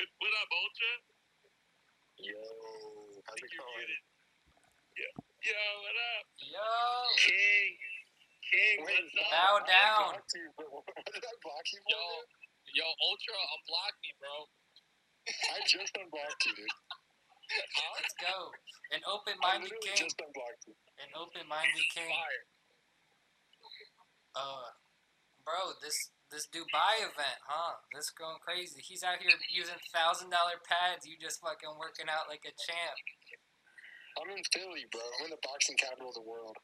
dude. What up, Ultra? Yo, how's it going? muted. Yeah. Yo, what up? Yo. King. King, Wait, what's up? Bow down. blocked you, what did I block you for? Yo, yo, Ultra, unblock me, bro. I just unblocked you, dude. Huh? Let's go. An open-minded literally king. just unblocked you. An open-minded king. Fire. Uh, bro, this this Dubai event, huh? This going crazy. He's out here using thousand dollar pads. You just fucking working out like a champ. I'm in Philly, bro. I'm in the boxing capital of the world.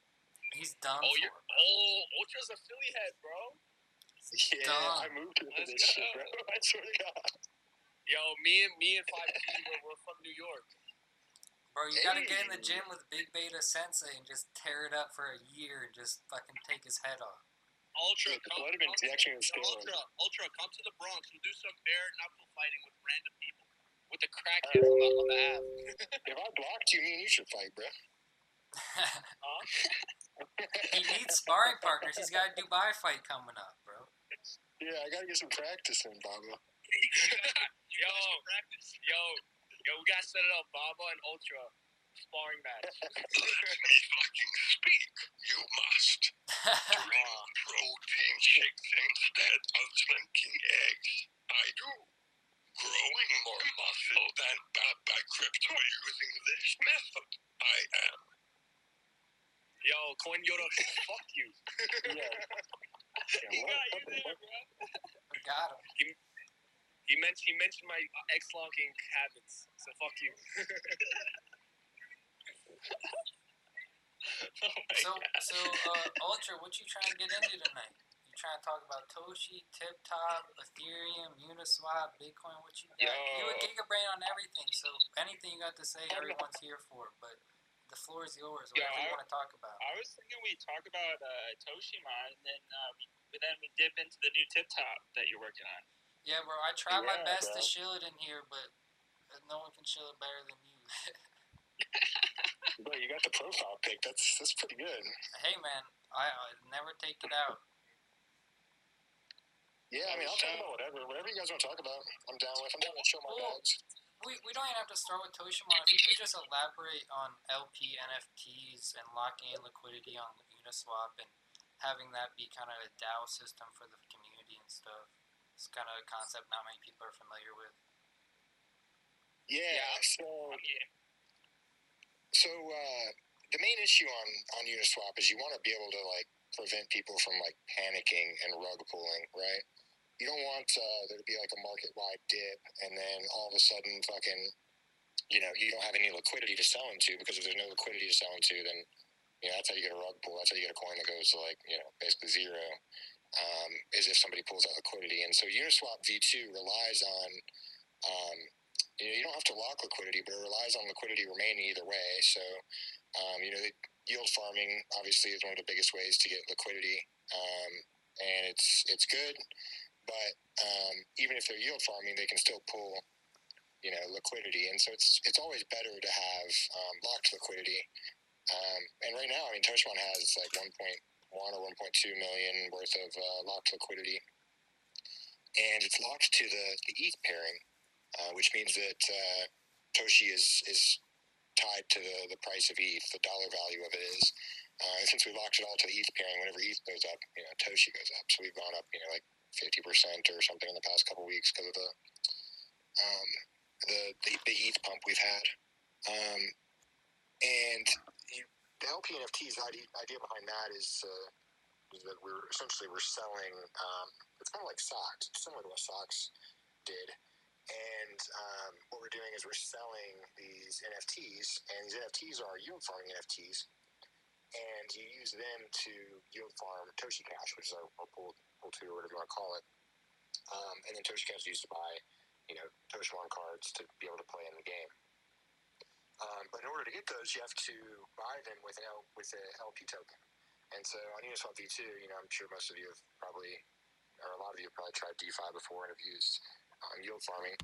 He's done Oh, you're, oh, Ultra's a Philly head, bro. Yeah, Done. I moved here for Let's this shit, bro. I swear to God. Yo, me and me and 5G, we're, we're from New York. Bro, you gotta get in the gym with Big Beta Sensei and just tear it up for a year and just fucking take his head off. Ultra, Dude, the come, blood come, injection is Yo, steroids. Ultra, Ultra, come to the Bronx. We'll do some bare knuckle fighting with random people. With the crackheads uh, on the, on the app. If I blocked you, me and you should fight, bro. Huh? he needs sparring partners. He's got a Dubai fight coming up, bro. Yeah, I gotta get some practice in, Baba. yo, yo, yo, we gotta set it up, Baba and Ultra sparring match. Let me fucking speak. You must drink protein shakes instead of drinking eggs. I do. Growing more muscle than Baba Crypto using this method. I am. Yo, Coin Yoda, fuck you. Yeah. He got what you there, bro. We got him. He mentioned he mentioned my ex locking habits, so fuck you. oh So, God. so uh, Ultra, what you trying to get into tonight? You trying to talk about Toshi, TipTop, Ethereum, Uniswap, Bitcoin? What you got? You a Yo. Gigabrain on everything, so anything you got to say, everyone's here for. But the floor is yours. Yeah, Whatever you want to talk about. I was thinking we talk about uh, Toshimon, and then uh, we, then we dip into the new TipTop that you're working on. Yeah, bro. I try my Yeah, best bro. to shill it in here, but no one can shill it better than you. Bro, you got the profile pic. That's that's pretty good. hey, man, I, I never take it out. Yeah, I mean, I'll talk about whatever. Whatever you guys want to talk about, I'm down with. I'm down to show my Cool. bags. We, we don't even have to start with Toshimon. If you could just elaborate on LP NFTs and locking in liquidity on Uniswap and having that be kind of a DAO system for the community and stuff. It's kind of a concept not many people are familiar with. Yeah. Yeah. So, I'm game. So uh, the main issue on on Uniswap is you want to be able to like prevent people from like panicking and rug pulling, right? You don't want uh, there to be like a market wide dip, and then all of a sudden, fucking, you know, you don't have any liquidity to sell into because if there's no liquidity to sell into, then you know that's how you get a rug pull. That's how you get a coin that goes to like you know basically zero. Um, is if somebody pulls out liquidity, and so Uniswap V2 relies on um, you know, you don't have to lock liquidity, but it relies on liquidity remaining either way. So, um, you know, the yield farming obviously is one of the biggest ways to get liquidity, um, and it's it's good. But um, even if they're yield farming, they can still pull, you know, liquidity, and so it's it's always better to have um, locked liquidity. Um, and right now, I mean, Toshimon has like 1.1 or 1.2 million worth of uh, locked liquidity, and it's locked to the, the ETH pairing uh, which means that uh, Toshi is is tied to the, the price of ETH, the dollar value of it is. Uh, and since we locked it all to the ETH pairing, whenever ETH goes up, you know, Toshi goes up. So we've gone up, you know, like fifty percent or something in the past couple weeks because of the um, the, the the ETH pump we've had. Um, and the LP NFTs idea, idea behind that is. Uh, is that we're essentially we're selling. Um, it's kind of like socks, similar to what socks did and um, what we're doing is we're selling these NFTs, and these NFTs are yield farming NFTs, and you use them to yield farm Toshi Cash, which is our, our pool, pool two, or whatever you want to call it. Um, and then Toshi Cash is used to buy, you know, Toshimon cards to be able to play in the game. Um, but in order to get those, you have to buy them with an L, with an LP token. And so on Uniswap V2, you know, I'm sure most of you have probably, or a lot of you have probably tried DeFi before and have used um, yield farming.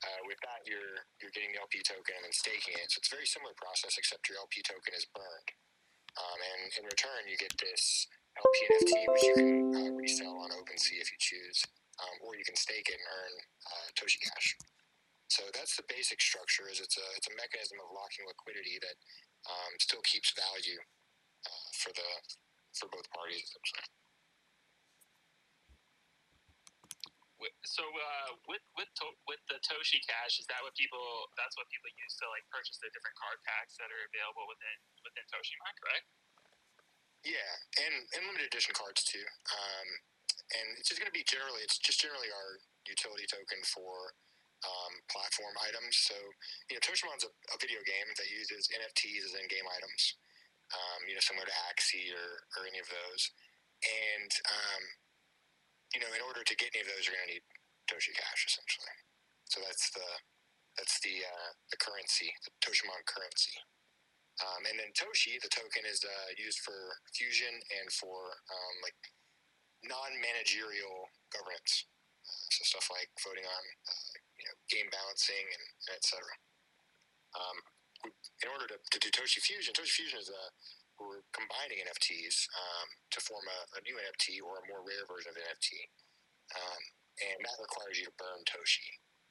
Uh, with that, you're you're getting the LP token and staking it. So it's a very similar process, except your LP token is burned, um, and in return, you get this LP NFT, which you can uh, resell on OpenSea if you choose, um, or you can stake it and earn uh, Toshi Cash. So that's the basic structure. Is it's a it's a mechanism of locking liquidity that um, still keeps value uh, for the for both parties. Essentially. So uh, with with to- with the Toshi Cash, is that what people? That's what people use to like purchase the different card packs that are available within within Toshimon, correct? Yeah, and, and limited edition cards too. Um, and it's just going to be generally, it's just generally our utility token for um, platform items. So, you know, Toshimon's a, a video game that uses NFTs as in-game items. Um, you know, similar to Axie or, or any of those. And um, you know, in order to get any of those, you're going to need Toshi Cash essentially. So that's the that's the uh, the currency, the Toshimon currency. Um, and then Toshi, the token, is uh, used for fusion and for um, like non-managerial governance. Uh, so stuff like voting on, uh, you know, game balancing and, and et cetera. Um, in order to, to do Toshi Fusion, Toshi Fusion is a we're combining NFTs um, to form a, a new NFT or a more rare version of NFT, um, and that requires you to burn Toshi.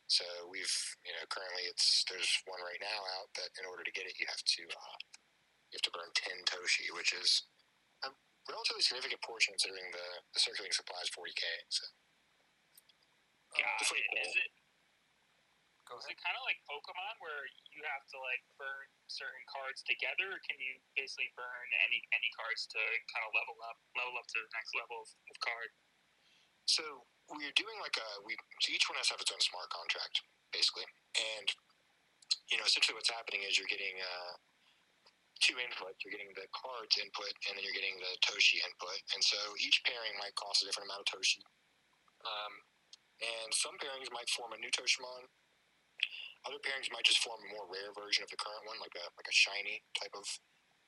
So we've, you know, currently it's there's one right now out that in order to get it, you have to uh, you have to burn ten Toshi, which is a relatively significant portion considering the, the circulating supply is forty k. So Yeah. It's pretty cool. Is it Go is it kind of like Pokemon where you have to like burn certain cards together, or can you basically burn any any cards to kind of level up level up to the next level of, of card? So we're doing like a we so each one has to have its own smart contract basically, and you know essentially what's happening is you're getting uh, two input. You're getting the cards input, and then you're getting the Toshi input. And so each pairing might cost a different amount of Toshi. Um, and some pairings might form a new Toshimon. Other pairings might just form a more rare version of the current one, like a like a shiny type of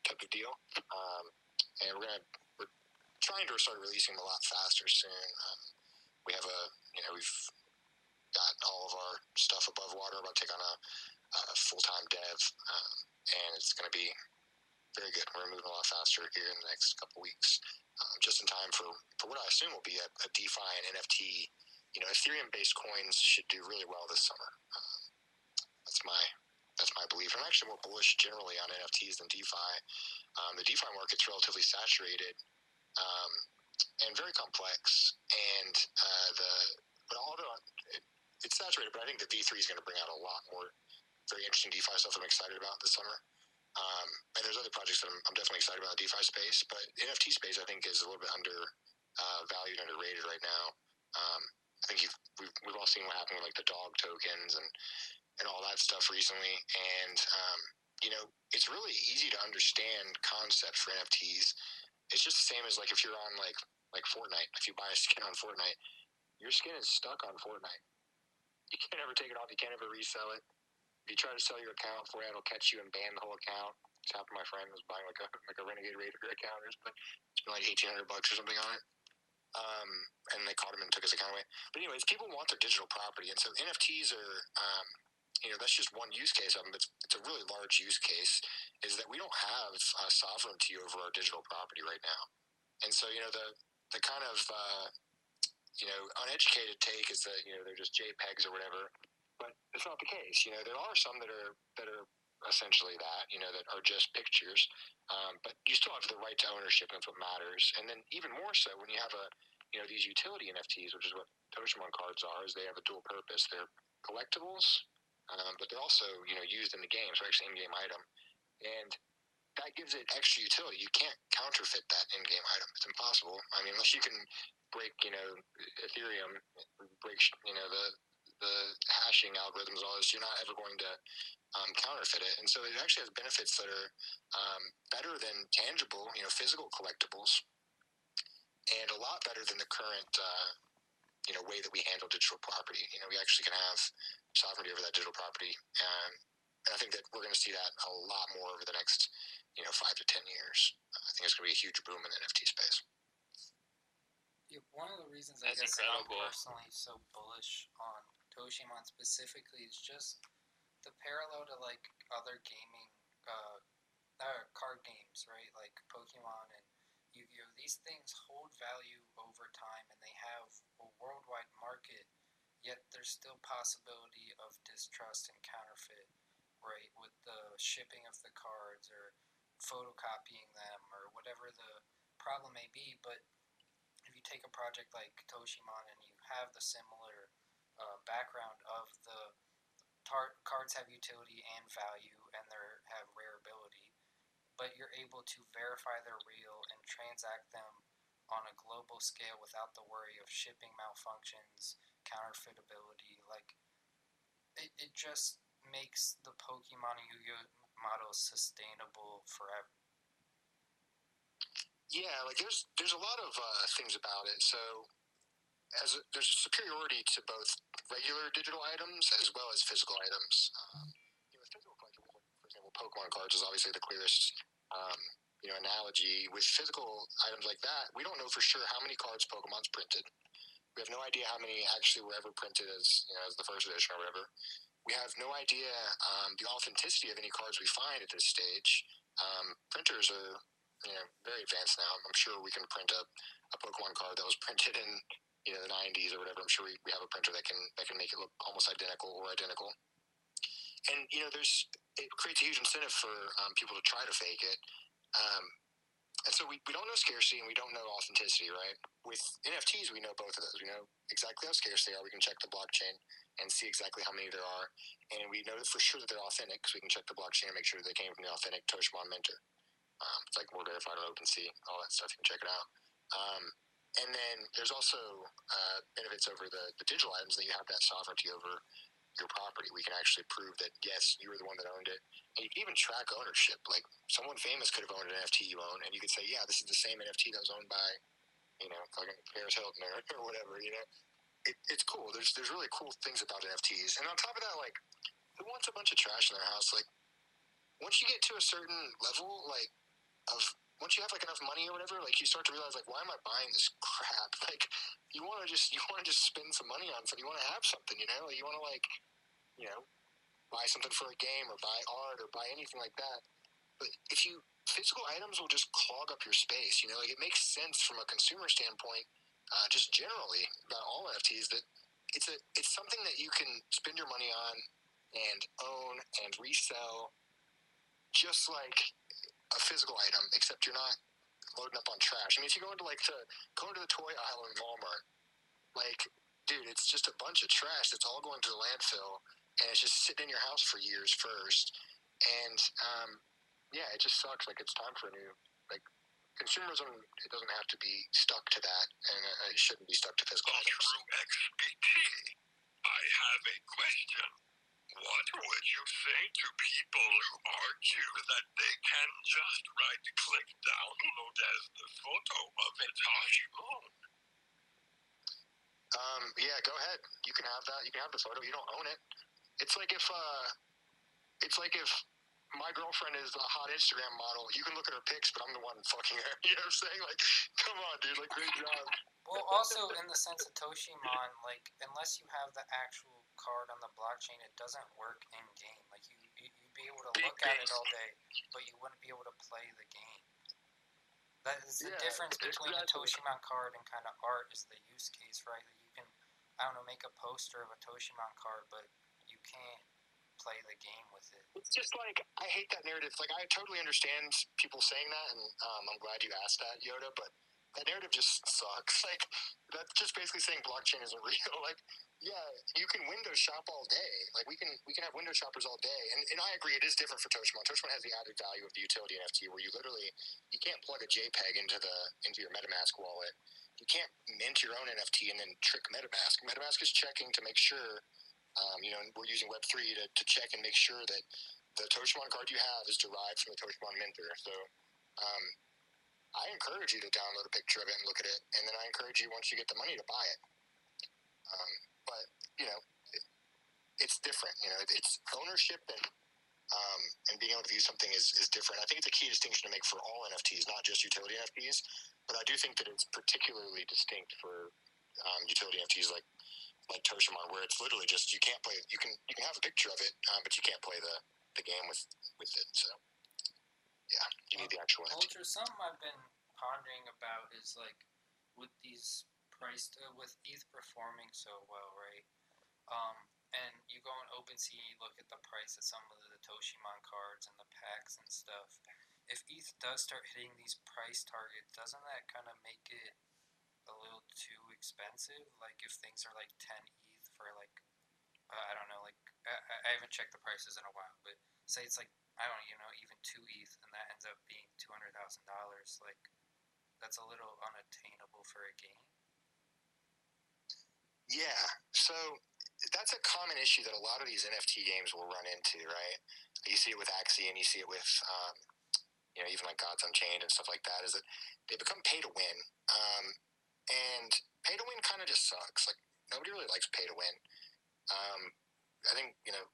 type of deal. Um, and we're gonna we're trying to start releasing them a lot faster soon. Um, we have a you know we've got all of our stuff above water. We're about to take on a, a full time dev, um, and it's to be very good. We're moving a lot faster here in the next couple weeks, um, just in time for, for what I assume will be a, a DeFi and NFT. You know, Ethereum based coins should do really well this summer. That's my that's my belief. I'm actually more bullish generally on NFTs than DeFi. Um, the DeFi market's relatively saturated um, and very complex, and uh, the but although it, it's saturated, but I think the V3 is going to bring out a lot more very interesting DeFi stuff I'm excited about this summer. Um, and there's other projects that I'm, I'm definitely excited about the DeFi space, but NFT space I think is a little bit under uh, underrated right now. Um, I think we've, we've all seen what happened with like the dog tokens and, and all that stuff recently. And, um, you know, it's really easy to understand concepts for NFTs. It's just the same as like if you're on like, like Fortnite, if you buy a skin on Fortnite, your skin is stuck on Fortnite. You can't ever take it off. You can't ever resell it. If you try to sell your account for it, it'll catch you and ban the whole account. It's happened to my friend was buying like a like a Renegade Raider account, but it's been like eighteen hundred bucks or something on it. Um, and they caught him and took his account away. But anyways, people want their digital property, and so NFTs are, um, you know, that's just one use case of them. It's, it's a really large use case. Is that we don't have uh, sovereignty over our digital property right now, and so you know the the kind of uh, you know uneducated take is that you know they're just JPEGs or whatever, but it's not the case. You know there are some that are that are essentially that you know that are just pictures, um, but you still have the right to ownership, and that's what matters. And then even more so when you have a you know these utility NFTs, which is what Toshimon cards are, is they have a dual purpose. They're collectibles, um, but they're also you know used in the game, so actually in-game item, and that gives it extra utility. You can't counterfeit that in-game item. It's impossible. I mean, unless you can break, you know, Ethereum, break, you know, the the hashing algorithms, all this, you're not ever going to um, counterfeit it. And so it actually has benefits that are um, better than tangible, you know, physical collectibles, and a lot better than the current, uh, you know, way that we handle digital property. You know, we actually can have sovereignty over that digital property. Um, and I think that we're going to see that a lot more over the next, you know, five to ten years. I think it's going to be a huge boom in the NFT space. Yeah, one of the reasons I That's guess incredible. I'm personally so bullish on Toshimon specifically is just the parallel to like other gaming, uh, uh, card games, right? Like Pokemon and Yu-Gi-Oh. These things hold value over time, and they have a worldwide market yet there's still possibility of distrust and counterfeit, right? With the shipping of the cards or photocopying them or whatever the problem may be. But if you take a project like Toshimon and you have the similar uh, background of the tar- cards have utility and value and they have rare ability, but you're able to verify they're real and transact them on a global scale without the worry of shipping malfunctions, counterfeitability. Like, it, it just makes the Pokemon Yu-Gi-Oh model sustainable forever. Yeah, like there's there's a lot of uh, things about it. So as a, there's superiority to both regular digital items as well as physical items. Um, you know, physical collectibles, like, for example, Pokemon cards is obviously the clearest um, you know analogy. With physical items like that, we don't know for sure how many cards Pokemon's printed. We have no idea how many actually were ever printed as you know as the first edition or whatever. We have no idea um, the authenticity of any cards we find at this stage. Um, printers are you know very advanced now. I'm sure we can print a, a Pokemon card that was printed in you know the 90s or whatever. I'm sure we, we have a printer that can that can make it look almost identical or identical. And you know, there's it creates a huge incentive for um, people to try to fake it. Um, and so we, we don't know scarcity and we don't know authenticity, right? With NFTs, we know both of those. We know exactly how scarce they are. We can check the blockchain and see exactly how many there are. And we know for sure that they're authentic because we can check the blockchain and make sure they came from the authentic Toshimon minter. Um, it's like we're verified on OpenSea, all that stuff. You can check it out. Um, and then there's also uh, benefits over the, the digital items that you have that sovereignty over your property. We can actually prove that yes, you were the one that owned it, and you can even track ownership. Like someone famous could have owned an NFT you own, and you could say, yeah, this is the same NFT that was owned by, you know, fucking Paris Hilton or, or whatever. You know, it, it's cool. There's there's really cool things about NFTs, and on top of that, like, who wants a bunch of trash in their house? Like, once you get to a certain level, like, of once you have like enough money or whatever, like you start to realize like, why am I buying this crap? Like, you want to just you want to just spend some money on something. You want to have something, you know. Like, you want to like, you know, buy something for a game or buy art or buy anything like that. But if you physical items will just clog up your space. You know, like it makes sense from a consumer standpoint, uh, just generally about all NFTs that it's a it's something that you can spend your money on and own and resell, just like a physical item, except you're not loading up on trash. I mean, if you go into like to go into the toy aisle in Walmart, like, dude, it's just a bunch of trash that's all going to the landfill, and it's just sitting in your house for years first. And um, yeah, it just sucks. Like, it's time for a new like consumerism. It doesn't have to be stuck to that, and uh, it shouldn't be stuck to physical items. True XBT. I have a question. What would you say to people who argue that they can just right click download as the photo of a Toshimon? Um, yeah, go ahead. You can have that. You can have the photo. You don't own it. It's like if uh, it's like if my girlfriend is a hot Instagram model. You can look at her pics, but I'm the one fucking her. You know what I'm saying? Like, come on, dude. Like, great job. Well, also in the sense of Toshimon, like unless you have the actual card on the blockchain, it doesn't work in game. Like you, you you'd be able to look at it all day, but you wouldn't be able to play the game. That is the Yeah, difference between a exactly. Toshimon card and kind of art is the use case, right? You can, I don't know, make a poster of a Toshimon card, but you can't play the game with it. It's just like I hate that narrative. Like I totally understand people saying that, and um, I'm glad you asked that, Yoda. But that narrative just sucks. Like that's just basically saying blockchain isn't real. Like yeah, you can window shop all day. Like we can we can have window shoppers all day. And, and I agree, it is different for Toshimon. Toshimon has the added value of the utility NFT, where you literally you can't plug a JPEG into the into your MetaMask wallet. You can't mint your own NFT and then trick MetaMask. MetaMask is checking to make sure um, you know, we're using Web3 to, to check and make sure that the Toshimon card you have is derived from the Toshimon minter. So um, I encourage you to download a picture of it and look at it, and then I encourage you once you get the money to buy it. You know, it, it's different. You know, it's ownership and um, and being able to view something is, is different. I think it's a key distinction to make for all NFTs, not just utility NFTs. But I do think that it's particularly distinct for um, utility NFTs like like Toshimon, where it's literally just you can't play. You can you can have a picture of it, um, but you can't play the, the game with with it. So yeah, you need the actual NFT. Something I've been pondering about is like with these priced uh, with ETH performing so well, right? Um, and you go on OpenSea, you look at the price of some of the Toshimon cards and the packs and stuff. If ETH does start hitting these price targets, doesn't that kind of make it a little too expensive? Like if things are like 10 ETH for like, uh, I don't know, like I, I- haven't checked the prices in a while, but say it's like I don't you know even two ETH and that ends up being two hundred thousand dollars. Like that's a little unattainable for a game. Yeah. So that's a common issue that a lot of these NFT games will run into, right? You see it with Axie and you see it with, um, you know, even like Gods Unchained and stuff like that, is that they become pay to win. Um, and pay to win kind of just sucks. Like, nobody really likes pay to win. Um, I think, you know,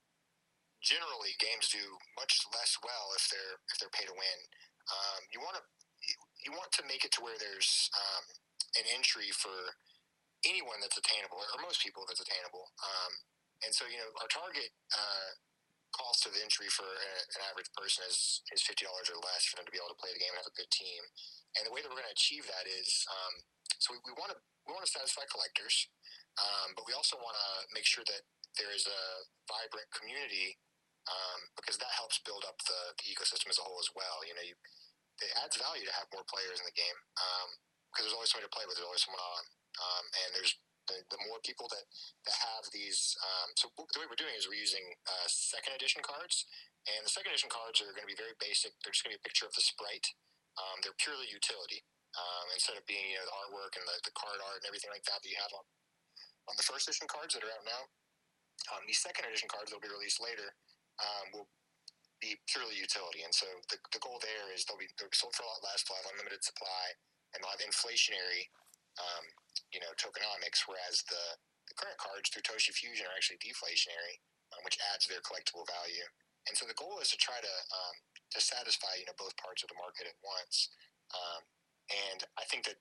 generally games do much less well if they're if they're pay to win. Um, you want to you want to make it to where there's um, an entry for anyone that's attainable, or most people that's attainable. Um, and so, you know, our target uh, cost of entry for a, an average person is is fifty dollars or less for them to be able to play the game and have a good team. And the way that we're going to achieve that is, um, so we want to we want to satisfy collectors, um, but we also want to make sure that there is a vibrant community um, because that helps build up the, the ecosystem as a whole as well. You know, you, it adds value to have more players in the game because there's always somebody to play with. There's always someone on, um, and there's the, the more people that that have these. Um, so the way we're doing is we're using uh, second edition cards, and the second edition cards are going to be very basic. They're just going to be a picture of the sprite. Um, they're purely utility um, instead of being you know the artwork and the, the card art and everything like that that you have on on the first edition cards that are out now. Um, these second edition cards that will be released later um, will be purely utility, and so the, the goal there is they'll be they'll be sold for a lot less, they'll have unlimited supply, and they'll have inflationary, um, you know, tokenomics. Whereas the, the current cards through Toshi Fusion are actually deflationary, um, which adds their collectible value. And so the goal is to try to um, to satisfy you know both parts of the market at once. Um, and I think that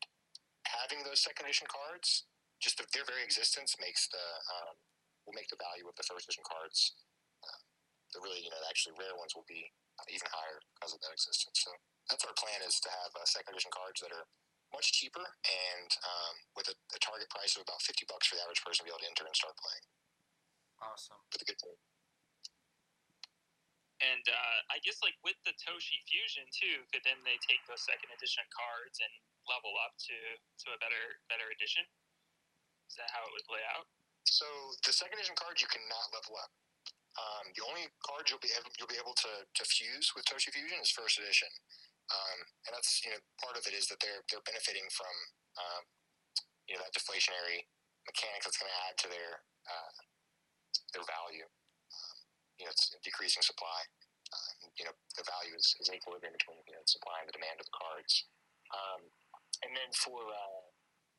having those second edition cards, just the, their very existence makes the um, will make the value of the first edition cards uh, the really you know actually rare ones will be even higher because of that existence. So that's our plan is to have uh, second edition cards that are much cheaper and um, with a, a target price of about fifty bucks for the average person to be able to enter and start playing Awesome. with a good team. And uh, I guess like with the Toshi Fusion too, could then they take those second edition cards and level up to to a better better edition? Is that how it would play out? So the second edition cards you cannot level up. Um, the only cards you'll be able, you'll be able to, to fuse with Toshi Fusion is first edition, um, and that's you know part of it is that they're they're benefiting from um, you know that deflationary mechanic that's going to add to their uh, their value. Um, you know, it's decreasing supply. Uh, you know, the value is, is equilibrium between you know supply and the demand of the cards. Um, and then for uh,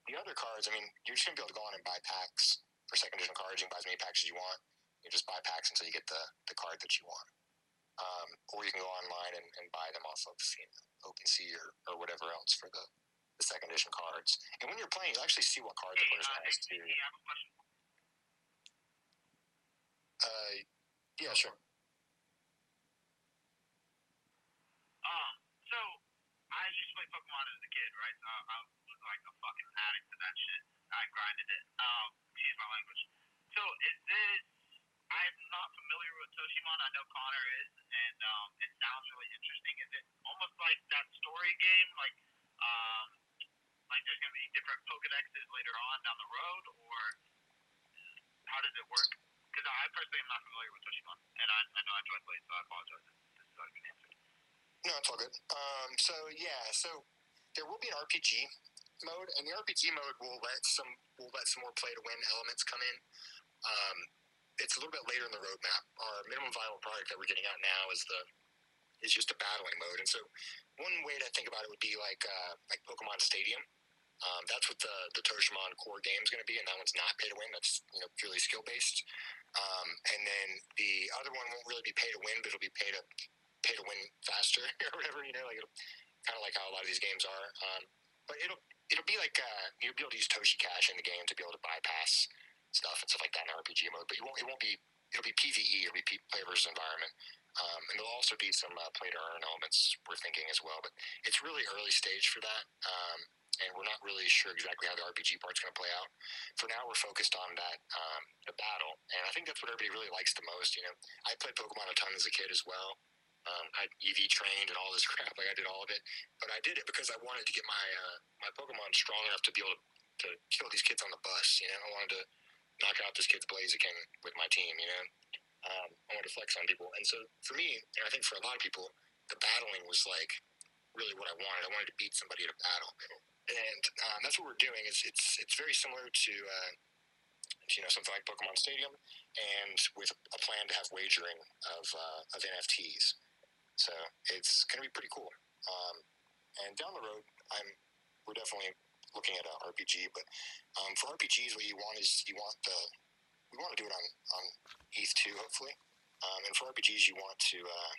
the other cards, I mean, you're just going to be able to go on and buy packs for second edition cards. You can buy as many packs as you want. You just buy packs until you get the, the card that you want. Um, or you can go online and, and buy them off of you know, OpenSea or, or whatever else for the, the second edition cards. And when you're playing, you actually see what card the Hey, person uh, has too. hey, I have a question. Uh, yeah, sure. Um, so I used to play Pokemon as a kid, right? So I was like a fucking addict to that shit. I grinded it. Um, excuse my language. So is this? I'm not familiar with Toshimon. I know Connor is, and um, it sounds really interesting. Is it almost like that story game, like um, like there's gonna be different Pokedexes later on down the road, or how does it work? Because I personally am not familiar with Toshimon, and I, I know I joined late, so I apologize. This is already been answered. No, it's all good. Um, so yeah, so there will be an RPG mode, and the RPG mode will let some will let some more play to win elements come in. Um, it's a little bit later in the roadmap. Our minimum viable product that we're getting out now is the is just a battling mode, and so one way to think about it would be like uh, like Pokemon Stadium. Um, that's what the the Toshimon core game is going to be, and that one's not pay to win. That's you know purely skill based. Um, and then the other one won't really be pay to win, but it'll be pay to pay to win faster or whatever. You know, like kind of like how a lot of these games are. Um, but it'll it'll be like uh, you'll be able to use Toshi Cash in the game to be able to bypass stuff and stuff like that in RPG mode. But you won't it won't be it'll be PVE. It'll be P- play versus environment. Um, and there'll also be some uh, play to earn elements we're thinking as well. But it's really early stage for that. Um, and we're not really sure exactly how the RPG part's going to play out. For now, we're focused on that um, the battle, and I think that's what everybody really likes the most. You know, I played Pokemon a ton as a kid as well. Um, I EV trained and all this crap. Like I did all of it, but I did it because I wanted to get my uh, my Pokemon strong enough to be able to, to kill these kids on the bus. You know, I wanted to knock out this kid's Blaziken with my team. You know, um, I wanted to flex on people, and so for me, and I think for a lot of people, the battling was like really what I wanted. I wanted to beat somebody at a battle, and um, that's what we're doing. It's it's it's very similar to. Uh, you know something like Pokemon Stadium, and with a plan to have wagering of uh, of NFTs. So it's going to be pretty cool. Um, and down the road, I'm we're definitely looking at an RPG. But um, for RPGs, what you want is you want the we want to do it on on ETH two, hopefully. Um, and for RPGs, you want to uh,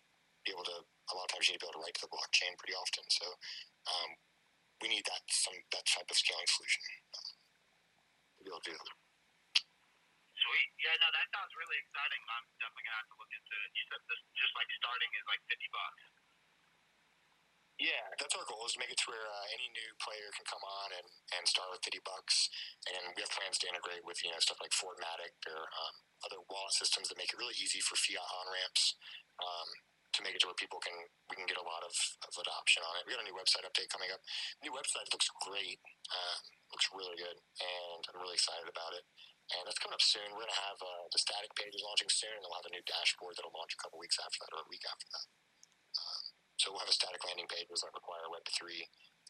be able to. A lot of times, you need to be able to write to the blockchain pretty often. So um, we need that some that type of scaling solution uh, to be able to do that. Sweet. Yeah, no, that sounds really exciting. I'm definitely gonna have to look into it. You said this just like starting is like fifty bucks. Yeah, that's our goal is to make it to where uh, any new player can come on and, and start with 50 bucks. And we have plans to integrate with, you know, stuff like Fortmatic or um, other wallet systems that make it really easy for fiat on ramps um, to make it to where people can, we can get a lot of, of adoption on it. We got a new website update coming up. New website looks great, um, looks really good, and I'm really excited about it. And that's coming up soon. We're going to have uh, the static pages launching soon, and we'll have a new dashboard that'll launch a couple weeks after that or a week after that. So we'll have a static landing page that require Web3,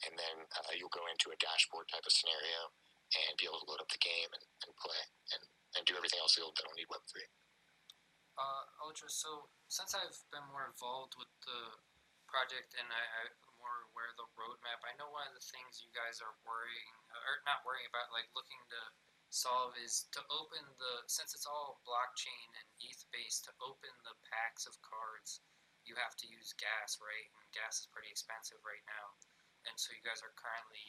and then uh, you'll go into a dashboard type of scenario and be able to load up the game and, and play and, and do everything else that'll, that'll need Web3. Uh, Ultra, so since I've been more involved with the project and I, I more aware of the roadmap, I know one of the things you guys are worrying, or not worrying about, like looking to solve is to open the, since it's all blockchain and ETH based, to open the packs of cards you have to use gas, right? And gas is pretty expensive right now. And so you guys are currently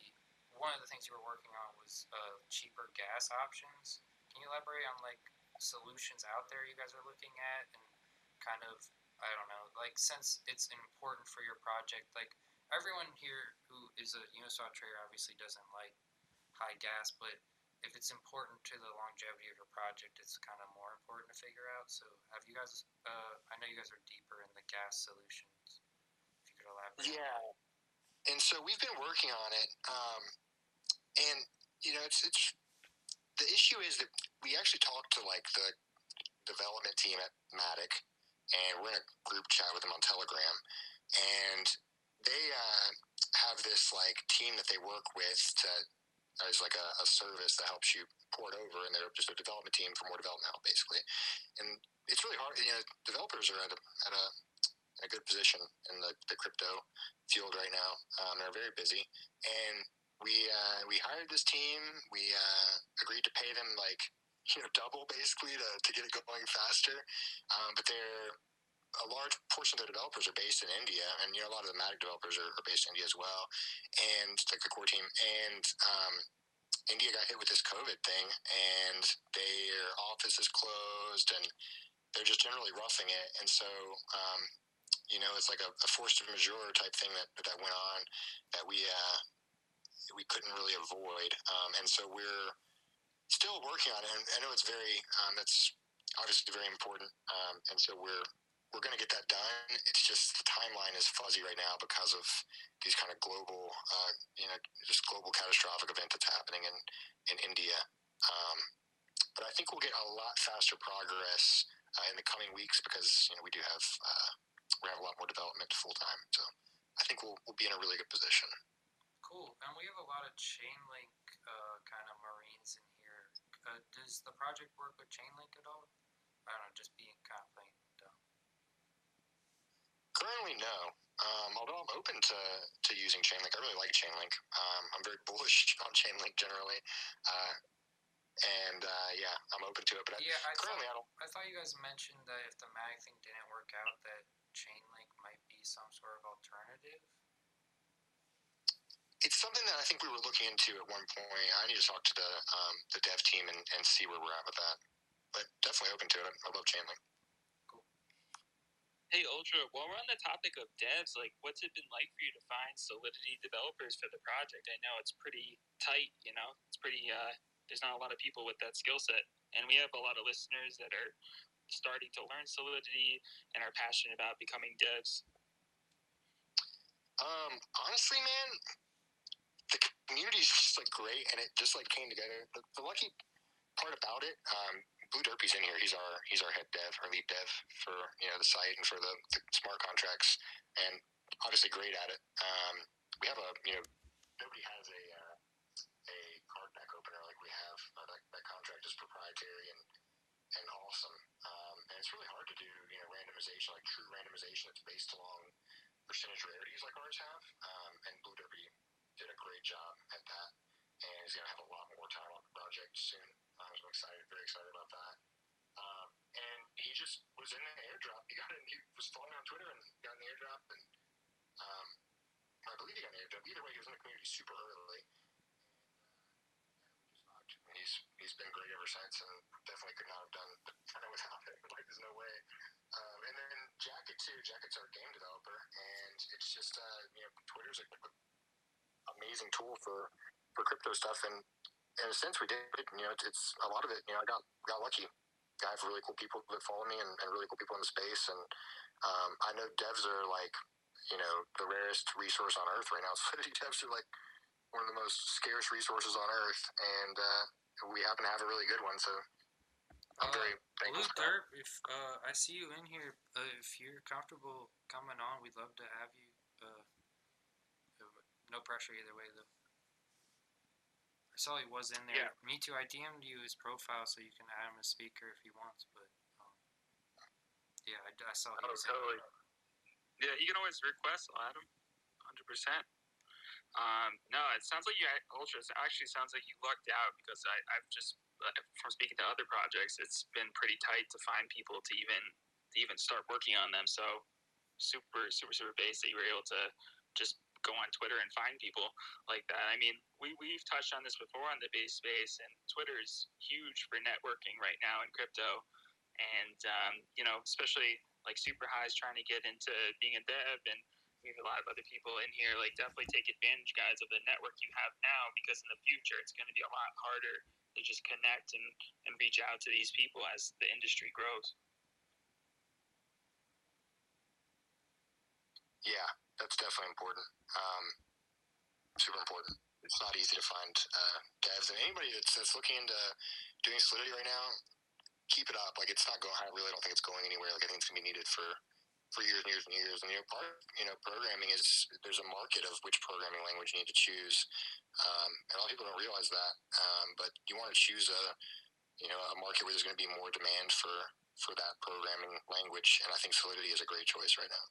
one of the things you were working on was uh, cheaper gas options. Can you elaborate on like solutions out there you guys are looking at and kind of I don't know, like since it's important for your project, like everyone here who is a Uniswap trader obviously doesn't like high gas, but if it's important to the longevity of your project, it's kind of more important to figure out. So, have you guys? Uh, I know you guys are deeper in the gas solutions. If you could elaborate. Yeah, and so we've been working on it, um, and you know, it's it's the issue is that we actually talked to like the development team at Matic, and we're in a group chat with them on Telegram, and they uh, have this like team that they work with to as like a, a, service that helps you port over, and they're just a development team for more development help, basically. And it's really hard. You know, developers are at a, at a, a good position in the, the crypto field right now. Um, they're very busy, and we uh, we hired this team. We uh, agreed to pay them like you know double basically to, to get it going faster. Um, but they're a large portion of the developers are based in India, and you know a lot of the Matic developers are, are based in India as well, and like the core team. And um, India got hit with this COVID thing, and their office is closed, and they're just generally roughing it. And so, um, you know, it's like a, a force majeure type thing that that went on that we uh, we couldn't really avoid. Um, and so we're still working on it. And I know it's very um, that's obviously very important. Um, and so we're we're going to get that done. It's just the timeline is fuzzy right now because of these kind of global, uh, you know, just global catastrophic event that's happening in in India. Um, but I think we'll get a lot faster progress uh, in the coming weeks because you know we do have uh, we have a lot more development full time. So I think we'll we'll be in a really good position. Cool, and we have a lot of Chainlink uh, kind of Marines in here. Uh, does the project work with Chainlink at all? I don't know, just being kind of plain Currently, no. Um, although I'm open to, to using Chainlink, I really like Chainlink. Um, I'm very bullish on Chainlink generally, uh, and uh, yeah, I'm open to it. But yeah, I currently thought, I don't. I thought you guys mentioned that if the Matic thing didn't work out, that Chainlink might be some sort of alternative. It's something that I think we were looking into at one point. I need to talk to the um, the dev team and, and see where we're at with that. But definitely open to it. I love Chainlink. Hey Ultra, while we're on the topic of devs, like what's it been like for you to find Solidity developers for the project? I know it's pretty tight, you know, it's pretty. Uh, there's not a lot of people with that skill set, and we have a lot of listeners that are starting to learn Solidity and are passionate about becoming devs. Um, honestly, man, the community is just like great, and it just like came together. The, the lucky part about it, um, Blue Derpy's in here. He's our he's our head dev, our lead dev for you know the site and for the, the smart contracts, and obviously great at it. Um, we have a you know nobody has a uh, a card back opener like we have. Uh, that, that contract is proprietary and and awesome. Um, and it's really hard to do you know randomization like true randomization that's based along percentage rarities like ours have. Um, and Blue Derpy did a great job at that, and he's gonna have a lot more time on the project soon. I was excited, very excited about that. Um, and he just was in the airdrop. He got in, he was following on Twitter and got in the airdrop. And um, I believe he got in the airdrop. Either way, he was in the community super early. And he's he's been great ever since, and definitely could not have done kind of without him. Like there's no way. Um, and then Jacket too. Jacket's our game developer, and it's just uh, you know Twitter's a amazing tool for for crypto stuff, and in a sense, we did. You know, it's, it's a lot of it. You know, I got got lucky. I have really cool people that follow me, and, and really cool people in the space. And um, I know devs are like, you know, the rarest resource on earth right now. Solidity devs are like one of the most scarce resources on earth, and uh, we happen to have a really good one. So I'm Uh, very thankful. For. Derp, if uh, I see you in here, uh, if you're comfortable coming on, we'd love to have you. Uh, uh, no pressure either way, though. I saw he was in there. Yeah. Me too. I DM'd you his profile so you can add him as speaker if he wants, but um, yeah, I, I saw he Oh, was in totally. Yeah, you can always request. I'll add him, hundred percent. Um, no, it sounds like you Ultra. It actually sounds like you lucked out because I, I've just uh, from speaking to other projects, it's been pretty tight to find people to even to even start working on them. So super, super, super base that you were able to just go on Twitter and find people like that. I mean, we we've touched on this before on the base space, and Twitter is huge for networking right now in crypto, and um, you know, especially like super highs trying to get into being a dev and we have a lot of other people in here like definitely take advantage guys of the network you have now because in the future it's going to be a lot harder to just connect and, and reach out to these people as the industry grows. Yeah, that's definitely important. Um, super important. It's not easy to find uh, devs, and anybody that's, that's looking into doing Solidity right now, keep it up. Like it's not going. I really don't think it's going anywhere. Like I think it's gonna be needed for for years and years and years. And you know, part you know, programming is there's a market of which programming language you need to choose, um, and a lot of people don't realize that. Um, but you want to choose a you know a market where there's going to be more demand for for that programming language, and I think Solidity is a great choice right now.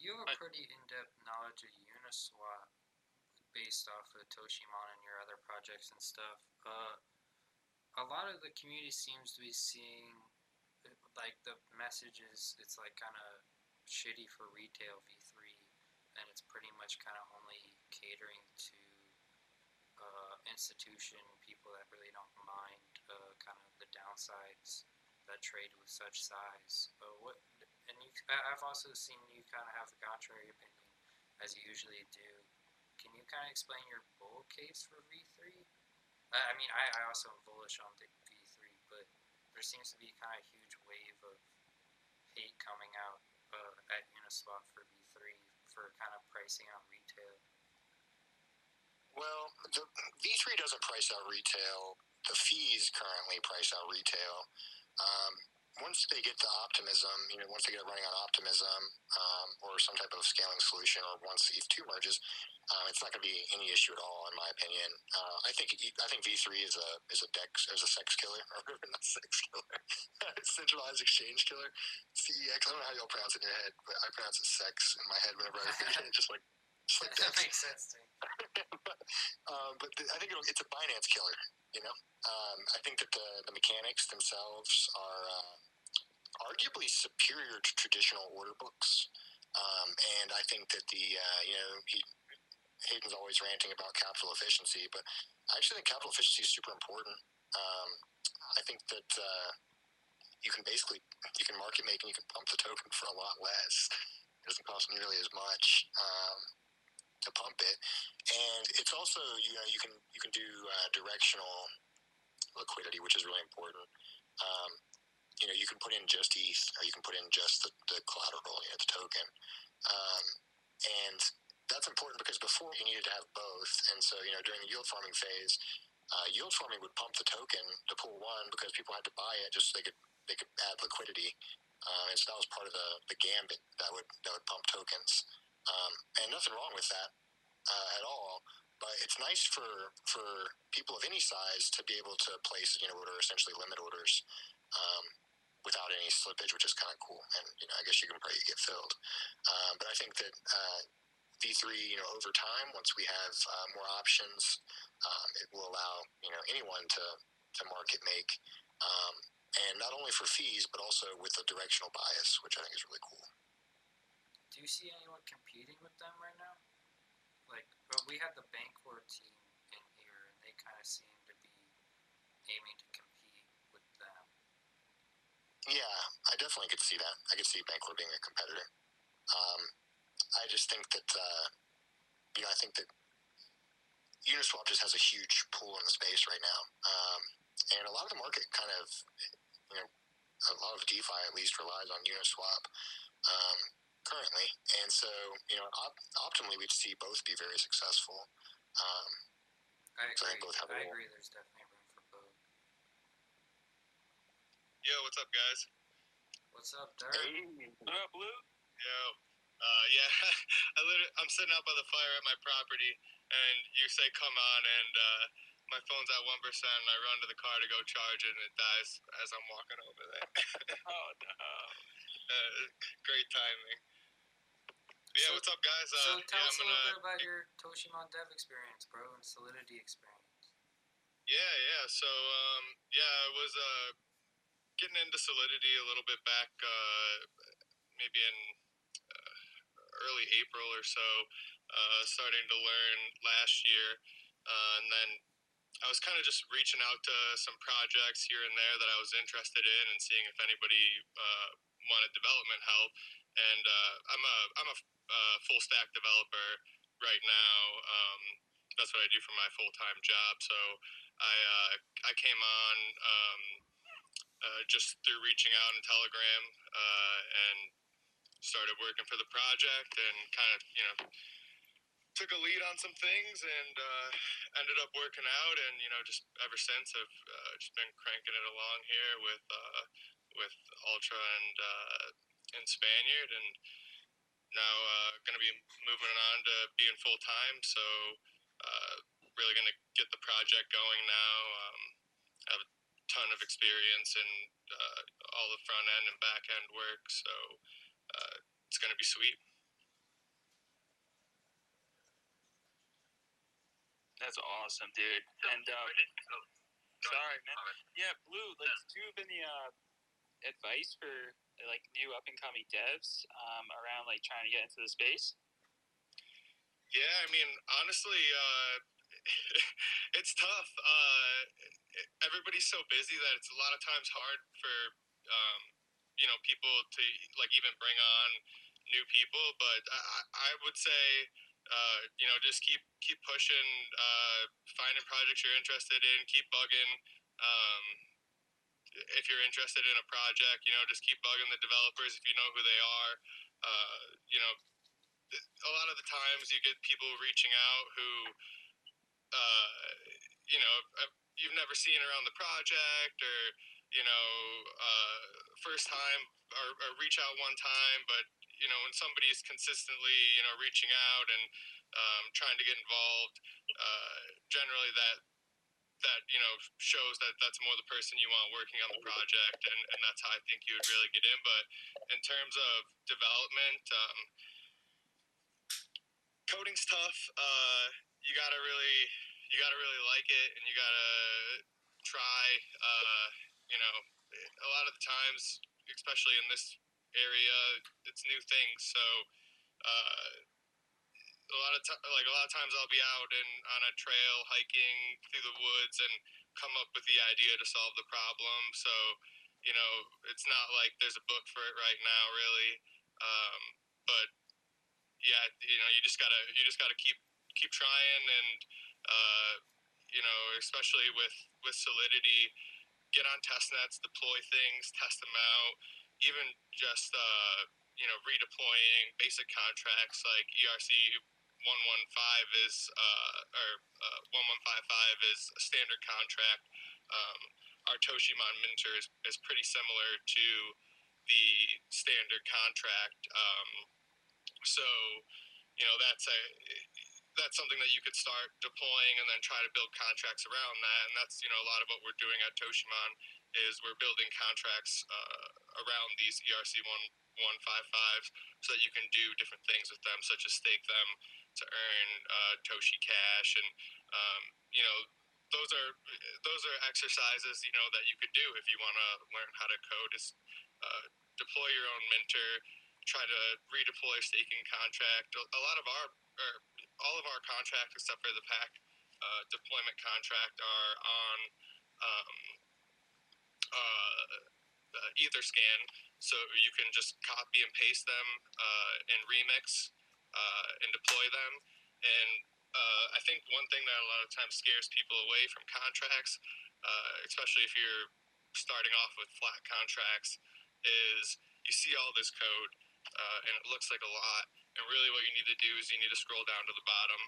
You have a pretty in-depth knowledge of Uniswap based off of Toshimon and your other projects and stuff. Uh, a lot of the community seems to be seeing like the messages. It's like kind of shitty for retail V3, and it's pretty much kind of only catering to uh, institution people that really don't mind uh, kind of the downsides that trade with such size. Uh, what and you, I've also seen you kind of have the contrary opinion, as you usually do. Can you kind of explain your bull case for V3? I I mean, I, I also am bullish on the V3, but there seems to be kind of a huge wave of hate coming out uh, at Uniswap for V3 for kind of pricing on retail. Well, the V3 doesn't price out retail. The fees currently price out retail. Um, once they get to optimism, you know, once they get running on optimism um, or some type of scaling solution, or once ETH2 merges, um, it's not going to be any issue at all, in my opinion. Uh, I think I think V3 is a is a dex is a sex killer, or not sex killer, centralized exchange killer. CEX. I don't know how y'all pronounce it in your head, but I pronounce it sex in my head whenever I read it. Just like just like that makes sense to me. um, but the, I think it'll, it's a Binance killer. You know, um, I think that the, the mechanics themselves are uh, arguably superior to traditional order books, um, and I think that the uh, you know he, Hayden's always ranting about capital efficiency, but I actually think capital efficiency is super important. Um, I think that uh, you can basically you can market make and you can pump the token for a lot less. It doesn't cost nearly as much. Um, to pump it, and it's also you know you can you can do uh, directional liquidity, which is really important. Um, you know, you can put in just ETH, or you can put in just the, the collateral, you know, the token, um, and that's important because before you needed to have both, and so you know during the yield farming phase, uh, yield farming would pump the token to pool one because people had to buy it just so they could they could add liquidity, uh, and so that was part of the, the gambit that would that would pump tokens. Um, and nothing wrong with that uh, at all. But it's nice for for people of any size to be able to place you know order essentially limit orders um, without any slippage, which is kind of cool. And you know I guess you can you get filled. Um, but I think that uh, V3, you know, over time, once we have uh, more options, um, it will allow you know anyone to to market make, um, and not only for fees but also with a directional bias, which I think is really cool. Do you see anyone competing with them right now? Like, well, we had the Bancor team in here, and they kind of seem to be aiming to compete with them. Yeah, I definitely could see that. I could see Bancor being a competitor. Um, I just think that uh, you know I think that Uniswap just has a huge pool in the space right now, um, and a lot of the market kind of you know a lot of DeFi at least relies on Uniswap. Um, currently, and so you know, op- optimally, we'd see both be very successful. Um, I So agree. they both have a I role. agree. There's definitely room for both. Yo, what's up, guys? What's up, Dirk? What up, Blue? Yo, uh, yeah, I literally, I'm sitting out by the fire at my property, and you say come on, and uh, my phone's at one percent, and I run to the car to go charge it, and it dies as I'm walking over there. Oh no. uh, great timing. Yeah, So- what's up, guys? Uh, so tell yeah, us a little gonna, bit about your Toshimon Dev experience, bro, and Solidity experience. Yeah, yeah. So, um, yeah, I was uh, getting into Solidity a little bit back, uh, maybe in uh, early April or so. Uh, starting to learn last year, uh, and then I was kind of just reaching out to some projects here and there that I was interested in, and seeing if anybody uh, wanted development help. And uh, I'm a I'm a uh, full stack developer right now. Um, that's what I do for my full time job. So I uh, I came on um, uh, just through reaching out in Telegram uh, and started working for the project and kind of you know took a lead on some things and uh, ended up working out and you know just ever since I've uh, just been cranking it along here with with Ultra and and Spaniard and now uh, going to be moving on to being full time so uh, really going to get the project going now. Um, I have a ton of experience in uh, all the front end and back end work, so uh, it's going to be sweet. That's awesome, dude. And uh, sorry, man. Yeah, Blue. Like, do you have any uh, advice for like new up and coming devs um, around like trying to get into the space? Yeah, I mean, honestly, uh, it's tough. Uh, everybody's so busy that it's a lot of times hard for um, you know people to like even bring on new people. But I, I would say uh, you know just keep keep pushing, uh, finding projects you're interested in, keep bugging. Um, if you're interested in a project, you know, just keep bugging the developers if you know who they are. Uh, you know, a lot of the times you get people reaching out who, uh, you know, uh, you've never seen around the project or, you know, uh, first time or, or reach out one time, but, you know, when somebody's consistently, you know, reaching out and um, trying to get involved, uh, generally that that you know shows that that's more the person you want working on the project and, and that's how i think you would really get in. But in terms of development um, coding's tough. Uh, you gotta really you gotta really like it and you gotta try uh, you know a lot of the times especially in this area it's new things. So uh, a lot of ti- like a lot of times I'll be out and on a trail hiking through the woods and come up with the idea to solve the problem. So you know, it's not like there's a book for it right now, really. Um, but yeah, you know, you just gotta you just gotta keep keep trying, and uh, you know, especially with with Solidity, get on test nets, deploy things, test them out, even just uh, you know redeploying basic contracts like ERC. 115 is uh, or uh, 1155 is a standard contract. Um, our Toshimon Minter is, is pretty similar to the standard contract. Um, so, you know, that's a that's something that you could start deploying and then try to build contracts around that. And that's you know a lot of what we're doing at Toshimon is we're building contracts uh, around these ERC one one five fives so that you can do different things with them, such as stake them to earn uh, Toshi Cash, and um, you know those are those are exercises you know that you could do if you want to learn how to code. Is uh, deploy your own minter, try to redeploy staking contract. A lot of our or all of our contracts except for the pack uh, deployment contract are on um, uh, uh, Etherscan, so you can just copy and paste them uh, in Remix uh, and deploy them. And uh, I think one thing that a lot of times scares people away from contracts, uh, especially if you're starting off with flat contracts, is you see all this code uh, and it looks like a lot. And really, what you need to do is you need to scroll down to the bottom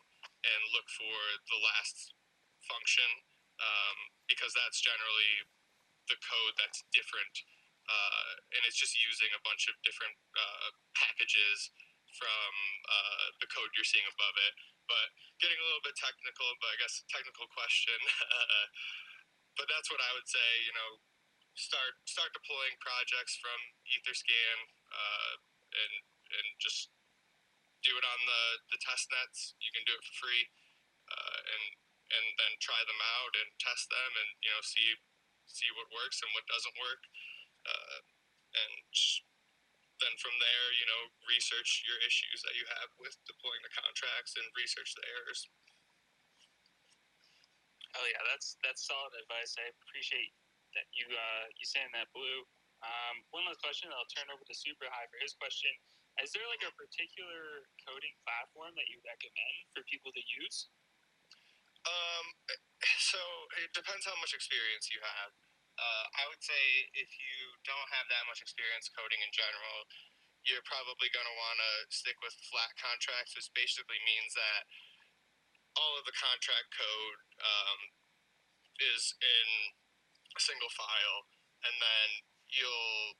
and look for the last function um, because that's generally the code that's different. Uh, and it's just using a bunch of different uh, packages from uh, the code you're seeing above it. But getting a little bit technical, but I guess technical question. but that's what I would say. You know, start start deploying projects from Etherscan uh, and and just do it on the the test nets. You can do it for free, uh, and and then try them out and test them and you know see see what works and what doesn't work, uh, and then from there, you know, research your issues that you have with deploying the contracts and research the errors. Oh yeah, that's that's solid advice. I appreciate that you uh, you saying that, Blue. Um, one last question, I'll turn over to Super High for his question. Is there like a particular coding platform that you recommend for people to use? Um, so it depends how much experience you have. Uh, I would say if you don't have that much experience coding in general, you're probably going to want to stick with flat contracts, which basically means that all of the contract code um, is in a single file, and then you'll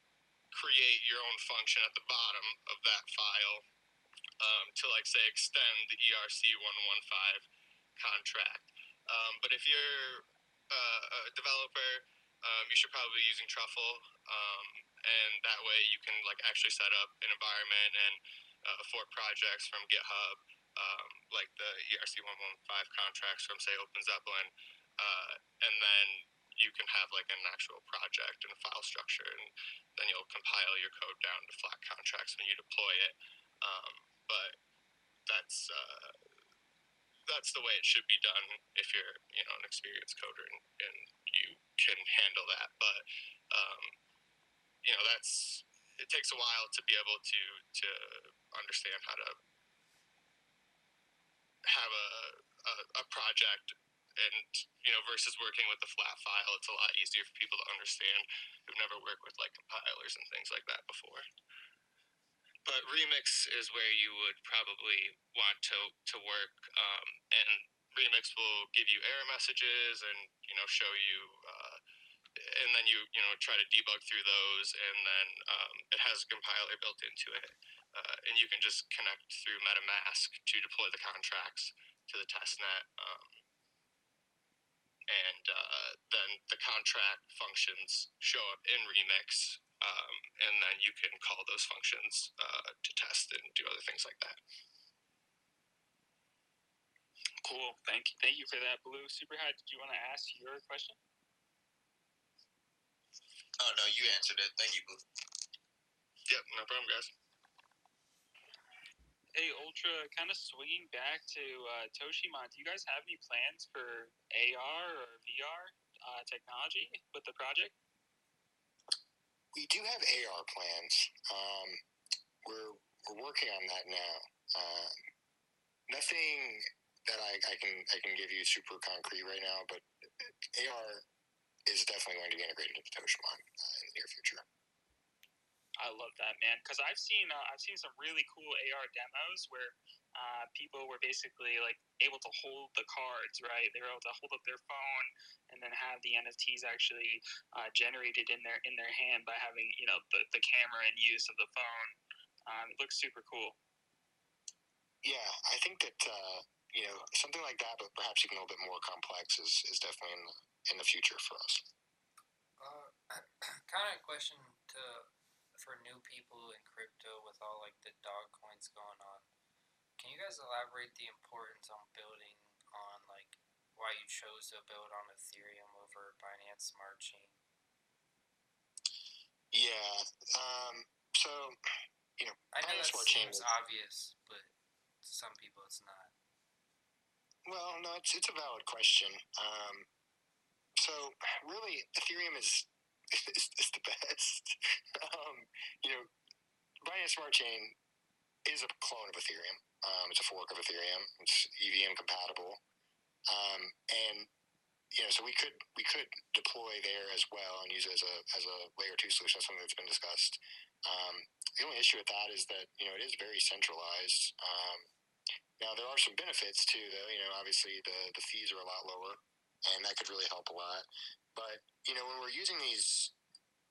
create your own function at the bottom of that file um, to, like, say, extend the ERC 115 contract. Um, but if you're uh, a developer, um, you should probably be using Truffle, um, and that way you can like actually set up an environment and uh, for projects from GitHub, um, like the ERC 115 contracts from say Open Zeppelin, uh, and then you can have like an actual project and a file structure, and then you'll compile your code down to flat contracts when you deploy it. Um, but that's uh, that's the way it should be done if you're you know an experienced coder and, and you can handle that. But um, you know that's it takes a while to be able to to understand how to have a, a, a project and you know versus working with the flat file it's a lot easier for people to understand who've never worked with like compilers and things like that before but remix is where you would probably want to to work um, and remix will give you error messages and you know show you and then you you know try to debug through those and then um, it has a compiler built into it uh, and you can just connect through metamask to deploy the contracts to the testnet um, and uh, then the contract functions show up in remix um, and then you can call those functions uh, to test and do other things like that. Cool. Thank you. Thank you for that, Blue. Super High, did you want to ask your question? Oh no, you answered it. Thank you, Blue. Yep, no problem, guys. Hey, Ultra, kind of swinging back to uh, Toshimon, do you guys have any plans for AR or VR uh, technology with the project? we do have AR plans. Um, we're we're working on that now. Um, nothing that I, I can I can give you super concrete right now, but AR is definitely going to be integrated into Toshimon uh, in the near future. I love that man because I've seen uh, I've seen some really cool AR demos where uh, people were basically like able to hold the cards right? They were able to hold up their phone and then have the NFTs actually uh, generated in their in their hand by having you know the, the camera and use of the phone. Um, it looks super cool. Yeah, I think that uh, you know something like that, but perhaps even a little bit more complex is, is definitely in the, in the future for us. Uh, kind of a question to for new people in crypto with all like the dog coins going on. Can you guys elaborate the importance on building on like why you chose to build on Ethereum over Binance Smart Chain? Yeah. Um, so you know, I know Binance that Smart Chain seems is- obvious, but to some people it's not. Well, no, it's it's a valid question. Um, so really, Ethereum is is, is the best. um, you know, Binance Smart Chain is a clone of Ethereum. Um, it's a fork of Ethereum. It's EVM compatible, um, and you know, so we could we could deploy there as well and use it as a as a layer two solution. Something that's been discussed. Um, the only issue with that is that you know it is very centralized. Um, now there are some benefits too, though. You know, obviously the the fees are a lot lower, and that could really help a lot. But you know, when we're using these,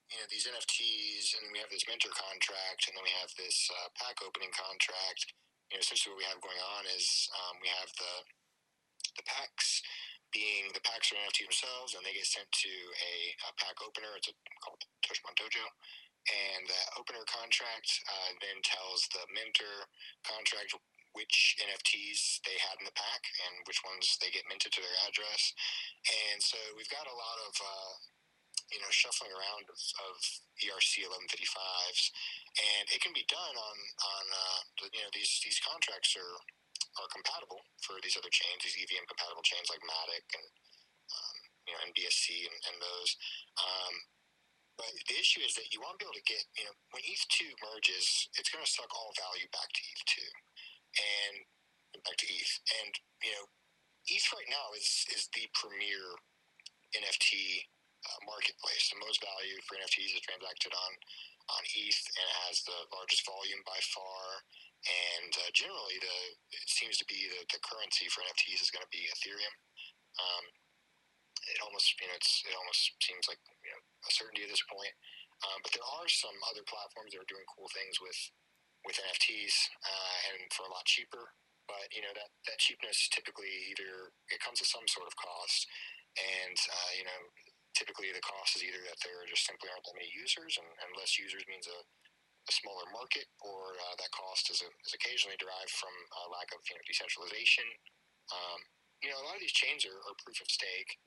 you know, these NFTs, and we have this minter contract, and then we have this uh, pack opening contract. You know, essentially what we have going on is um, we have the the packs being the packs are NFT themselves, and they get sent to a, a pack opener. It's a, called Toshimon Dojo. And that opener contract uh, then tells the minter contract which NFTs they had in the pack and which ones they get minted to their address. And so we've got a lot of, uh, you know, shuffling around of, of ERC 1155s. And it can be done on, on uh, you know, these, these contracts are, are compatible for these other chains, these EVM compatible chains like Matic and, um, you know, NBSC and, and those. Um, but the issue is that you want to be able to get, you know, when ETH2 merges, it's going to suck all value back to ETH2 and back to ETH. And, you know, ETH right now is, is the premier NFT uh, marketplace. The most value for NFTs is transacted on, on ETH and it has the largest volume by far. And uh, generally, the it seems to be the, the currency for NFTs is going to be Ethereum. Um, it almost you know it almost seems like you know a certainty at this point. Um, but there are some other platforms that are doing cool things with with NFTs uh, and for a lot cheaper. But you know that that cheapness typically either it comes at some sort of cost, and uh, you know typically the cost is either that there just simply aren't that many users, and, and less users means a, a smaller market, or uh, that cost is, a, is occasionally derived from a lack of you know decentralization. Um, you know a lot of these chains are, are proof of stake,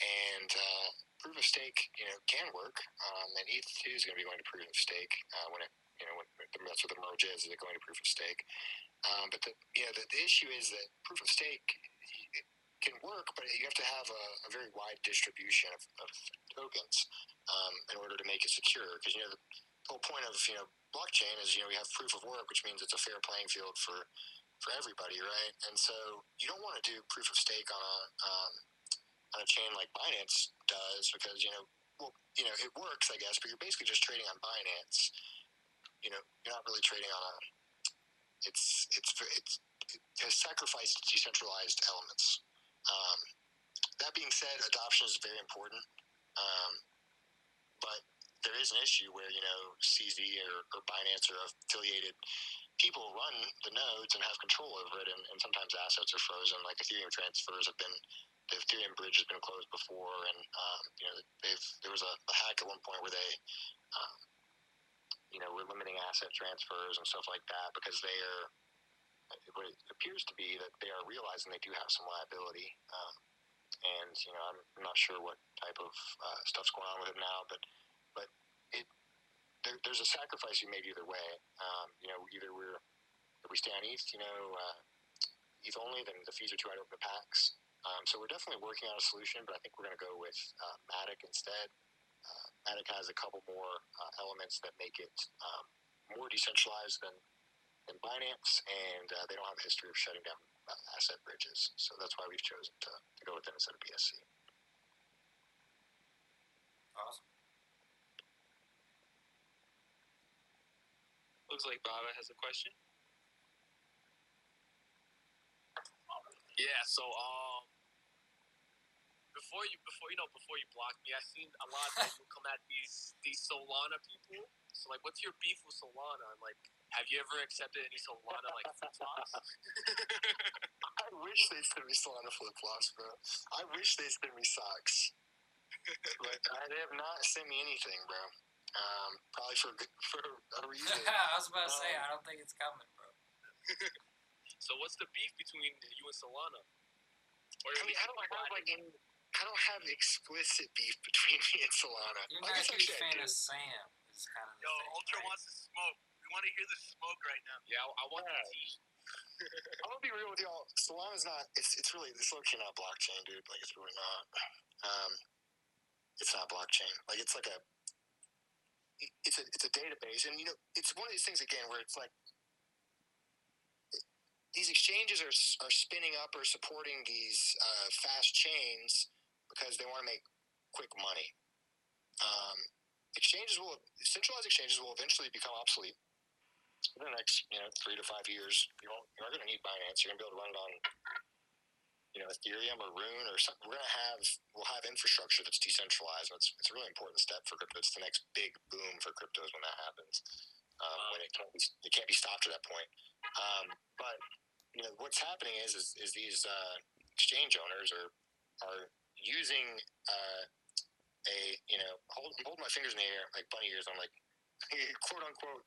and uh, proof of stake, you know, can work. Um, and ETH two is going to be going to proof of stake uh, when it, when that's what the merge is. Is it going to proof of stake? Um, but the, know, the, the issue is that proof of stake can work, but you have to have a, a very wide distribution of, of tokens um, in order to make it secure. Because you know, the whole point of you know blockchain is you know we have proof of work, which means it's a fair playing field for for everybody, right? And so you don't want to do proof of stake on a um, on a chain like Binance does because you know, well, you know, it works, I guess, but you're basically just trading on Binance. You know, you're not really trading on a. It's it's it's it has sacrificed decentralized elements. Um, that being said, adoption is very important, um, but there is an issue where you know CZ or, or Binance or affiliated people run the nodes and have control over it, and, and sometimes assets are frozen. Like Ethereum transfers have been the Ethereum bridge has been closed before, and um, you know they've there was a, a hack at one point where they, um, you know, were limiting asset transfers and stuff like that because they are. It appears to be that they are realizing they do have some liability, um, and you know I'm not sure what type of uh, stuff's going on with it now, but but it there, there's a sacrifice you made either way. Um, you know, either we're if we stay on ETH, you know, uh, ETH only, then the fees are too to open the packs. Um, so we're definitely working on a solution, but I think we're going to go with uh, Matic instead. Matic has a couple more uh, elements that make it um, more decentralized than than Binance, and uh, they don't have a history of shutting down uh, asset bridges. So that's why we've chosen to, to go with them instead of BSC. Awesome. Looks like Baba has a question. Yeah, so um before you before you know before you blocked me, I seen a lot of people come at these these Solana people. So like what's your beef with Solana? I'm like have you ever accepted any Solana like flip flops? I wish they sent me Solana flip flops, bro. I wish they sent me socks. but they have not sent me anything, bro. Um, probably for good- for a reason. I was about to say, Um, I don't think it's coming, bro. so what's the beef between you and Solana? Or I mean, I don't have like any. I don't have an explicit beef between me and Solana. You're I not a guess huge I fan do. of Sam. Is kind of Yo, thing, Ultra right? wants to smoke. We want to hear the smoke right now. Yeah, I, I want the tea. I'm gonna be real with y'all. Solana's not. It's it's really it's low not blockchain, dude. Like it's really not. Um, it's not blockchain. Like it's like a. It's a it's a database, and you know it's one of these things again where it's like these exchanges are are spinning up or supporting these uh, fast chains because they want to make quick money. Um, exchanges will centralized exchanges will eventually become obsolete in the next you know three to five years, you you're going to need Binance. You're going to be able to run it on you know Ethereum or Rune or something. We're going to have we'll have infrastructure that's decentralized. It's it's a really important step for crypto. It's the next big boom for cryptos when that happens. Um, when it can't be it can't be stopped at that point. Um, but you know what's happening is is, is these uh, exchange owners are are using uh, a you know hold, I'm my fingers in the air like bunny ears. I'm like quote unquote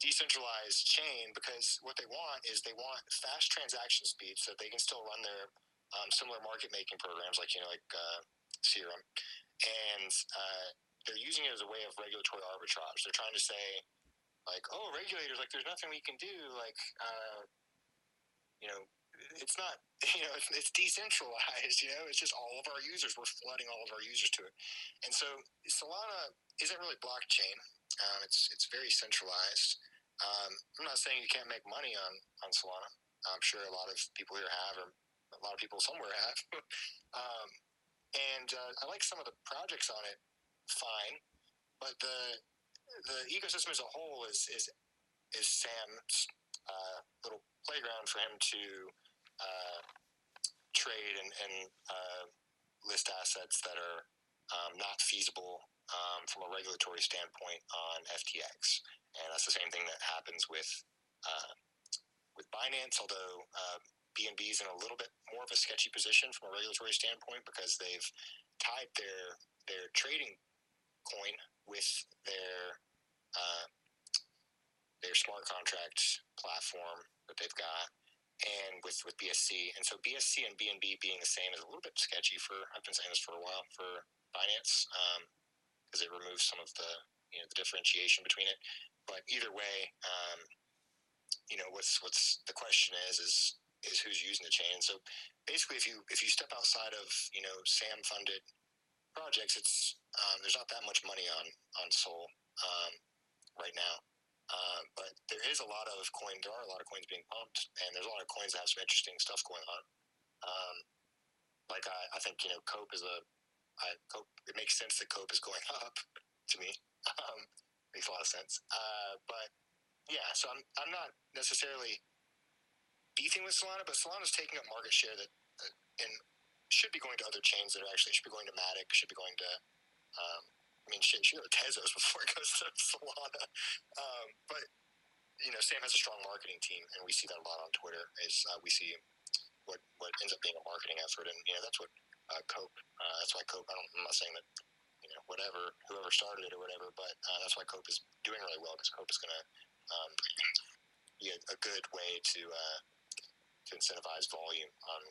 decentralized chain because what they want is they want fast transaction speed so they can still run their um, similar market making programs like you know like uh, Serum, and uh, they're using it as a way of regulatory arbitrage. They're trying to say like, oh, regulators, like there's nothing we can do, like uh, you know. It's not, you know, it's, it's decentralized. You know, it's just all of our users. We're flooding all of our users to it, and so Solana isn't really blockchain. Um, it's it's very centralized. Um, I'm not saying you can't make money on on Solana. I'm sure a lot of people here have, or a lot of people somewhere have. um, and uh, I like some of the projects on it, fine, but the the ecosystem as a whole is is is Sam's uh, little playground for him to uh, trade and, and uh, list assets that are um, not feasible um, from a regulatory standpoint on FTX, and that's the same thing that happens with uh, with Binance. Although uh, BNB is in a little bit more of a sketchy position from a regulatory standpoint because they've tied their their trading coin with their uh, their smart contract platform that they've got, and with with BSC, and so BSC and BNB being the same is a little bit sketchy for. I've been saying this for a while for Binance because it removes some of the you know the differentiation between it. But either way, um, you know what's what's the question is is is who's using the chain. So basically, if you if you step outside of you know SAM funded projects, it's um, there's not that much money on on Sol um, right now. Um, but there is a lot of coin. There are a lot of coins being pumped, and there's a lot of coins that have some interesting stuff going on. Um, like I, I think you know Cope is a I, Cope. It makes sense that Cope is going up to me. Um, makes a lot of sense. Uh, but yeah, so I'm I'm not necessarily beefing with Solana, but Solana's taking up market share that, that and should be going to other chains that are actually should be going to Matic, should be going to. Um, mean, shit, go to Tezos before it goes to Solana. Um, but you know, Sam has a strong marketing team, and we see that a lot on Twitter. Is uh, we see what what ends up being a marketing effort, and you know that's what uh, Cope. Uh, that's why Cope. I don't, I'm not saying that you know whatever whoever started it or whatever, but uh, that's why Cope is doing really well because Cope is going to um, be a, a good way to uh, to incentivize volume on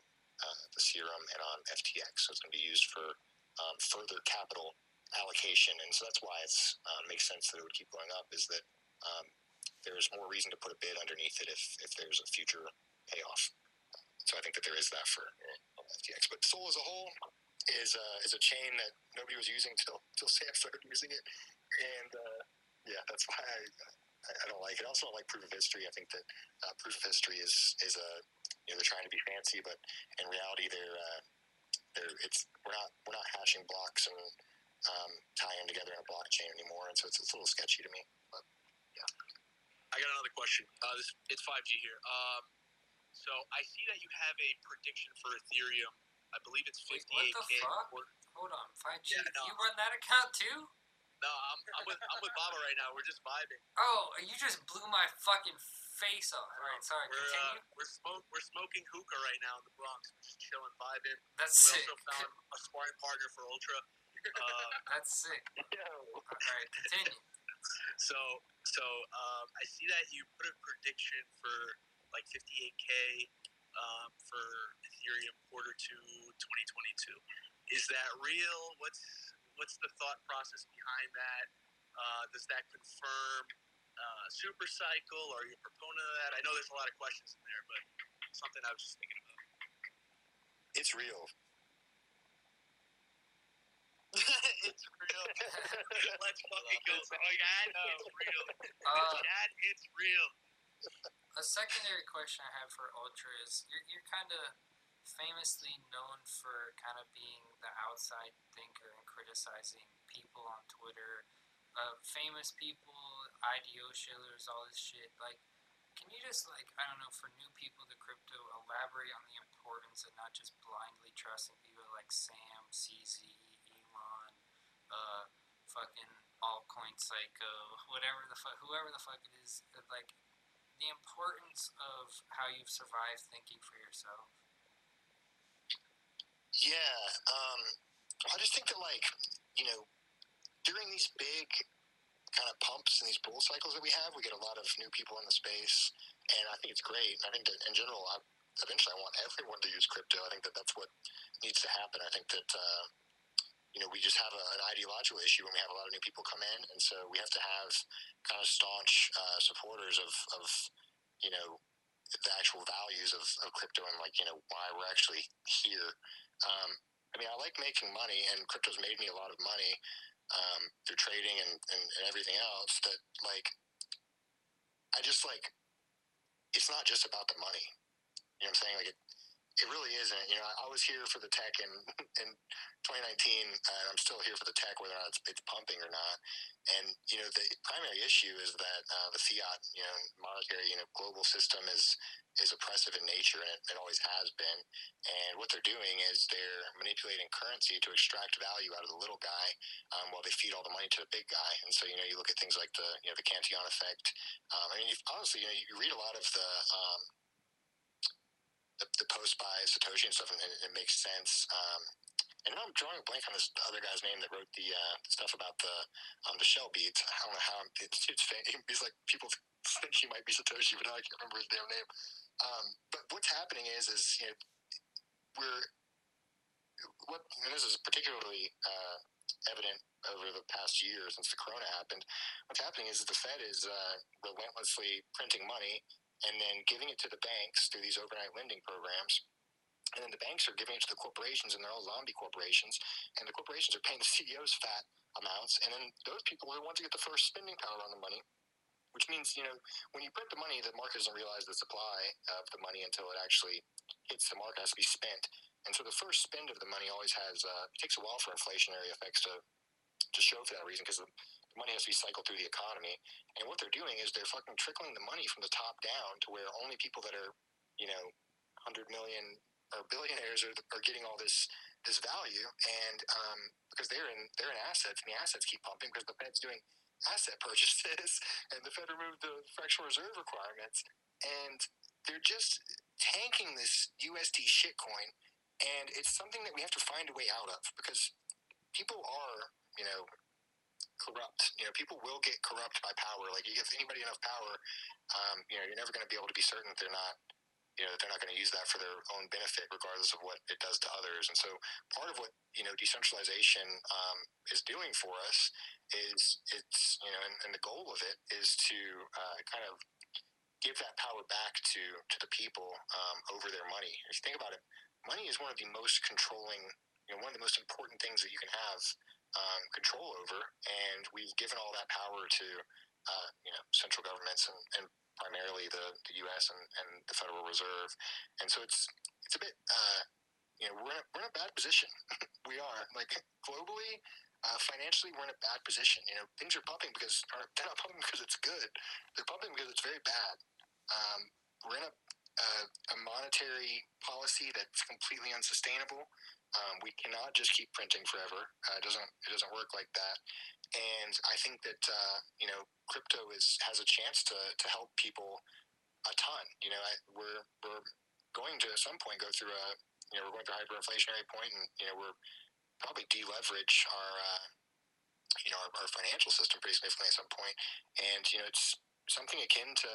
uh, the Serum and on FTX. So it's going to be used for um, further capital allocation, and so that's why it uh, makes sense that it would keep going up. Is that um, there's more reason to put a bid underneath it if if there's a future payoff. So I think that there is that for FTX. But Sol as a whole, is uh, is a chain that nobody was using till till Sam started using it, and uh, yeah, that's why I, I I don't like it. I also don't like proof of history. I think that uh, proof of history is is a you know they're trying to be fancy, but in reality they're uh, they're it's we're not we're not hashing blocks and um, tying them together in a blockchain anymore, and so it's, it's a little sketchy to me. But yeah. I got another question. Uh, this it's 5G here. Um, so I see that you have a prediction for Ethereum. I believe it's Wait, 58k. Wait, what the fuck? Or- Hold on, 5G. Yeah, no. You run that account too? No, I'm, I'm with I'm with Baba right now. We're just vibing. Oh, you just blew my fucking face off. All right, sorry. We're uh, we're smoke we're smoking hookah right now in the Bronx. We're just chilling, vibing. That's We sick. also found a sparring partner for Ultra. Uh, That's sick. All right, continue. so so um, I see that you put a prediction for like 58k um, for Ethereum quarter two 2022. Is that real? What's what's the thought process behind that? Uh, does that confirm uh, super cycle? Are you a proponent of that? I know there's a lot of questions in there, but something I was just thinking about. it's real. It's real. Let's fucking go. Oh, yeah, it's real. Uh, Chad, it's real. a secondary question I have for Ultra is you're, you're kind of famously known for kind of being the outside thinker and criticizing people on Twitter, uh, famous people, IDO shillers, all this shit. Like, can you just like I don't know for new people to crypto elaborate on the importance of not just blindly trusting people like Sam, CZ, Elon, uh, fucking altcoin psycho, whatever the fuck, whoever the fuck it is, like the importance of how you've survived thinking for yourself. Yeah, um, I just think that like you know during these big kind of pumps and these bull cycles that we have, we get a lot of new people in the space, and I think it's great. I think that in general, I, eventually, I want everyone to use crypto. I think that that's what needs to happen. I think that. Uh, you know, we just have a, an ideological issue when we have a lot of new people come in, and so we have to have kind of staunch uh, supporters of, of, you know, the actual values of, of crypto and like you know why we're actually here. Um, I mean, I like making money, and crypto's made me a lot of money um, through trading and, and, and everything else. That like, I just like, it's not just about the money. You know what I'm saying? Like, it, it really isn't. You know, I, was here for the tech in in 2019, and I'm still here for the tech, whether or not it's, it's pumping or not. And you know, the primary issue is that uh, the fiat, you know, monetary, you know, global system is is oppressive in nature, and it, it always has been. And what they're doing is they're manipulating currency to extract value out of the little guy, um, while they feed all the money to the big guy. And so, you know, you look at things like the you know the Cantillon effect. Um, I mean, honestly, you know, you read a lot of the um, the, the post by Satoshi and stuff, and it, makes sense. Um, and now I'm drawing a blank on this other guy's name that wrote the uh, stuff about the um, the shell beads. I don't know how it's, it's He's like people think he might be Satoshi, but now I can't remember his damn name. Um, but what's happening is is you know we're what and this is particularly uh, evident over the past year since the corona happened. What's happening is the Fed is uh, relentlessly printing money and then giving it to the banks through these overnight lending programs. And then the banks are giving it to the corporations, and they're all zombie corporations. And the corporations are paying the CEOs fat amounts. And then those people are the ones who get the first spending power on the money, which means, you know, when you print the money, the market doesn't realize the supply of the money until it actually hits the market, has to be spent. And so the first spend of the money always has, uh, it takes a while for inflationary effects to, to show for that reason because the money has to be cycled through the economy. And what they're doing is they're fucking trickling the money from the top down to where only people that are, you know, 100 million or billionaires are, are getting all this this value. And um, because they're in they're in assets, and the assets keep pumping because the Fed's doing asset purchases, and the Fed removed the fractional reserve requirements, and they're just tanking this USD shitcoin. And it's something that we have to find a way out of because people are, you know, corrupt. You know, people will get corrupt by power. Like you give anybody enough power, um, you know, you're never going to be able to be certain that they're not, you know, that they're not going to use that for their own benefit, regardless of what it does to others. And so, part of what you know decentralization um, is doing for us is it's you know, and, and the goal of it is to uh, kind of give that power back to to the people um, over their money. If you think about it, money is one of the most controlling you know one of the most important things that you can have um, control over, and we've given all that power to uh, you know central governments and, and primarily the, the U.S. And, and the Federal Reserve, and so it's it's a bit uh, you know we're in a, we're in a bad position. we are like globally. Uh, financially, we're in a bad position. You know, things are pumping because they're not pumping because it's good. They're pumping because it's very bad. Um, we're in a, a, a monetary policy that's completely unsustainable. Um, we cannot just keep printing forever. Uh, it doesn't it doesn't work like that. And I think that uh, you know crypto is has a chance to to help people a ton. You know, I, we're we're going to at some point go through a you know we're going through a hyperinflationary point, and you know we're probably deleverage our uh, you know our, our financial system pretty significantly at some point. And you know it's something akin to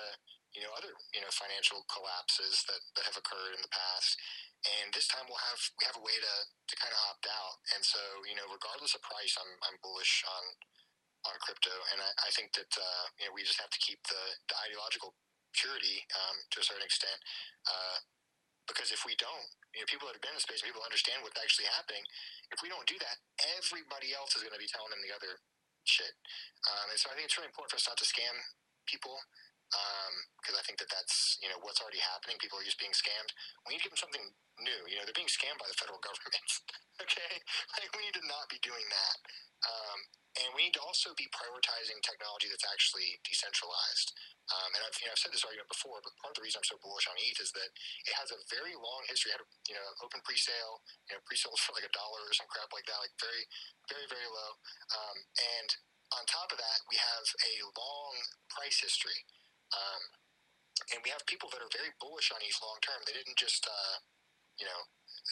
you know other you know financial collapses that, that have occurred in the past. And this time we'll have we have a way to, to kind of opt out. And so you know regardless of price i'm, I'm bullish on on crypto. And i, I think that uh, you know we just have to keep the, the ideological purity um, to a certain extent uh, because if we don't you know people that have been in space people understand what's actually happening. If we don't do that everybody else is going to be telling them the other shit. Um, and so i think it's really important for us not to scam people because um, I think that that's you know what's already happening. People are just being scammed. We need to give them something new. You know, they're being scammed by the federal government. okay, like we need to not be doing that. Um, and we need to also be prioritizing technology that's actually decentralized. Um, and I've, you know, I've said this argument before, but part of the reason I'm so bullish on ETH is that it has a very long history. It had a, you know, open pre-sale, you know, pre-sales for like a dollar or some crap like that, like very, very, very low. Um, and on top of that, we have a long price history. Um, and we have people that are very bullish on ETH long term. They didn't just, uh, you know,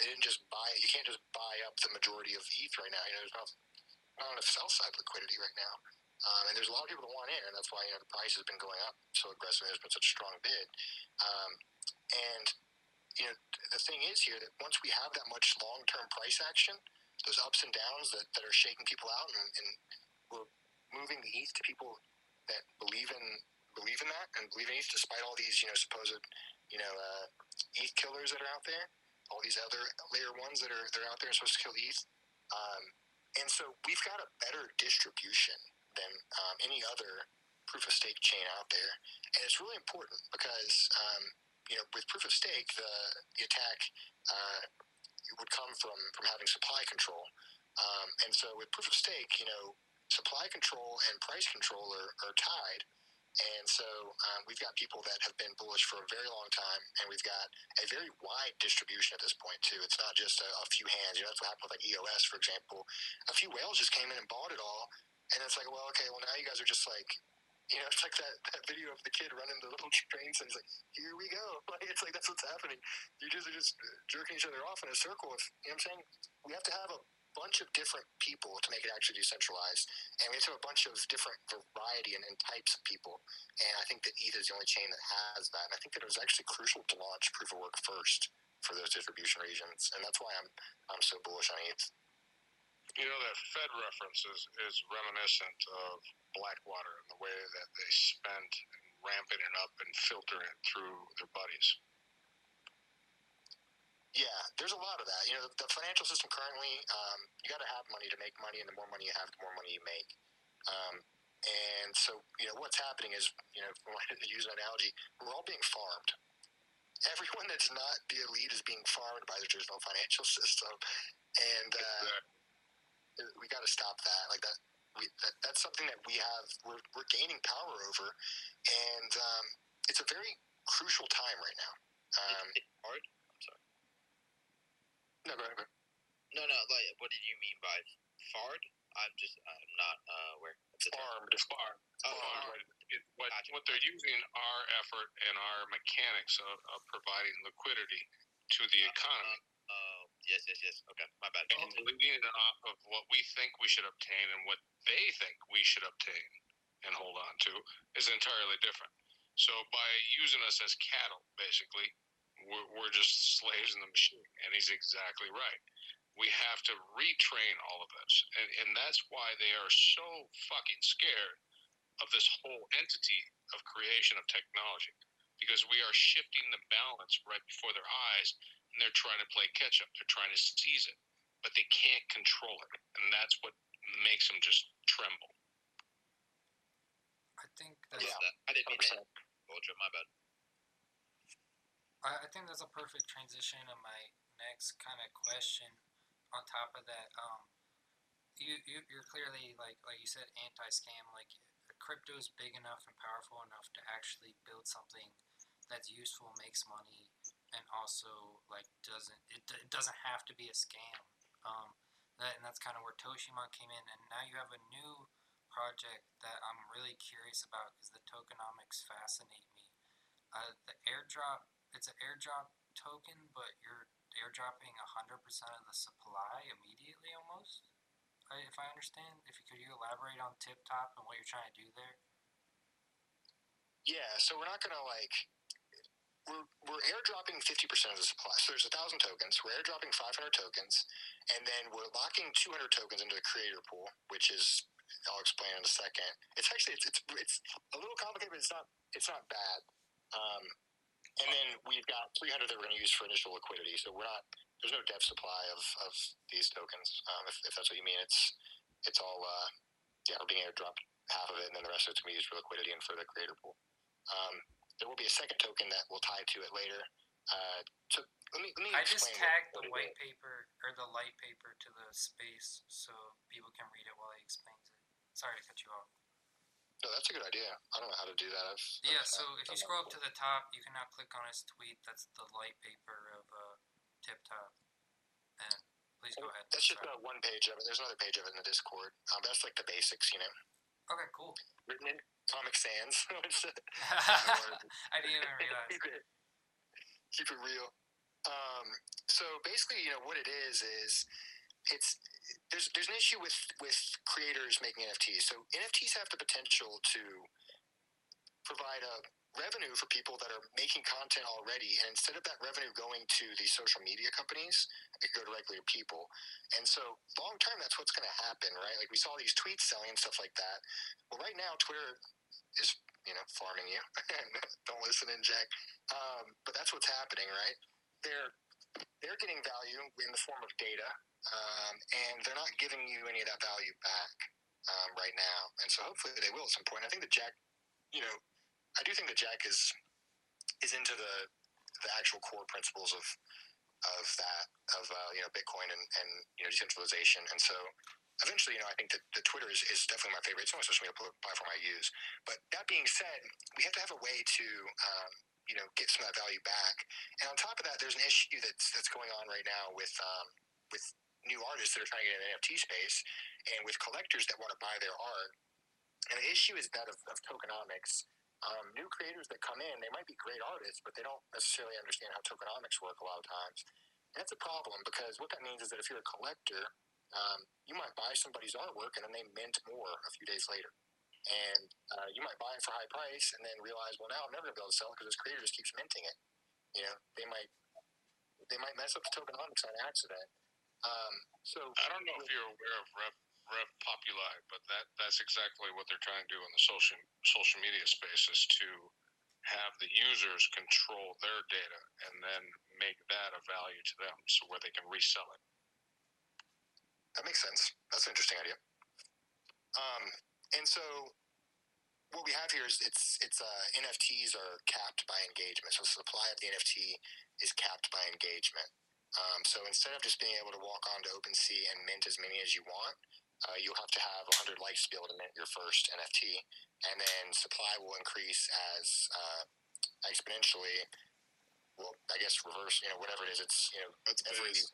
they didn't just buy. You can't just buy up the majority of ETH right now. You know, there's not, not enough sell side liquidity right now, um, and there's a lot of people that want in, and that's why you know the price has been going up so aggressively. There's been such a strong bid, um, and you know the thing is here that once we have that much long term price action, those ups and downs that, that are shaking people out, and, and we're moving the ETH to people that believe in believe in that and believe in ETH despite all these, you know, supposed, you know, uh, ETH killers that are out there, all these other layer ones that are they're out there supposed to kill ETH. Um, and so we've got a better distribution than um, any other proof of stake chain out there, and it's really important because um, you know with proof of stake the the attack uh, would come from from having supply control, um, and so with proof of stake, you know supply control and price control are, are tied. And so um, we've got people that have been bullish for a very long time, and we've got a very wide distribution at this point too. It's not just a, a few hands. You know, that's what happened with like EOS, for example. A few whales just came in and bought it all, and it's like, well, okay, well now you guys are just like, you know, it's like that, that video of the kid running the little trains, and he's like, here we go. Like it's like that's what's happening. You just are just jerking each other off in a circle. If you know what I'm saying, we have to have a bunch of different people to make it actually decentralized. And we have to have a bunch of different variety and, and, types of people. And I think that ETH is the only chain that has that. And I think that it was actually crucial to launch proof of work first for those distribution regions. And that's why I'm I'm so bullish on ETH. You know that Fed reference is, is reminiscent of Blackwater and the way that they spend ramping it up and filtering it through their buddies. Yeah, there's a lot of that. You know, the, the financial system currently, um, you got to have money to make money, and the more money you have, the more money you make. Um, and so, you know, what's happening is, you know, to use an analogy, we're all being farmed. Everyone that's not the elite is being farmed by the traditional financial system, and uh, we got to stop that. Like that, we, that, that's something that we have. We're, we're gaining power over, and um, it's a very crucial time right now. Um, it's hard ahead. No, no. Like, what did you mean by fard? I'm just, I'm not uh, aware. Farmed, farm. Oh, farm. What, gotcha. what they're using our effort and our mechanics of, of providing liquidity to the uh-huh. economy. Uh, uh, yes, yes, yes. Okay, my bad. And leading it off of what we think we should obtain and what they think we should obtain and hold on to is entirely different. So by using us as cattle, basically, we're, we're just slaves in the machine. And he's exactly right. We have to retrain all of us. And, and that's why they are so fucking scared of this whole entity of creation of technology because we are shifting the balance right before their eyes and they're trying to play catch up. They're trying to seize it. but they can't control it, and that's what makes them just tremble. I think that's Yeah. I didn't mean to 100%. hold you. My bad. I, I think that's a perfect transition to my next kind of question. On top of that, um, you, you you're clearly like like you said anti-scam. Like crypto is big enough and powerful enough to actually build something that's useful, makes money, and also like doesn't it, it doesn't have to be a scam. Um, that, and that's kind of where Toshimon came in. And now you have a new project that I'm really curious about because the tokenomics fascinate me. Uh, the airdrop it's an airdrop token, but you're airdropping hundred percent of the supply immediately, almost. If I understand, if you could you elaborate on Tip Top and what you're trying to do there? Yeah, so we're not gonna like we're we're airdropping fifty percent of the supply. So there's a thousand tokens. We're airdropping five hundred tokens, and then we're locking two hundred tokens into the creator pool, which is I'll explain in a second. It's actually it's it's, it's a little complicated, but it's not it's not bad. Um, and then we've got 300 that we're going to use for initial liquidity. So we're not there's no dev supply of, of these tokens. Um, if, if that's what you mean, it's it's all uh, yeah we're being airdropped half of it, and then the rest of it's going to be used for liquidity and for the creator pool. Um, there will be a second token that will tie to it later. Uh, so let me let me I just tagged what, the what white paper or the light paper to the space so people can read it while he explains it. Sorry to cut you off. No, that's a good idea. I don't know how to do that. I've, Yeah, I've so not if you scroll up to the top, you can now click on his tweet. That's the light paper of uh, Tip Top. And please go ahead. That's just uh, one page of it. There's another page of it in the Discord. Um, that's like the basics, you know. Okay, cool. Written in Comic Sans. I didn't even realize. keep it, keep it real. Um, so basically, you know what it is is it's there's there's an issue with with creators making NFTs. So NFTs have the potential to provide a revenue for people that are making content already, and instead of that revenue going to the social media companies, it could go directly to people. And so long term, that's what's going to happen, right? Like we saw these tweets selling and stuff like that. Well, right now, Twitter is you know farming you. Don't listen in, Jack. Um, but that's what's happening, right? They're they're getting value in the form of data, um, and they're not giving you any of that value back um, right now. And so hopefully they will at some point. I think that Jack, you know, I do think that Jack is is into the the actual core principles of of that of uh, you know Bitcoin and, and you know decentralization. And so eventually, you know, I think that the Twitter is, is definitely my favorite. It's the only social media platform I use. But that being said, we have to have a way to um, you know get some of that value back. And on top of that, there's an issue that's that's going on right now with um, with new artists that are trying to get in the NFT space, and with collectors that want to buy their art. And the issue is that of, of tokenomics. Um, new creators that come in, they might be great artists, but they don't necessarily understand how tokenomics work a lot of times. And that's a problem because what that means is that if you're a collector, um, you might buy somebody's artwork and then they mint more a few days later. And uh, you might buy it for high price and then realize, well, now I'm never going to be able to sell it because this creator just keeps minting it. You know, they might they might mess up the tokenomics on accident. Um, so I don't know if you're aware of Rev, Rev Populi, but that that's exactly what they're trying to do in the social social media space is to have the users control their data and then make that of value to them, so where they can resell it. That makes sense. That's an interesting idea. Um, and so what we have here is it's it's uh, NFTs are capped by engagement. So the supply of the NFT is capped by engagement. Um, so instead of just being able to walk onto OpenSea and mint as many as you want, uh, you'll have to have 100 likes to be able to mint your first NFT, and then supply will increase as uh, exponentially. Well, I guess reverse. You know, whatever it is, it's you know That's every base.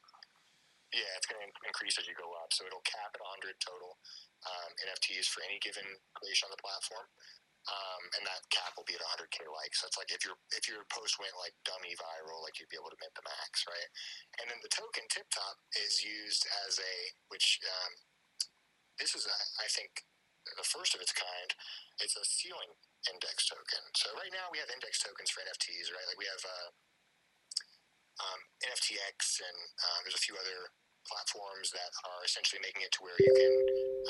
yeah, it's going to increase as you go up. So it'll cap at 100 total um, NFTs for any given creation on the platform. Um, and that cap will be at 100k likes. So it's like if your if your post went like dummy viral, like you'd be able to mint the max, right? And then the token Tip Top is used as a which um, this is a, I think the first of its kind. It's a ceiling index token. So right now we have index tokens for NFTs, right? Like we have uh, um, NFTX and um, there's a few other platforms that are essentially making it to where you can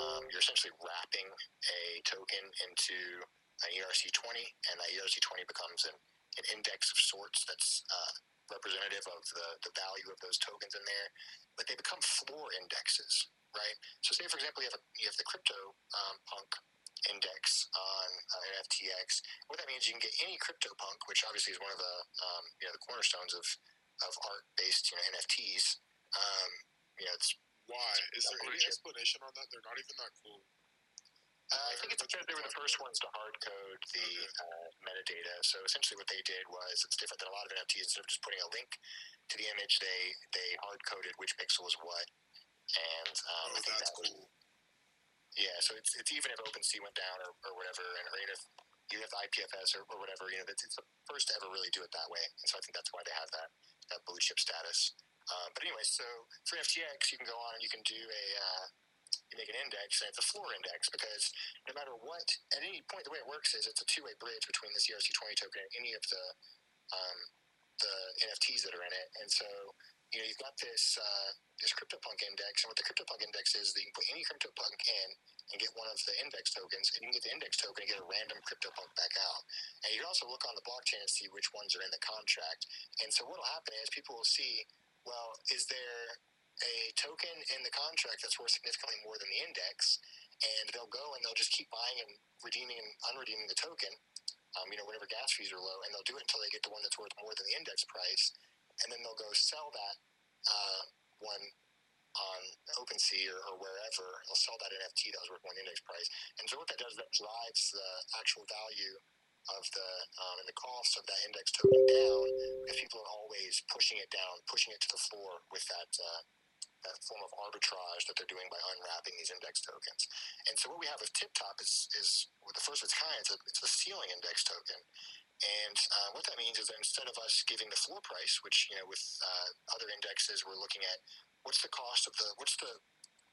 um, you're essentially wrapping a token into an ERC20, and that ERC20 becomes an, an index of sorts that's uh, representative of the, the value of those tokens in there. but they become floor indexes, right? So, say for example, you have a, you have the crypto um, punk index on uh, NFTX. What that means, you can get any crypto punk, which obviously is one of the um, you know the cornerstones of of art based you know NFTs. Um, you know, it's Why? Is there any explanation on that? They're not even that cool. Uh, I think it's because they were the first ones to hard code the uh, metadata. So essentially, what they did was it's different than a lot of NFTs. Instead of just putting a link to the image, they they hard coded which pixel is what, and um, Oh, I think that's that cool. yeah. So it's, it's even if OpenSea went down or, or whatever, and or even if you have IPFS or, or whatever, you know, it's, it's the first to ever really do it that way. And so I think that's why they have that that blue chip status. Um, but anyway, so for NFTX, you can go on and you can do a uh, make an index, and it's a floor index because no matter what, at any point, the way it works is it's a two-way bridge between this ERC20 token and any of the um, the NFTs that are in it. And so you know you've got this uh, this CryptoPunk index, and what the CryptoPunk index is, that you can put any CryptoPunk in and get one of the index tokens, and you can get the index token and get a random CryptoPunk back out. And you can also look on the blockchain and see which ones are in the contract. And so what will happen is people will see, well, is there a token in the contract that's worth significantly more than the index? And they'll go and they'll just keep buying and redeeming and unredeeming the token. Um, you know, whenever gas fees are low, and they'll do it until they get the one that's worth more than the index price, and then they'll go sell that uh, one on OpenSea or, or wherever. They'll sell that NFT that was worth more than the index price. And so what that does, that drives the actual value of the um, and the cost of that index token down because people are always pushing it down, pushing it to the floor with that. Uh, that form of arbitrage that they're doing by unwrapping these index tokens. And so what we have with TipTop is is well, the first of its kind. It's a, it's a ceiling index token. And uh, what that means is that instead of us giving the floor price, which you know with uh, other indexes we're looking at, what's the cost of the what's the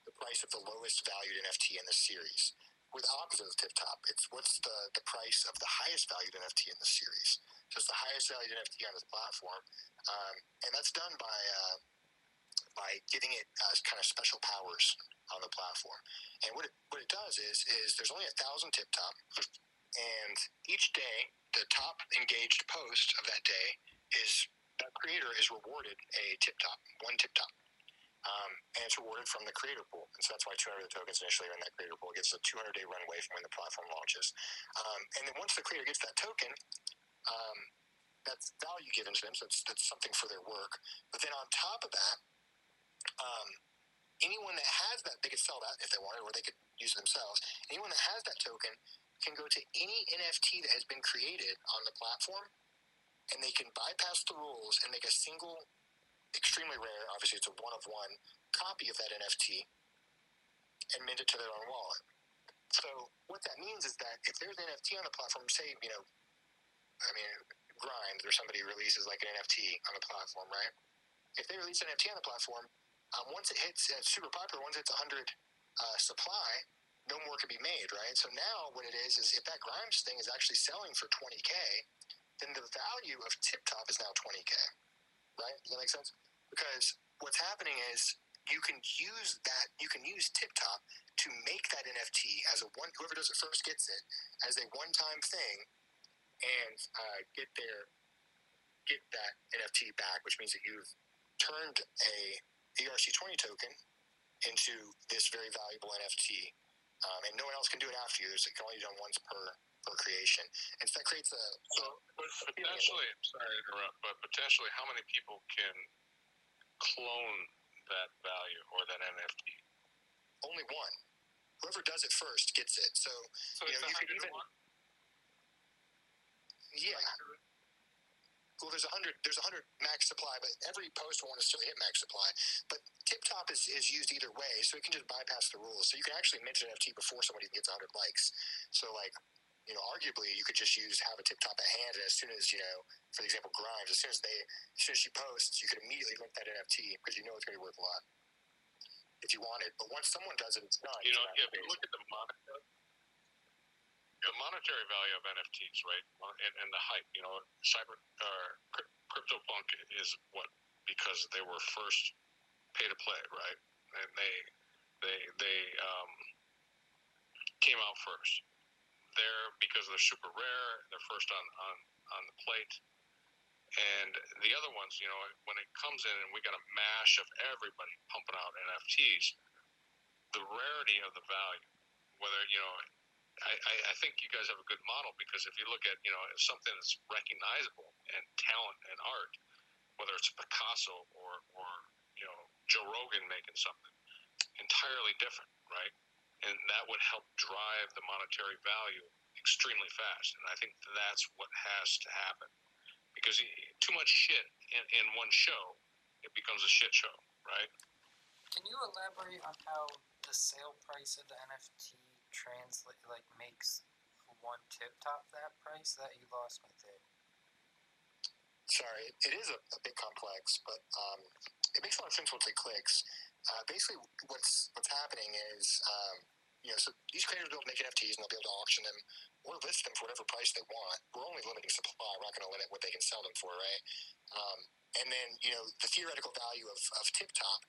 the price of the lowest valued NFT in the series? The opposite of TipTop. It's what's the the price of the highest valued NFT in the series. So it's the highest valued NFT on this platform, um, and that's done by uh, by giving it uh, kind of special powers on the platform. And what it what it does is is there's only a thousand tip top, and each day the top engaged post of that day is that creator is rewarded a tip top, one tip top. Um, and it's rewarded from the creator pool. And so that's why 200 of the tokens initially are in that creator pool. It gets a 200 day runway from when the platform launches. Um, and then once the creator gets that token, um, that's value given to them. So that's, that's something for their work. But then on top of that, um, anyone that has that, they could sell that if they wanted, or they could use it themselves. Anyone that has that token can go to any NFT that has been created on the platform, and they can bypass the rules and make a single, extremely rare, obviously it's a one of one copy of that NFT, and mint it to their own wallet. So what that means is that if there's an NFT on the platform, say you know, I mean, Grimes or somebody releases like an NFT on the platform, right? If they release an NFT on the platform, um, once it hits uh, super popular, once it's 100 uh, supply, no more can be made, right? So now what it is is if that Grimes thing is actually selling for 20k, then the value of Tip Top is now 20k, right? Does that make sense? Because what's happening is you can use that, you can use Tip Top to make that NFT as a one. Whoever does it first gets it as a one-time thing, and uh, get their get that NFT back, which means that you've turned a ERC20 token into this very valuable NFT, um, and no one else can do it after you. So it can only be done once per per creation, and so that creates a So, but potentially, sorry to interrupt, but potentially, how many people can clone that value or that NFT? only one. Whoever does it first gets it. So So You it's know, you could even- one. yeah, well, there's a hundred. There's a hundred max supply, but every post will want to still hit max supply. But Tip Top is, is used either way, so it can just bypass the rules. So you can actually mint an NFT before somebody gets 100 likes. So like, you know, arguably you could just use have a Tip Top at hand, and as soon as you know, for example, Grimes, as soon as they, as soon as she posts, you could immediately link that NFT because you know it's going to be worth a lot if you want it. But once someone does it, it's not. You know, So if you look at the monetary, the monetary value of NFTs, right, and, and the hype, you know, cyber uh, cryp- CryptoPunk is what because they were first pay to play, right, and they they they um, came out first. They're because they're super rare. They're first on on on the plate, And the other ones, you know, when it comes in and we got a mash of everybody pumping out NFTs, the rarity of the value, whether, you know, I, I, think you guys have a good model because if you look at, you know, something that's recognizable and talent and art, whether it's Picasso or, or you know, Joe Rogan making something entirely different, right? And that would help drive the monetary value extremely fast. And I think that's what has to happen because too much shit in, in one show, it becomes a shit show, right? Can you elaborate on how the sale price of the NFT translate like makes one tip top that price that you lost me there? Sorry, it is a, a bit complex, but um, it makes a lot of sense once it clicks. Uh, basically, what's what's happening is, um, you know, so these creators will make NFTs and they'll be able to auction them or list them for whatever price they want. We're only limiting supply. We're not going to limit what they can sell them for, right? Um, and then, you know, the theoretical value of, of TipTop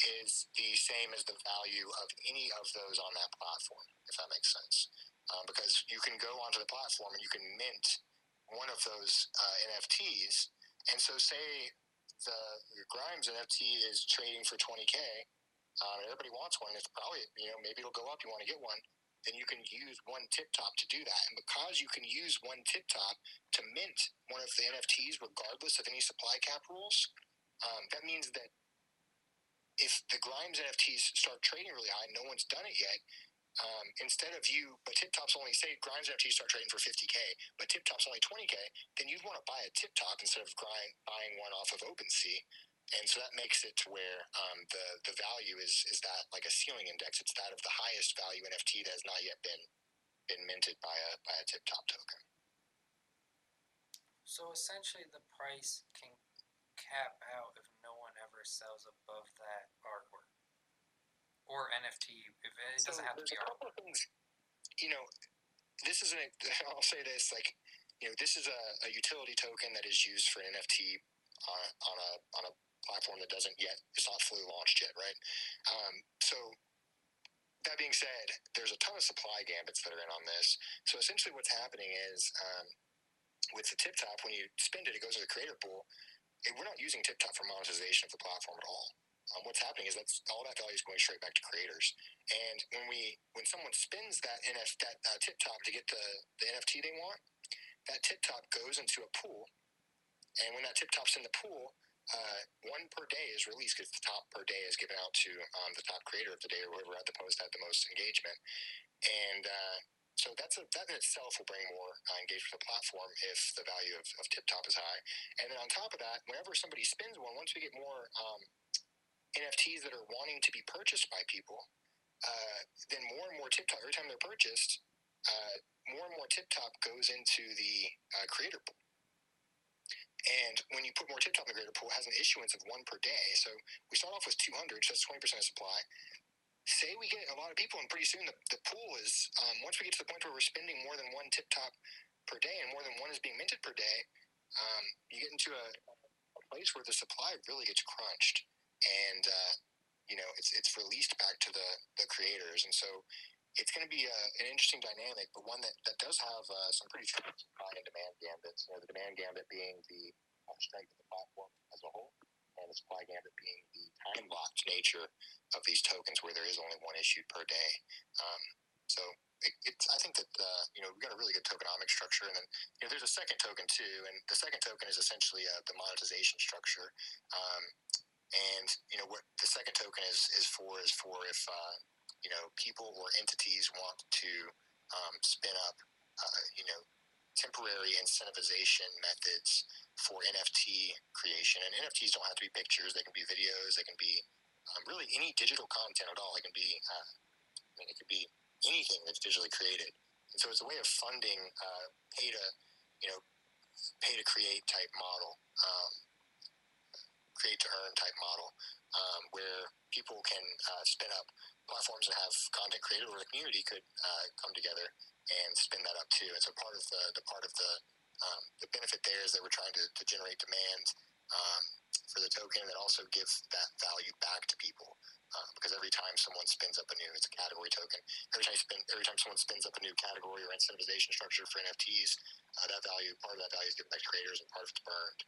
is the same as the value of any of those on that platform, if that makes sense. Um, because you can go onto the platform and you can mint one of those uh, NFTs. And so, say the, Grimes NFT is trading for 20K, um, everybody wants one. It's probably, you know, maybe it'll go up. You want to get one. Then you can use one tip top to do that. And because you can use one tip top to mint one of the NFTs, regardless of any supply cap rules, um, that means that if the Grimes NFTs start trading really high, no one's done it yet. Um, instead of you, but Tip Top's only say Grimes NFTs start trading for 50k, but Tip Top's only 20k, then you'd want to buy a Tip Top instead of Grimes, buying one off of OpenSea, and so that makes it to where um, the the value is is that like a ceiling index. It's that of the highest value NFT that has not yet been been minted by a by a Tip Top token. So essentially, the price can cap out if no one ever sells above that artwork or NFT. If it doesn't have to be artwork. Things, you know, this is an. I'll say this like, you know, this is a, a utility token that is used for NFT on, on a on a platform that doesn't yet. It's not fully launched yet, right? Um, so. That being said, there's a ton of supply gambits that are in on this. So essentially, what's happening is um, with the tip top, when you spend it, it goes to the creator pool we're not using TipTop for monetization of the platform at all. Um, what's happening is that's all that value is going straight back to creators. And when we when someone spends that NF that uh, tip top to get the, the NFT they want, that tip top goes into a pool. And when that tip top's in the pool, uh, one per day is released because the top per day is given out to um, the top creator of the day or whoever at the post had the most engagement. And uh, so that's a, that in itself will bring more uh, engagement to the platform if the value of, of tip top is high. And then on top of that, whenever somebody spins one, once we get more um, NFTs that are wanting to be purchased by people, uh, then more and more tip top, every time they're purchased, uh, more and more tip top goes into the uh, creator pool. And when you put more tip top in the creator pool, it has an issuance of one per day. So we start off with 200, so that's 20% of supply say we get a lot of people, and pretty soon the, the pool is, um, once we get to the point where we're spending more than one tip top per day and more than one is being minted per day, um, you get into a, a, place where the supply really gets crunched and, uh, you know, it's, it's released back to the, the creators. And so it's going to be a, an interesting dynamic, but one that, that does have uh, some pretty strong supply and demand gambits. You know, the demand gambit being the uh, strength of the platform as a whole and the supply gambit being the time locked nature of these tokens where there is only one issued per day. Um, so it, it's, I think that, uh, you know, we've got a really good tokenomic structure. And then, you know, there's a second token too. And the second token is essentially uh, the monetization structure. Um, and, you know, what the second token is, is for is for if, uh, you know, people or entities want to um, spin up, uh, you know, temporary incentivization methods for NFT creation. And NFTs don't have to be pictures; they can be videos, they can be um, really any digital content at all. It can be, uh, I mean, it could be anything that's digitally created. And so it's a way of funding uh, pay to, you know, pay to create type model, um, create to earn type model, um, where people can uh, spin up platforms that have content created, or the community could uh, come together and spin that up too. And so part of the, the part of the um, the benefit there is that we're trying to, to generate demand um, for the token and also give that value back to people. Uh, because every time someone spins up a new, it's a category token. Every time, spin, every time someone spins up a new category or incentivization structure for NFTs, uh, that value, part of that value is given back to creators and part of it's burned.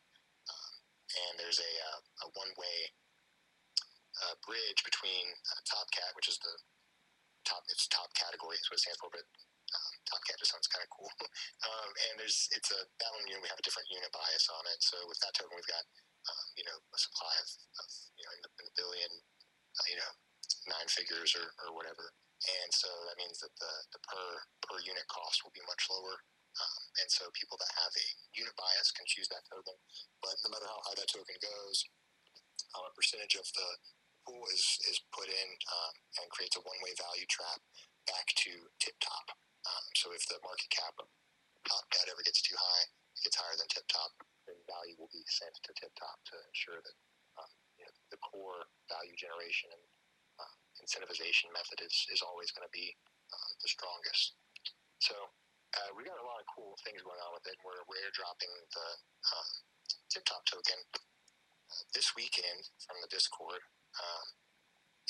and there's a, uh, a one way uh, bridge between uh, Top Cat, which is the top it's top category, is what it stands for, but um, Top Cat just sounds kind of cool. um, and there's it's a that one we have a different unit bias on it. So with that token, we've got um, you know a supply of, of you know in the, in billion, uh, you know nine figures or, or whatever. And so that means that the, the per per unit cost will be much lower. Um, and so people that have a unit bias can choose that token. But no matter how high that token goes, um, a percentage of the pool is, is put in um, and creates a one way value trap back to tip top. Um, so if the market cap top ever gets too high, gets higher than tip top, then value will be sent to tip top to ensure that um, you know, the core value generation and uh, incentivization method is, is always going to be um, the strongest. So uh, we got a lot of cool things going on with it. We're, we're airdropping the um, tip top token uh, this weekend from the Discord, um,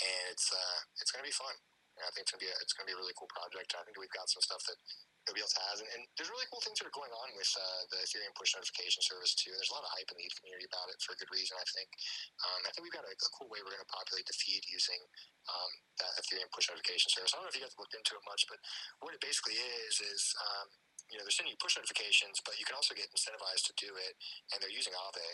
and it's uh, it's going to be fun. And I think it's to be a, it's to be a really cool project. I think we've got some stuff that nobody else has, and, and there's really cool things that are going on with uh, the Ethereum push notification service too. There's a lot of hype in the community about it for a good reason. I think. Um, I think we've got a, a cool way we're going to populate the feed using um, that Ethereum push notification service. I don't know if you guys looked into it much, but what it basically is is um, you know they're sending you push notifications, but you can also get incentivized to do it, and they're using Aave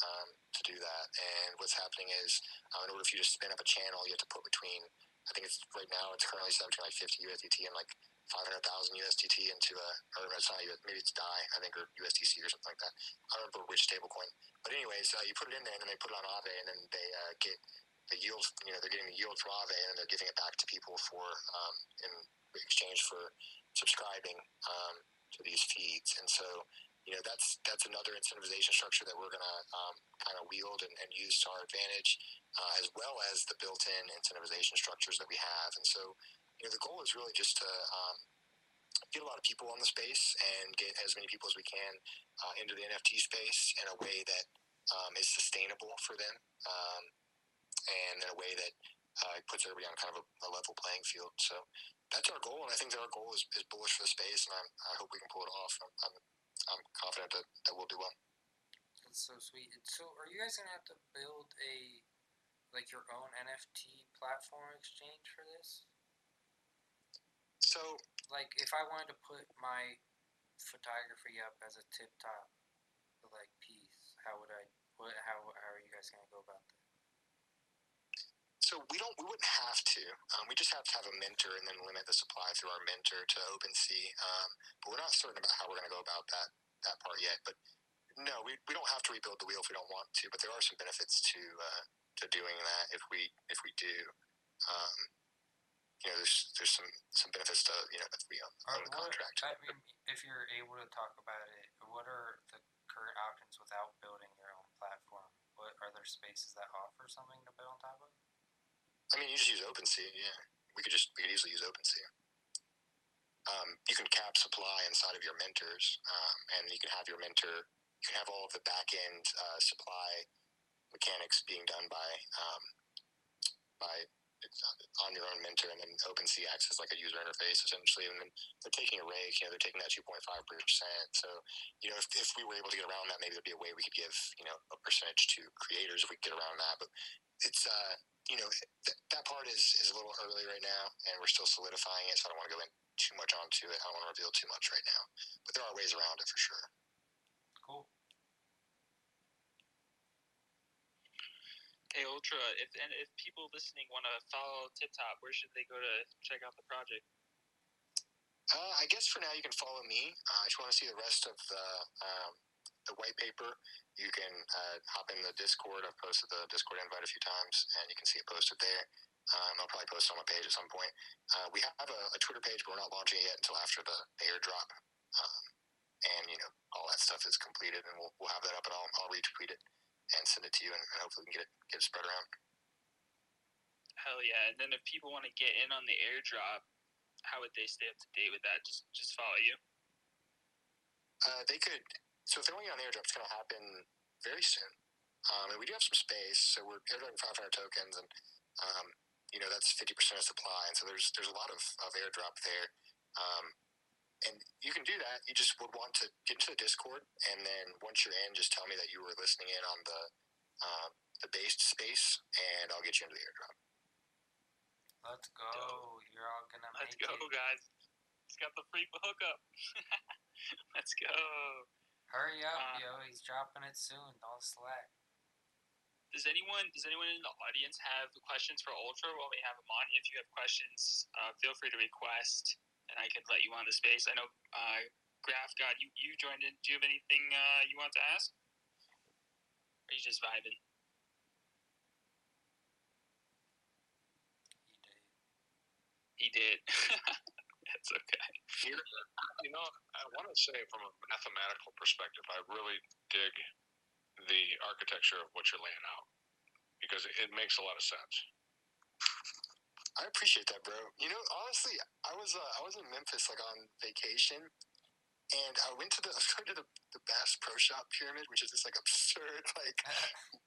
um, to do that. And what's happening is, uh, in order for you to spin up a channel, you have to put between, I think it's right now, it's currently between like 50 USDT and like 500,000 USDT into a, or it's not maybe it's DAI, I think, or USDC or something like that. I don't remember which stablecoin. But anyways, uh, you put it in there and then they put it on Aave and then they uh, get the yield, you know, they're getting the yield from Aave and they're giving it back to people for, um, in exchange for subscribing um, to these feeds. And so, you know, that's that's another incentivization structure that we're going to um, kind of wield and, and, use to our advantage, uh, as well as the built-in incentivization structures that we have. And so, you know, the goal is really just to um, get a lot of people on the space and get as many people as we can uh, into the NFT space in a way that um, is sustainable for them, um, and in a way that uh, puts everybody on kind of a, a, level playing field. So that's our goal, and I think that our goal is, is bullish for the space, and I'm, i hope we can pull it off. I'm, I'm, I'm confident that, that we'll do well. That's so sweet. So, are you guys gonna have to build a like your own NFT platform exchange for this? So, like, if I wanted to put my photography up as a tip top, like piece, how would I? What? How? How are you guys gonna go about that? So we don't, we wouldn't have to. Um, we just have to have a minter and then limit the supply through our minter to OpenSea. Um, but we're not certain about how we're going to go about that that part yet. But no, we, we don't have to rebuild the wheel if we don't want to. But there are some benefits to uh, to doing that if we if we do. Um, you know, there's there's some some benefits to you know if we own, the contract. I mean, if you're able to talk about it, what are the current options without building your own platform? What are there spaces that offer something to build on top of? I mean, you just use OpenSea. Yeah, we could just we could easily use OpenSea. Um, you can cap supply inside of your minters, um, and you can have your minter. You can have all of the back end uh, supply mechanics being done by um, by on your own minter, and then OpenSea acts as like a user interface essentially. And then they're taking a rake, you know, they're taking that 2.5 percent. So, you know, if, if we were able to get around that, maybe there'd be a way we could give you know a percentage to creators if we could get around that. But it's uh, you know, th- that part is, is a little early right now, and we're still solidifying it, so I don't want to go in too much onto it. I don't want to reveal too much right now, but there are ways around it for sure. Cool. Hey Ultra, if and if people listening want to follow Tip Top, where should they go to check out the project? Uh, I guess for now you can follow me. Uh, if you want to see the rest of the um, the white paper, you can uh, hop in the Discord. I've posted the Discord invite a few times, and you can see it posted there. Um, I'll probably post it on my page at some point. Uh, we have a, a, Twitter page, but we're not launching it yet until after the airdrop. Um, and you know all that stuff is completed, and we'll, we'll have that up, and I'll, I'll retweet it and send it to you, and, and hopefully we can get it get it spread around. Hell yeah! And then if people want to get in on the airdrop, how would they stay up to date with that? Just just follow you. Uh, they could so if they're only on airdrop, it's going to happen very soon. Um, and we do have some space, so we're airdropping 500 tokens, and um, you know that's 50% of supply, and so there's there's a lot of, of airdrop there. Um, and you can do that. You just would want to get into the Discord, and then once you're in, just tell me that you were listening in on the um, the based space, and I'll get you into the airdrop. Let's go. You're all gonna Let's go, it. guys. He's got the free hookup. Let's go. Hurry up, Uh, yo. He's dropping it soon. Don't slack. Does anyone does anyone in the audience have questions for Ultra while we have him on? If you have questions, uh, feel free to request, and I can let you on the space. I know uh, Graph God, you you joined in. Do you have anything uh, you want to ask? Or are you just vibing? He did. He did. That's okay. You know, you know, I want to say from a mathematical perspective, I really dig the architecture of what you're laying out because it, it makes a lot of sense. I appreciate that, bro. You know, honestly, I was uh, I was in Memphis like on vacation, and I went to the I was going to the, the Bass Pro Shop pyramid, which is this like absurd like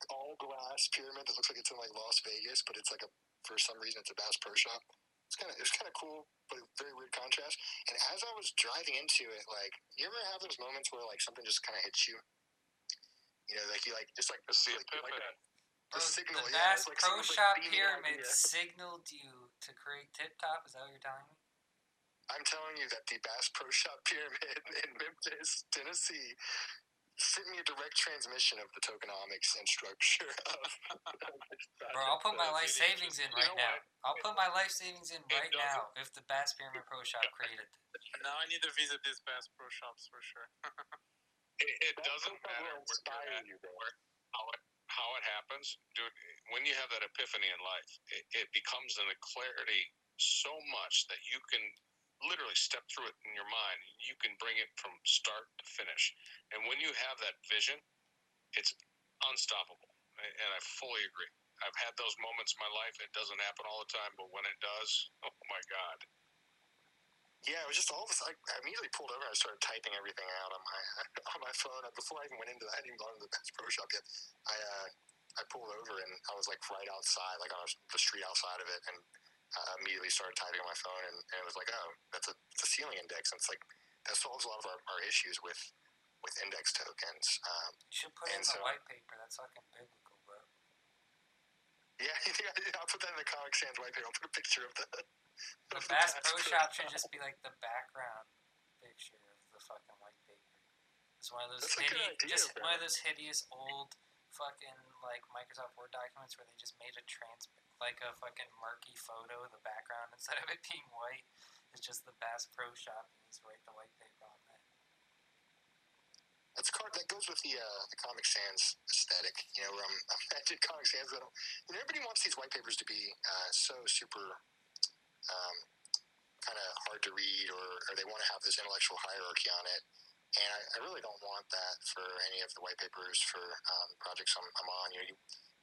all glass pyramid that looks like it's in like Las Vegas, but it's like a for some reason it's a Bass Pro Shop. It's kind of it's kind of cool, but a very weird contrast. And as I was driving into it, like you ever have those moments where like something just kind of hits you? You know, like you like just like It's the like, like epiphany. a, Bro, a signal. the yeah, Bass like Pro someone's, like, Shop Pyramid idea. signaled you to create Tip Top. Is that what you're telling me? I'm telling you that the Bass Pro Shop Pyramid in Memphis, Tennessee, sent me a direct transmission of the tokenomics and structure of. Bro, I'll put my life savings in right now. I'll put my life savings in right doesn't- now if the Bass Pyramid Pro Shop created it. Now I need to visit these Bass Pro shops for sure. It, it doesn't matter where you're inspire at, you, bro. where, how it how it happens, dude. When you have that epiphany in life, it, it becomes an clarity so much that you can literally step through it in your mind. You can bring it from start to finish, and when you have that vision, it's unstoppable. And I fully agree. I've had those moments in my life. It doesn't happen all the time, but when it does, oh my god. Yeah, it was just all of a sudden. I immediately pulled over and I started typing everything out on my on my phone. Before I even went into I hadn't even gone to the Bass Pro Shop yet. I uh, I pulled over and I was like right outside, like on the street outside of it, and uh, immediately started typing on my phone. And, and it was like, oh, that's a a ceiling index. And it's like that solves a lot of our, our issues with with index tokens. Um, You should put it in And the white paper. That's fucking biblical, bro. yeah, yeah, I'll put that in the Comic Sans white paper. I'll put a picture of the. The of Bass Pro Shop should just be like the background picture of the fucking white paper. It's one of those That's hideous, idea, just bro. one of those hideous old fucking like Microsoft Word documents where they just made a trans like a fucking murky photo the background instead of it being white. It's just the Bass Pro Shop and just write the white paper on that. That's a card that goes with the uh, the Comic Sans aesthetic. You know, I'm, I'm at Comic Sans. I don't, you know, everybody wants these white papers to be uh, so super um, kind of hard to read, or, or they want to have this intellectual hierarchy on it. And I, I really don't want that for any of the white papers for um, projects I'm, I'm on. You know, you,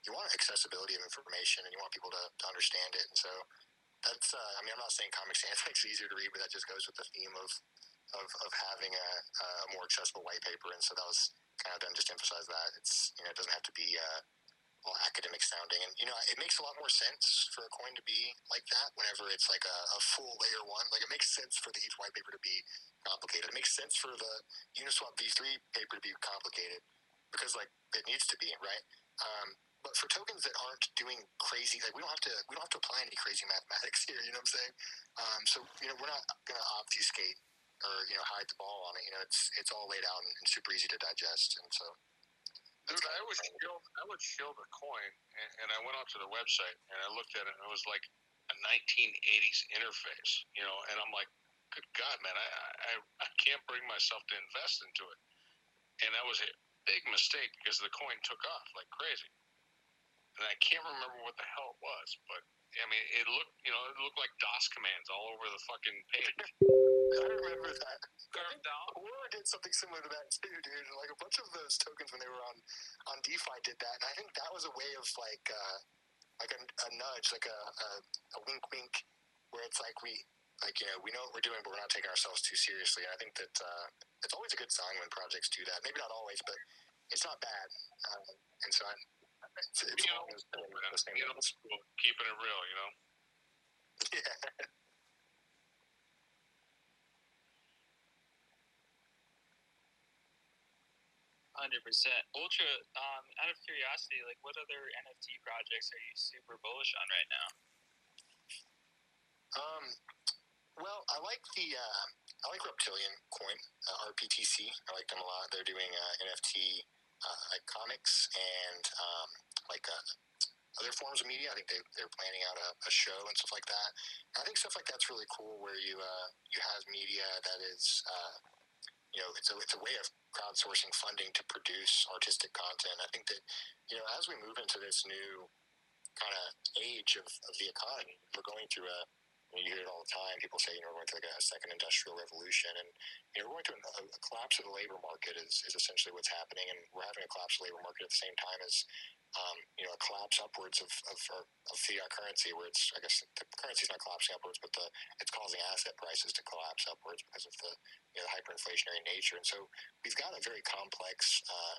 you want accessibility of information, and you want people to, to understand it. And so that's. Uh, I mean, I'm not saying Comic Sans makes it easier to read, but that just goes with the theme of of, of having a, a more accessible white paper. And so that was kind of done just to emphasize that it's you know it doesn't have to be uh, all academic sounding. And you know it makes a lot more sense for a coin to be like that whenever it's like a, a full layer one. Like it makes sense for the ETH white paper to be complicated. It makes sense for the Uniswap V3 paper to be complicated because like it needs to be right. Um, but for tokens that aren't doing crazy, like we don't have to, we don't have to apply any crazy mathematics here. You know what I'm saying? Um, so you know, we're not going to obfuscate or you know hide the ball on it. You know, it's it's all laid out and, and super easy to digest. And so, Dude, I would show I would show the coin, and, and I went onto the website and I looked at it, and it was like a 1980s interface, you know, and I'm like, good God, man, I I, I can't bring myself to invest into it, and that was a big mistake because the coin took off like crazy, and I can't remember what the hell it was, but I mean, it looked, you know, it looked like DOS commands all over the fucking page. I remember that. Carved out. Aurora did something similar to that too, dude. Like a bunch of those tokens when they were on on DeFi did that, and I think that was a way of like uh, like a, a nudge, like a, a a wink wink, where it's like we like you know we know what we're doing, but we're not taking ourselves too seriously. And I think that uh, it's always a good sign when projects do that. Maybe not always, but it's not bad. Um, and so I, it's, it's you know, school, keeping it real, you know. Yeah. Hundred percent. Ultra. Um, out of curiosity, like, what other NFT projects are you super bullish on right now? Um, well, I like the uh, I like Reptilian Coin, uh, RPTC. I like them a lot. They're doing uh, NFT uh, comics and um, like uh, other forms of media. I think they they're planning out a, a show and stuff like that. I think stuff like that's really cool, where you uh, you have media that is uh, you know it's a it's a way of crowdsourcing funding to produce artistic content. I think that you know as we move into this new kind of age of, of the economy, we're going through a you hear it all the time. People say, you know, we're going through like a second industrial revolution, and you know, we're going through a, a collapse of the labor market is, is essentially what's happening, and we're having a collapse of the labor market at the same time as, um, you know, a collapse upwards of, of, of fiat currency, where it's, I guess, the currency is not collapsing upwards, but the it's causing asset prices to collapse upwards because of the, you know, hyperinflationary nature, and so we've got a very complex. Uh,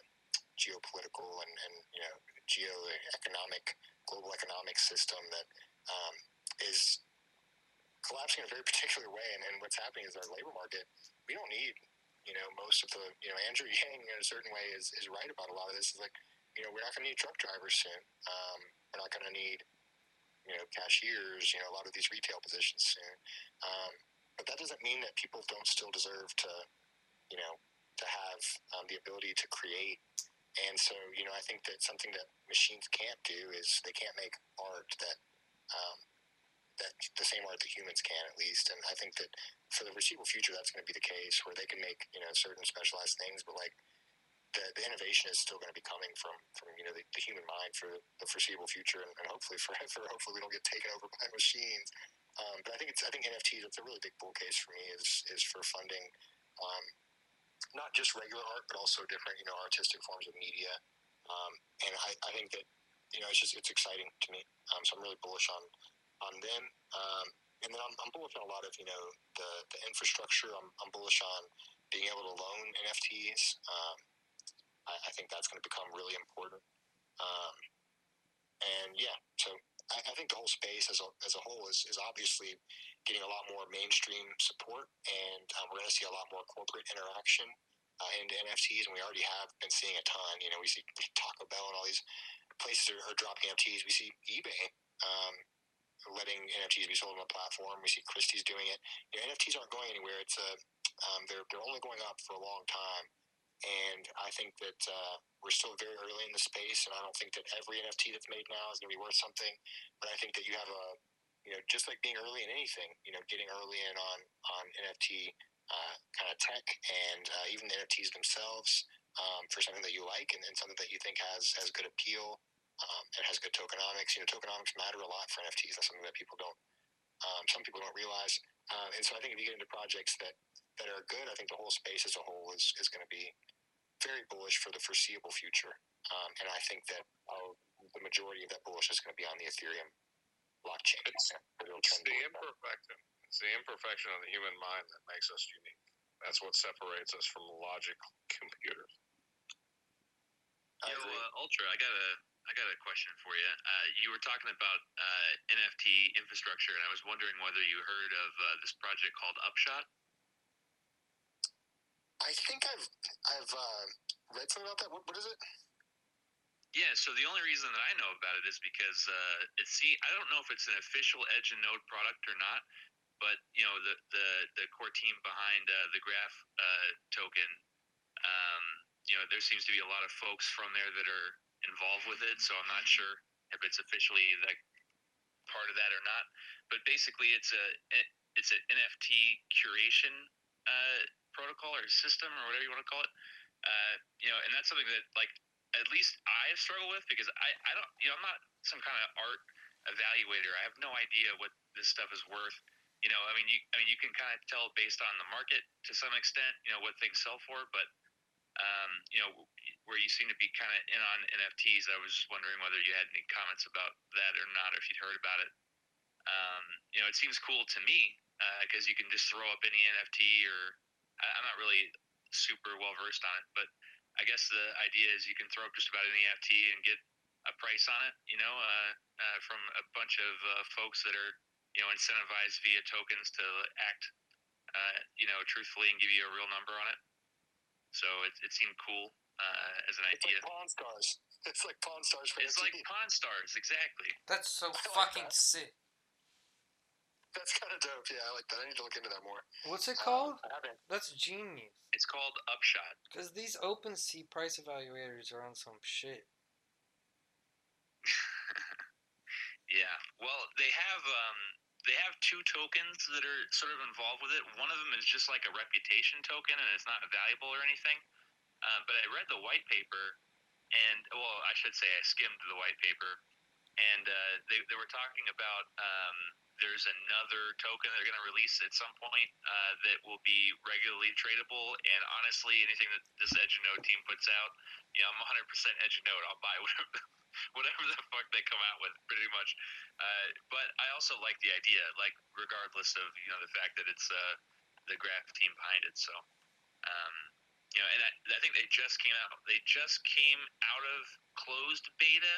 geopolitical and, and you know geoeconomic global economic system that um, is collapsing in a very particular way. And, and what's happening is our labor market, we don't need, you know, most of the, you know, Andrew Yang in a certain way is, is right about a lot of this. Is like, you know, we're not going to need truck drivers soon. Um, we're not going to need, you know, cashiers, you know, a lot of these retail positions soon. Um, but that doesn't mean that people don't still deserve to, you know, to have um, the ability to create. And so, you know, I think that something that machines can't do is they can't make art that um, that the same art that humans can at least. And I think that for the foreseeable future, that's going to be the case where they can make you know certain specialized things, but like the, the innovation is still going to be coming from from you know the, the human mind for the foreseeable future, and, and hopefully forever. Hopefully, we don't get taken over by machines. Um, but I think it's I think NFTs. It's a really big bull case for me is is for funding. Um, not just regular art, but also different, you know, artistic forms of media. Um, and I, I think that, you know, it's just, it's exciting to me. Um, so I'm really bullish on, on them. Um, and then I'm, I'm, bullish on a lot of you know the, the infrastructure. I'm, I'm bullish on being able to loan NFTs. Um, I, I, think that's going to become really important. Um, and yeah, so I, I, think the whole space as a, as a whole is, is obviously getting a lot more mainstream support, and um, we're going to see a lot more corporate interaction uh, into NFTs, and we already have been seeing a ton. You know, we see Taco Bell and all these places are, are dropping NFTs. We see eBay um, letting NFTs be sold on the platform. We see Christie's doing it. You know, NFTs aren't going anywhere. It's a um, they're they're only going up for a long time, and I think that uh, we're still very early in the space. And I don't think that every NFT that's made now is going to be worth something. But I think that you have a you know just like being early in anything, you know, getting early in on on NFT uh, kind of tech and uh, even the NFTs themselves um, for something that you like and, and something that you think has has good appeal um, it has good tokenomics. You know, tokenomics matter a lot for NFTs. That's something that people don't, um, some people don't realize. Uh, and so I think if you get into projects that, that are good, I think the whole space as a whole is, is going to be very bullish for the foreseeable future. Um, and I think that uh, the majority of that bullish is going to be on the Ethereum blockchain. It's, it's the imperfection. It's the imperfection of the human mind that makes us unique. That's what separates us from logic computers. Yo, uh, Ultra, I got a I got a question for you. Uh, you were talking about uh, NFT infrastructure, and I was wondering whether you heard of uh, this project called Upshot. I think I've I've uh, read something about that. What, what is it? Yeah, so the only reason that I know about it is because uh, it's see I don't know if it's an official Edge and Node product or not, but you know the the, the core team behind uh, the Graph token, um, you know there seems to be a lot of folks from there that are involved with it, so I'm not sure if it's officially like part of that or not. But basically, it's a it's an NFT curation uh, protocol or system or whatever you want to call it. Uh, you know, and that's something that like at least I struggle with because I I don't you know I'm not some kind of art evaluator. I have no idea what this stuff is worth. You know, I mean, you I mean you can kind of tell based on the market to some extent. You know what things sell for, but um, you know, where you seem to be kind of in on NFTs. I was just wondering whether you had any comments about that or not, or if you'd heard about it. Um, you know, it seems cool to me because uh, you can just throw up any NFT, or I'm not really super well versed on it, but I guess the idea is you can throw up just about any NFT and get a price on it. You know, uh, uh, from a bunch of uh, folks that are you know incentivized via tokens to act, uh, you know, truthfully and give you a real number on it. So it, it seemed cool uh, as an It's idea. like Pawn Stars. It's like Pawn Stars for It's like NFT. Pawn Stars, exactly. That's so like fucking that. sick. That's kind of dope. Yeah, I like that. I need to look into that more. What's it Um, called? I haven't. That's genius. It's called Upshot. Because these open OpenSea price evaluators are on some shit. Yeah. Well, they have um, they have two tokens that are sort of involved with it. One of them is just like a reputation token, and it's not valuable or anything. Uh, but I read the white paper, and well, I should say I skimmed the white paper, and uh, they they were talking about um, there's another token they're going to release at some point uh, that will be regularly tradable. And honestly, anything that this Edge Node team puts out, you know, I'm 100% Edge Node. I'll buy whatever whatever the fuck they come out with, pretty much. Uh, but I also like the idea, like regardless of you know the fact that it's uh, the graph team behind it. So, um, you know, and I, I think they just came out. They just came out of closed beta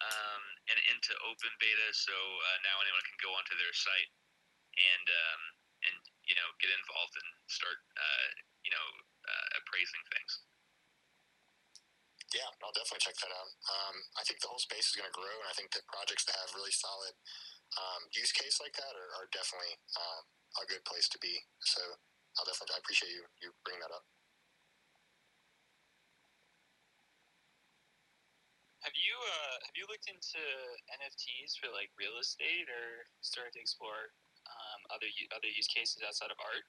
um, and into open beta. So uh, now anyone can go onto their site and um, and you know get involved and start uh, you know uh, appraising things. Yeah, I'll definitely check that out. Um, I think the whole space is going to grow, and I think that projects that have really solid um, use case like that are, are definitely um, a good place to be. So I'll definitely I appreciate you you bringing that up. Have you uh, have you looked into NFTs for like real estate or started to explore um, other other use cases outside of art?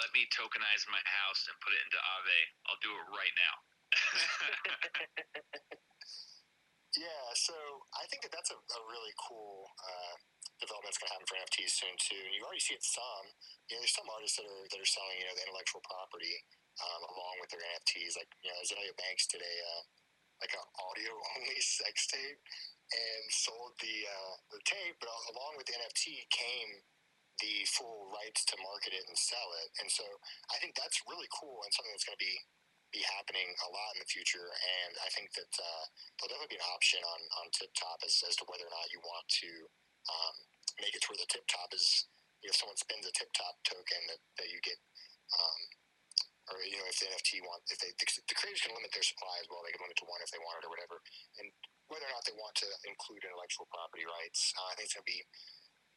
Let me tokenize my house and put it into Aave. I'll do it right now. Yeah, so I think that that's a, a really cool uh, development that's going to happen for NFTs soon too. And you already see it some. You know, there's some artists that are that are selling you know the intellectual property um, along with their NFTs. Like you know, Azealia Banks did a uh, like an audio only sex tape and sold the uh, the tape, but along with the NFT came the full rights to market it and sell it. And so I think that's really cool and something that's going to be be happening a lot in the future. And I think that uh, there'll definitely be an option on on TipTop as, as to whether or not you want to um, make it to where the TipTop is. You know, if someone spends a TipTop token, that, that you get. Um, or you know, if the NFT want, if they the, the creators can limit their supply as well, they can limit to one if they want it or whatever. And whether or not they want to include intellectual property rights, uh, I think it's going to be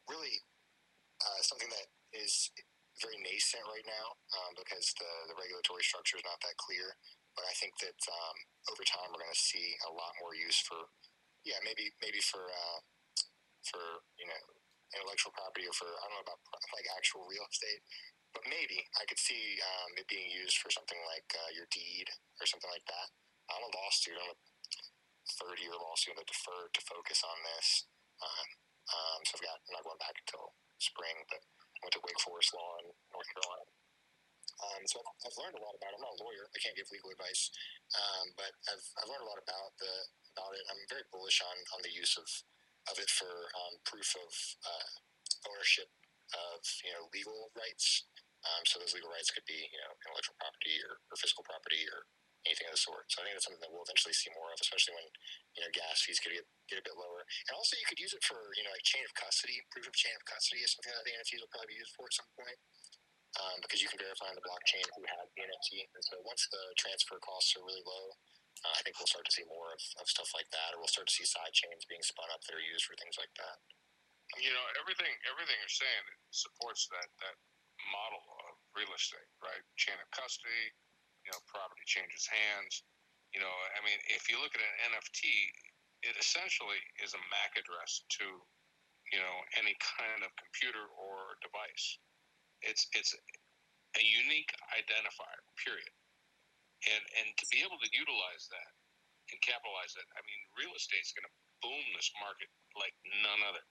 really uh, something that is very nascent right now um, because the, the regulatory structure is not that clear. But I think that um, over time we're going to see a lot more use for, yeah, maybe maybe for uh, for you know intellectual property or for I don't know about like actual real estate, but maybe I could see um, it being used for something like uh, your deed or something like that. I'm a law student. I'm a third year law student that deferred to focus on this. Um, um, so I've got I'm not going back until spring, but went to Wake Forest Law in North Carolina. Um, so I've, I've learned a lot about it. I'm not a lawyer. I can't give legal advice, um, but I've, I've learned a lot about the about it. I'm very bullish on, on the use of, of it for um, proof of uh, ownership of you know legal rights. Um, so those legal rights could be you know intellectual property or, or physical property or anything of the sort. So I think that's something that we'll eventually see more of, especially when you know gas fees could get, get a bit lower. And also you could use it for you know like chain of custody, proof of chain of custody is something that the NFTs will probably be used for at some point. Um, because you can verify on the blockchain who had the NFT. And so once the transfer costs are really low, uh, I think we'll start to see more of, of stuff like that, or we'll start to see side chains being spun up that are used for things like that. You know, everything everything you're saying supports that that model of real estate, right? Chain of custody, you know, property changes hands. You know, I mean, if you look at an NFT, it essentially is a MAC address to, you know, any kind of computer or device. It's it's a unique identifier, period. And and to be able to utilize that and capitalize that, I mean, real estate's going to boom this market like none other.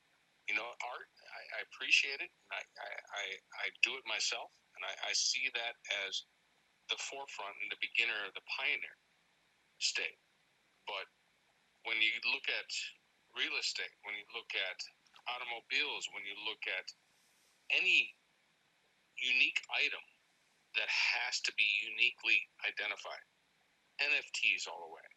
You know, art, I, I appreciate it, and I, I, I, I do it myself, and I, I see that as the forefront and the beginner, the pioneer state. But when you look at real estate, when you look at automobiles, when you look at any unique item that has to be uniquely identified, NFTs all the way.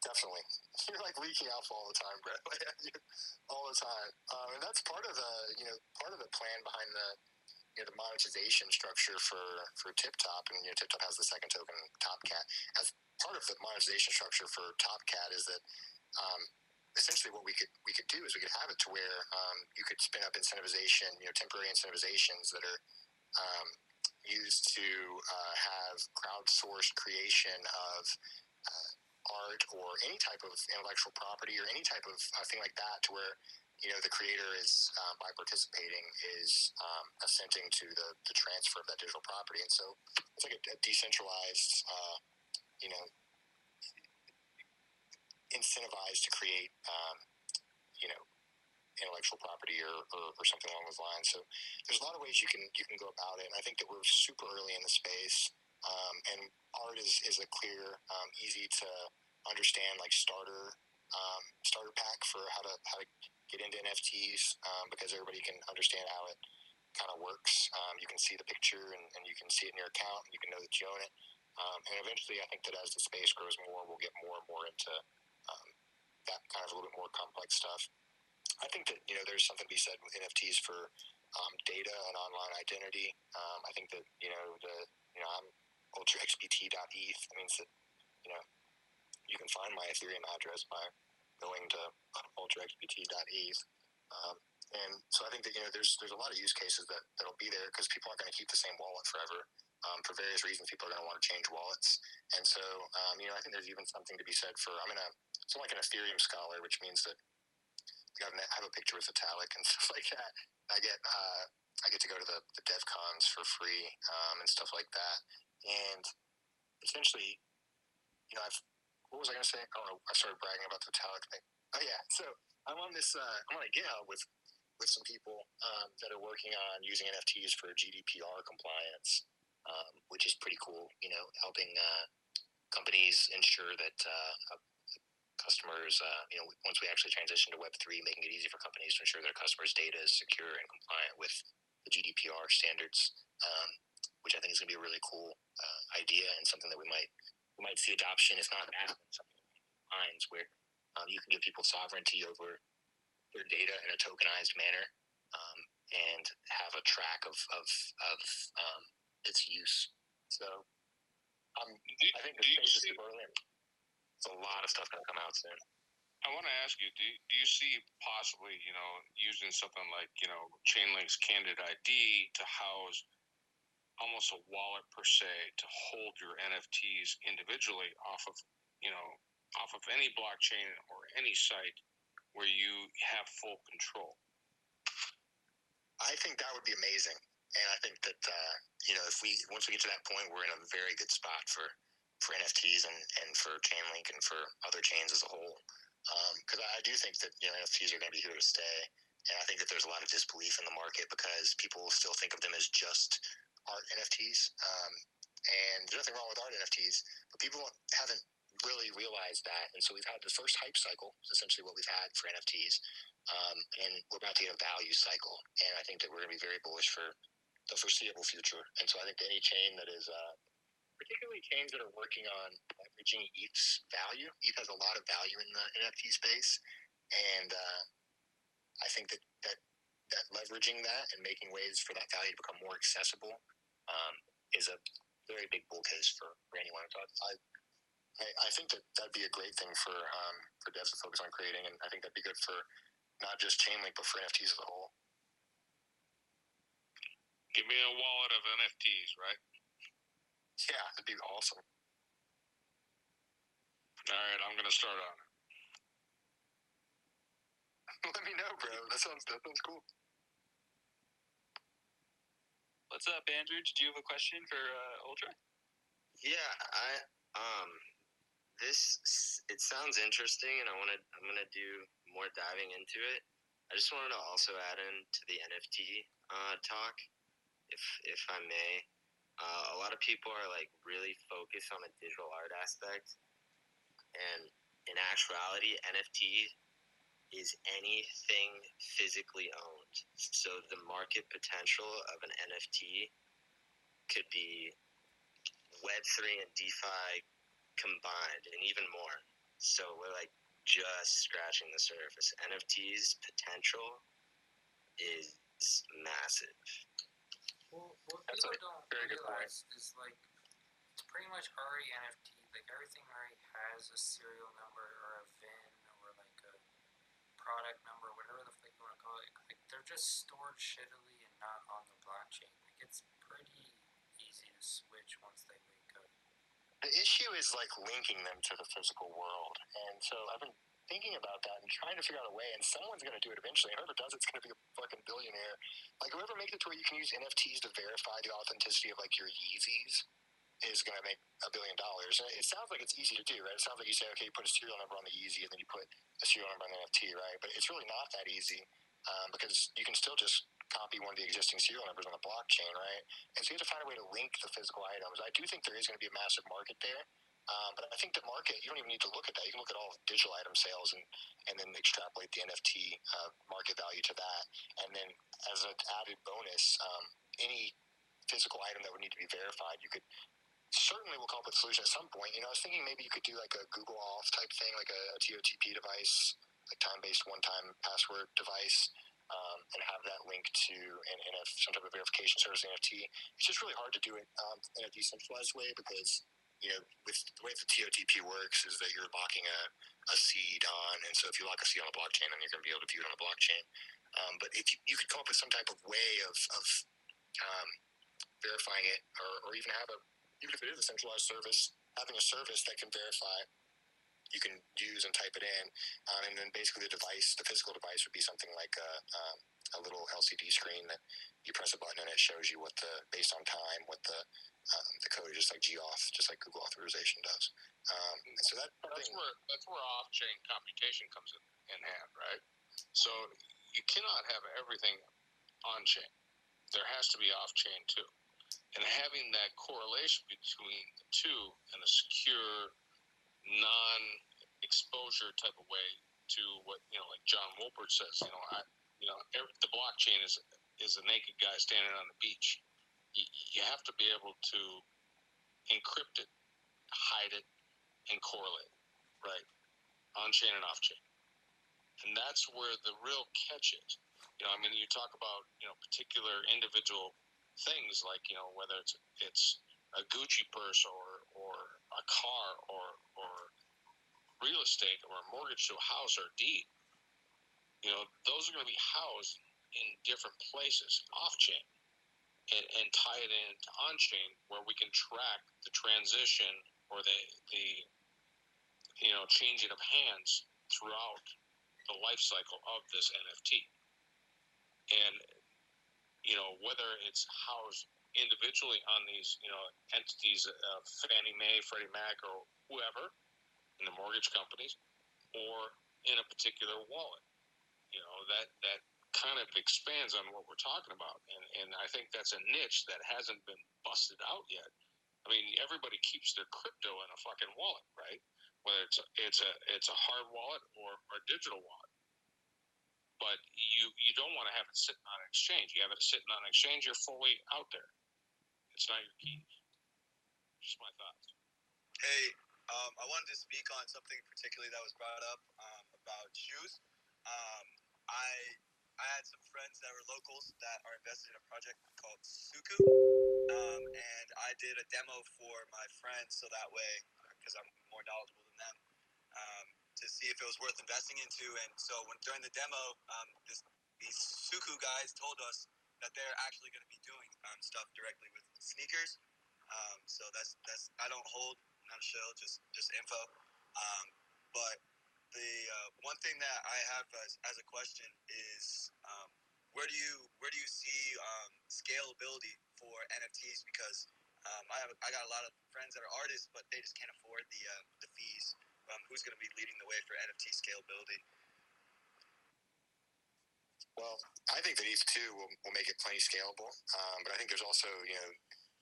Definitely. You're like leaking alpha all the time, Brett. all the time. Um, and that's part of the, you know, part of the plan behind the, you know the monetization structure for for TipTop, and you know TipTop has the second token, TopCat. As part of the monetization structure for TopCat is that um, essentially what we could we could do is we could have it to where um, you could spin up incentivization, you know, temporary incentivizations that are um, used to uh, have crowdsourced creation of uh, art or any type of intellectual property or any type of uh, thing like that, to where you know the creator is um, by participating is um, assenting to the, the transfer of that digital property, and so it's like a, a decentralized, uh, you know, incentivized to create, um, you know, intellectual property or, or, or, something along those lines. So there's a lot of ways you can you can go about it. And I think that we're super early in the space, um, and art is is a clear, um, easy to understand like starter um, starter pack for how to how to get into NFTs um, because everybody can understand how it kind of works. Um, you can see the picture and, and you can see it in your account. And you can know that you own it. and eventually, I think that as the space grows more, we'll get more and more into um, that kind of a little bit more complex stuff. I think that you know there's something to be said with NFTs for um, data and online identity. Um, I think that you know the you know I'm ultraxbt.eth. That means that you know you can find my Ethereum address going to ultraxbt.eth. Um, and so I think that you know there's there's a lot of use cases that that'll be there because people aren't going to keep the same wallet forever. Um, for various reasons, people are going to want to change wallets, and so um, you know I think there's even something to be said for I'm in a so like an Ethereum scholar, which means that I have a picture with Vitalik and stuff like that. I get uh, I get to go to the, the dev cons for free um, and stuff like that, and essentially, you know, I've what was I going to say? Oh, I started bragging about the Vitalik thing. Oh yeah, so I'm on this uh, I'm on a GitHub with with some people um, that are working on using NFTs for GDPR compliance um, which is pretty cool. You know, helping uh, companies ensure that uh, customers, uh, you know, once we actually transition to Web three, making it easy for companies to ensure their customers' data is secure and compliant with the GDPR standards, um, which I think is going to be a really cool uh, idea and something that we might we might see adoption, if not mass, something lines where um, you can give people sovereignty over their data in a tokenized manner um, and have a track of of, of um, its use. So um, do, I think do you see, There's a lot of stuff going to come out soon. I want to ask you: do, do you see possibly, you know, using something like you know Chainlink's Candid ID to house almost a wallet per se to hold your NFTs individually off of you know off of any blockchain or any site where you have full control? I think that would be amazing. And I think that uh, you know if we once we get to that point, we're in a very good spot for for NFTs and, and for Chainlink and for other chains as a whole. Because um, I do think that you know NFTs are going to be here to stay, and I think that there's a lot of disbelief in the market because people still think of them as just art NFTs. Um, and there's nothing wrong with art NFTs, but people haven't really realized that. And so we've had the first hype cycle, essentially what we've had for NFTs, um, and we're about to get a value cycle. And I think that we're going to be very bullish for the foreseeable future. And so I think any chain that is, uh, particularly chains that are working on leveraging ETH's value, ETH has a lot of value in the NFT space, and uh, I think that, that that leveraging that and making ways for that value to become more accessible um, is a very big bull case for, for anyone. So I, I, I think that that'd be a great thing for um, for devs to focus on creating, and I think that'd be good for not just Chainlink but for NFTs as a whole. Give me a wallet of NFTs, right? Yeah, that'd be awesome. All right, I'm gonna start on it. Let me know, bro. That sounds that sounds cool. What's up, Andrew? Did you have a question for uh, Ultra? Yeah, I um, this it sounds interesting, and I want to I'm gonna do more diving into it. I just wanted to also add in to the NFT uh, talk if if I may. Uh, a lot of people are like really focused on the digital art aspect, and in actuality, NFT is anything physically owned. So the market potential of an NFT could be Web3 and DeFi combined, and even more. So we're like just scratching the surface. NFTs potential is massive. What That's people don't very good point. realize is like it's pretty much already NFT. Like everything already has a serial number or a VIN or like a product number, whatever the fuck you want to call it. Like they're just stored shittily and not on the blockchain. Like it's pretty easy to switch once they wake up. The issue is like linking them to the physical world, and so I've been thinking about that and trying to figure out a way. And someone's going to do it eventually. Whoever does it's going to be a fucking billionaire. Like whoever makes it to where you can use NFTs to verify the authenticity of like your Yeezys is going to make a billion dollars. It sounds like it's easy to do, right? It sounds like you say, okay, you put a serial number on the Yeezy, and then you put a serial number on the NFT, right? But it's really not that easy um, because you can still just copy one of the existing serial numbers on the blockchain, right? And so you have to find a way to link the physical items. I do think there is going to be a massive market there. Um, but I think the market, you don't even need to look at that. You can look at all digital item sales and, and then extrapolate the NFT uh, market value to that. And then as an added bonus, um, any physical item that would need to be verified, you could certainly—we'll come up with a solution at some point. You know, I was thinking maybe you could do like a Google Auth type thing, like a, TOTP device, time-based one-time password device, um, and have that linked to an, in a, some type of verification service NFT. It's just really hard to do it um, in a decentralized way because you know, with the way the TOTP works is that you're locking a, a seed on, and so if you lock a seed on a blockchain, then you're going to be able to view it on the blockchain. Um, but if you, you could come up with some type of way of, of um, verifying it, or, or even have a, even if it is a centralized service, having a service that can verify, you can use and type it in, um, and then basically the device, the physical device, would be something like a, um, a little LCD screen that you press a button and it shows you what the based on time what the um, the code just like gauth just like google authorization does um, so that That's where that's where off-chain computation comes in, in hand, right? So you cannot have everything on-chain. There has to be off-chain too, and having that correlation between the two and a secure, non-exposure type of way to what you know, like John Wolpert says, you know, I, you know, every, the blockchain is is a naked guy standing on the beach. You, you have to be able to encrypt it, hide it, and correlate, right? On chain and off chain. And that's where the real catch is. You know, I mean, you talk about, you know, particular individual things like, you know, whether it's it's a Gucci purse or or a car or or real estate or a mortgage to a house or a deed. You know, those are going to be housed in different places off chain and, and tie it into on chain where we can track the transition or the the you know changing of hands throughout the life cycle of this NFT. And you know whether it's housed individually on these you know entities of Fannie Mae, Freddie Mac, or whoever in the mortgage companies, or in a particular wallet. You know that that kind of expands on what we're talking about, and and I think that's a niche that hasn't been busted out yet. I mean, everybody keeps their crypto in a fucking wallet, right? Whether it's a, it's a it's a hard wallet or, or a digital wallet. But you you don't want to have it sitting on an exchange. You have it sitting on an exchange, you're fully out there. It's not your keys. Just my thoughts. Hey, um, I wanted to speak on something particularly that was brought up um, about shoes. Um, I I had some friends that were locals that are invested in a project called Suku, um, and I did a demo for my friends so that way, because I'm more knowledgeable than them, um, to see if it was worth investing into. And so when during the demo, um, this, these Suku guys told us that they're actually going to be doing stuff directly with sneakers. So that's that's I don't hold not a just just info. Um, but the uh, one thing that I have as, as a question is um, where do you where do you see um, scalability for NFTs? Because um, I have I got a lot of friends that are artists, but they just can't afford the uh, the fees. Um, who's going to be leading the way for NFT scalability? Well, I think that ETH two will, will make it plenty scalable. Um, but I think there's also, you know,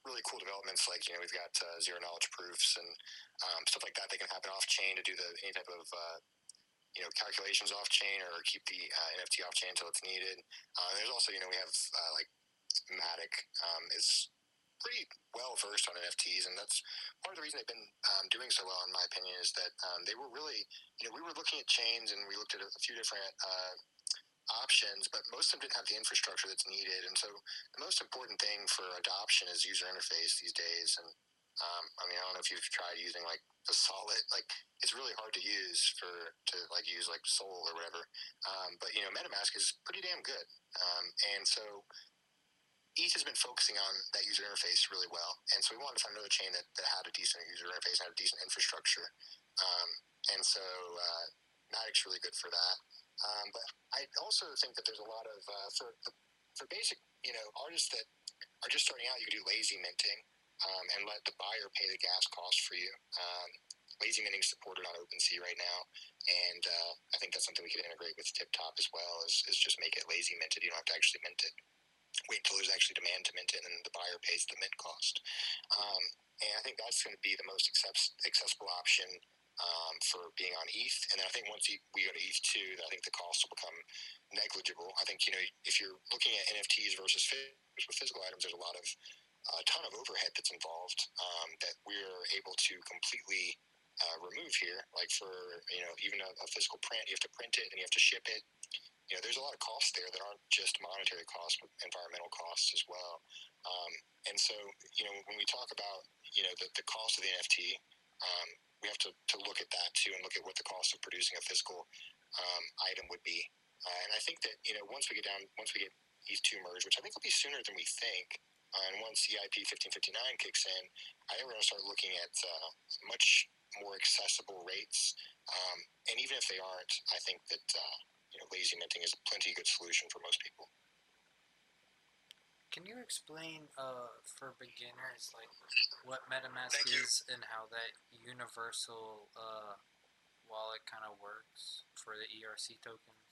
really cool developments like, you know, we've got uh, zero knowledge proofs and um, stuff like that. They can happen off chain to do the any type of, uh, you know, calculations off chain or keep the uh, NFT off chain until it's needed. Uh, there's also, you know, we have uh, like Matic um, is pretty well versed on NFTs, and that's part of the reason they've been um, doing so well, in my opinion, is that um, they were really, you know, we were looking at chains and we looked at a few different uh, options, but most of them didn't have the infrastructure that's needed. And so the most important thing for adoption is user interface these days. And um, I mean, I don't know if you've tried using like the solid, like it's really hard to use for to like use like Sol or whatever. Um, but you know, MetaMask is pretty damn good. Um, and so ETH has been focusing on that user interface really well. And so we wanted to find another chain that, that had a decent user interface and had a decent infrastructure. Um, and so uh, Matic's really good for that. Um, but I also think that there's a lot of uh, for for basic you know artists that are just starting out. You can do lazy minting um, and let the buyer pay the gas cost for you. Um, lazy minting is supported on OpenSea right now, and uh, I think that's something we could integrate with TipTop as well. Is, is just make it lazy minted. You don't have to actually mint it. Wait until there's actually demand to mint it, and the buyer pays the mint cost. Um, and I think that's going to be the most accessible option um, for being on ETH. And then I think once we go to ETH two, I think the cost will become negligible. I think you know if you're looking at NFTs versus physical items, there's a lot of a ton of overhead that's involved um, that we're able to completely uh, remove here. Like for you know even a, a, physical print, you have to print it and you have to ship it. You know, there's a lot of costs there that aren't just monetary costs, but environmental costs as well. Um, and so, you know, when we talk about you know the, the cost of the NFT, um, we have to, to look at that too and look at what the cost of producing a physical um, item would be. Uh, and I think that you know once we get down, once we get ETH two merged, which I think will be sooner than we think, uh, and once EIP 1559 kicks in, I think we're going to start looking at uh, much more accessible rates. Um, and even if they aren't, I think that uh, you know lazy minting is a plenty good solution for most people. Can you explain uh, for beginners like what MetaMask is and how that universal uh, wallet kind of works for the ERC tokens?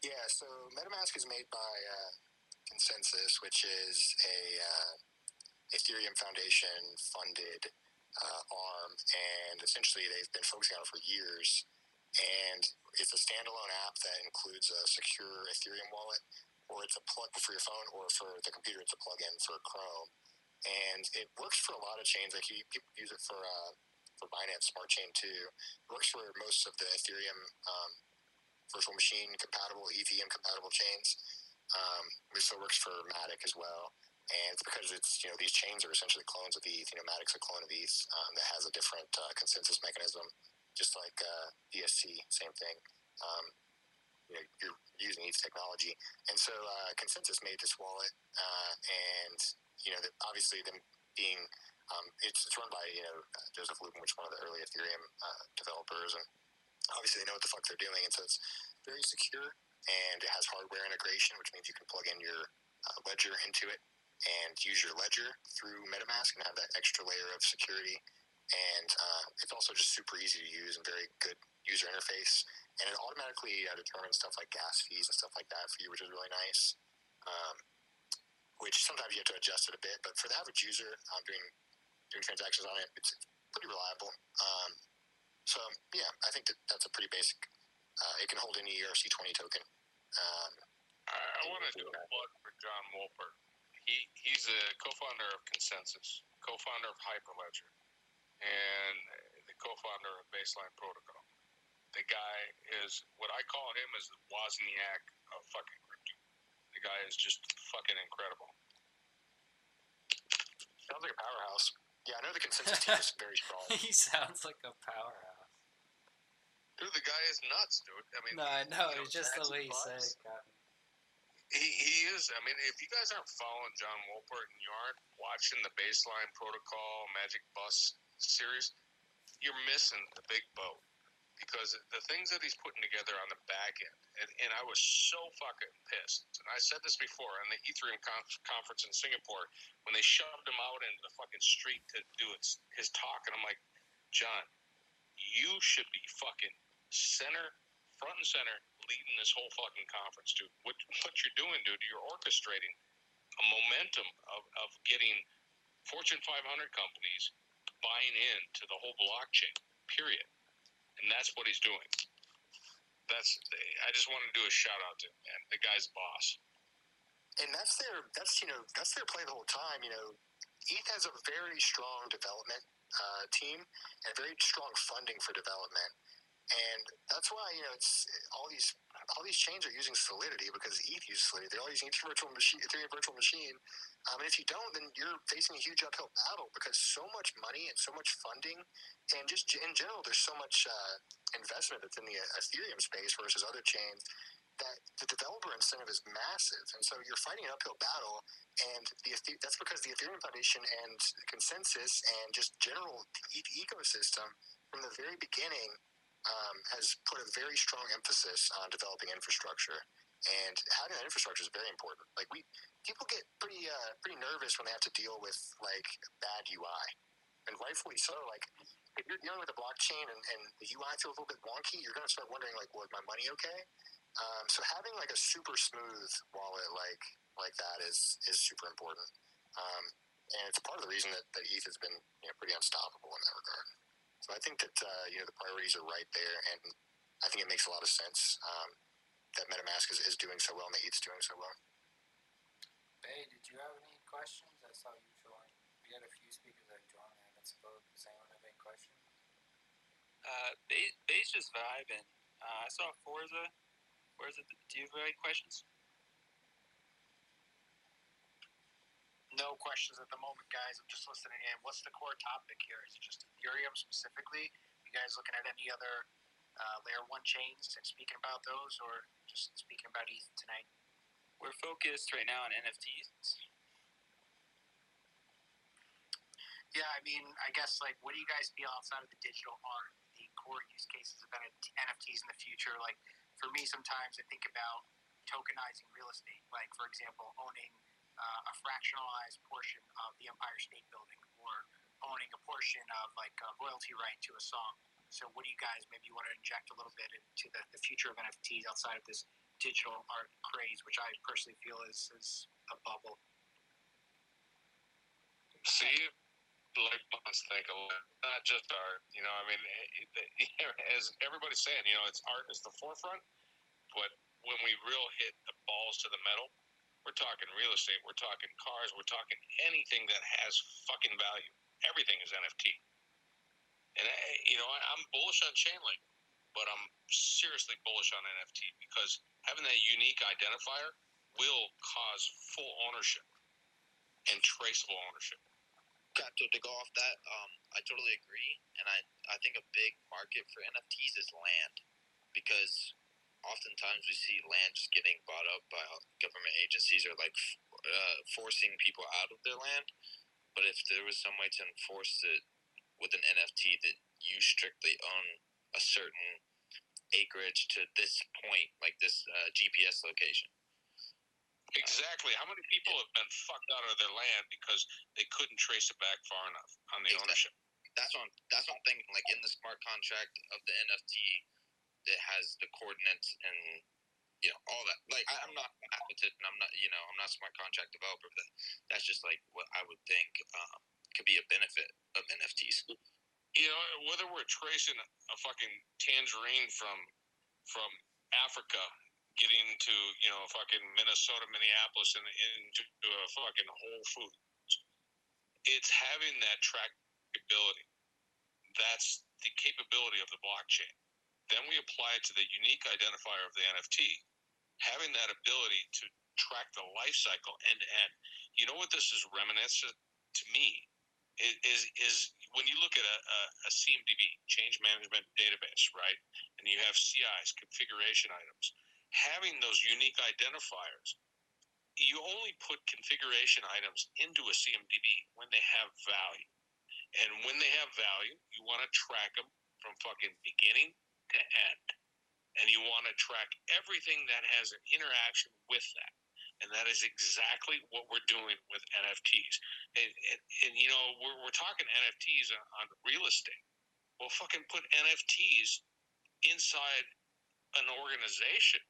Yeah, so MetaMask is made by uh, ConsenSys, which is a uh, Ethereum Foundation funded uh, arm, and essentially they've been focusing on it for years. And it's a standalone app that includes a secure Ethereum wallet or it's a plug for your phone, or for the computer, it's a plug-in for Chrome. And it works for a lot of chains. Like you, people use it for uh, for Binance Smart Chain too. It works for most of the Ethereum um, virtual machine compatible, EVM compatible chains. Um, it still works for Matic as well. And it's because it's you know these chains are essentially clones of ETH. You know, Matic's a clone of ETH um, that has a different uh, consensus mechanism, just like uh, BSC, same thing. Um, you know, you're using ETH technology. And so uh, ConsenSys made this wallet, uh, and you know, the, obviously them being um, it's, it's, run by you know Joseph Lubin, which is one of the early Ethereum uh, developers, and obviously they know what the fuck they're doing, and so it's very secure and it has hardware integration, which means you can plug in your uh, ledger into it and use your ledger through MetaMask and have that extra layer of security. And uh, it's also just super easy to use and very good user interface and it automatically uh, determines stuff like gas fees and stuff like that for you, which is really nice. Um, which sometimes you have to adjust it a bit, but for the average user, um, doing doing transactions on it, it's pretty reliable. Um, so yeah, I think that that's a pretty basic. Uh, it can hold any ERC20 token. Um, I, I want to do a plug for John Wolpert. He he's a co-founder of ConsenSys, co-founder of Hyperledger, and the co-founder of Baseline Protocol the guy is what I call him is the Wozniak of fucking crypto. The guy is just fucking incredible. Sounds like a powerhouse. Yeah, I know the ConsenSys team is very strong. he sounds like a powerhouse. Dude, the guy is nuts, dude. I mean, no, I know. You know it's just the way you say it. He, he is. I mean, if you guys aren't following John Wolpert and you aren't watching the Baseline Protocol Magic Bus series, you're missing the big boat because the things that he's putting together on the back end, and, and I was so fucking pissed. And I said this before on the Ethereum conf- conference in Singapore when they shoved him out into the fucking street to do his, his talk, and I'm like, John, you should be fucking center, front and center, leading this whole fucking conference, dude. What what you're doing, dude? You're orchestrating a momentum of, of getting Fortune 500 companies buying into the whole blockchain. Period and that's what he's doing. That's I just want to do a shout out to him, man. The guy's boss. And that's their that's you know that's their play the whole time. You know, ETH has a very strong development uh, team and very strong funding for development, and that's why you know it's all these all these chains are using Solidity because ETH uses Solidity. They're all using Ethereum virtual machine. Ethereum virtual machine. Um, and if you don't, then you're facing a huge uphill battle because so much money and so much funding, and just in general, there's so much uh, investment that's in the uh, Ethereum space versus other chains that the developer incentive is massive, and so you're fighting an uphill battle. And the that's because the Ethereum Foundation and ConsenSys and just general ETH ecosystem from the very beginning um, has put a very strong emphasis on developing infrastructure. And having that infrastructure is very important. Like we, people get pretty uh, pretty nervous when they have to deal with like bad UI, and rightfully so. Like if you're dealing with a blockchain and, and the UI feels a little bit wonky, you're going to start wondering like, was my money okay? Um, so having like a super smooth wallet like like that is is super important. Um, and it's part of the reason that, that ETH has been you know, pretty unstoppable in that regard. So I think that uh, you know the priorities are right there, and I think it makes a lot of sense um, that MetaMask is, is doing so well and that ETH's doing so well. Bay, did you have any questions? I saw you join. We had a few speakers that joined. I haven't spoke. Does anyone have any questions? Uh, Bay, Bay's just vibing. Uh, I saw Forza. Forza, do you have any questions? No questions at the moment, guys. I'm just listening in. What's the core topic here? Is it just Ethereum specifically? You guys looking at any other uh, layer one chains and speaking about those, or just speaking about ETH tonight? We're focused right now on NFTs. Yeah, I mean, I guess like, what do you guys feel outside of the digital art, the core use cases of NFTs in the future? Like, for me, sometimes I think about tokenizing real estate, like for example, owning uh, a fractionalized portion of the Empire State Building or owning a portion of like a royalty right to a song. So, what do you guys maybe want to inject a little bit into the, the future of NFTs outside of this digital art craze, which I personally feel is, is a bubble? See, like must think a lot, not just art. You know, I mean, as everybody's saying, you know, it's art is the forefront, but when we real hit the balls to the metal, we're talking real estate, we're talking cars, we're talking anything that has fucking value. Everything is NFT. And you know, I'm bullish on Chainlink, but I'm seriously bullish on NFT because having that unique identifier will cause full ownership and traceable ownership. to, to go off that, um, I totally agree, and I, I think a big market for NFTs is land, because oftentimes we see land just getting bought up by government agencies or like uh, forcing people out of their land. But if there was some way to enforce it with an NFT that you strictly own a certain acreage to this point, like this uh, GPS location, Exactly. How many people have been fucked out of their land because they couldn't trace it back far enough on the Exactly. ownership? that's what I'm, that's what I'm thinking. Like in the smart contract of the NFT that has the coordinates and you know all that. Like I, I'm not mathematician. I'm not you know I'm not smart contract developer. But that's just like what I would think um, could be a benefit of NFTs. You know, whether we're tracing a fucking tangerine from from Africa getting to you know fucking Minnesota, Minneapolis, and into a fucking Whole Foods, it's having that trackability. That's the capability of the blockchain. Then we apply it to the unique identifier of the NFT, having that ability to track the life cycle end to end. You know what this is reminiscent to me is is, is when you look at a, a, a CMDB, change management database, right? And you have CIs, configuration items, having those unique identifiers. You only put configuration items into a CMDB when they have value. And when they have value, you want to track them from fucking beginning to end. And you want to track everything that has an interaction with that. And that is exactly what we're doing with NFTs. And, and, and you know, we're, we're talking NFTs on, on real estate. Well, fucking put NFTs inside an organization.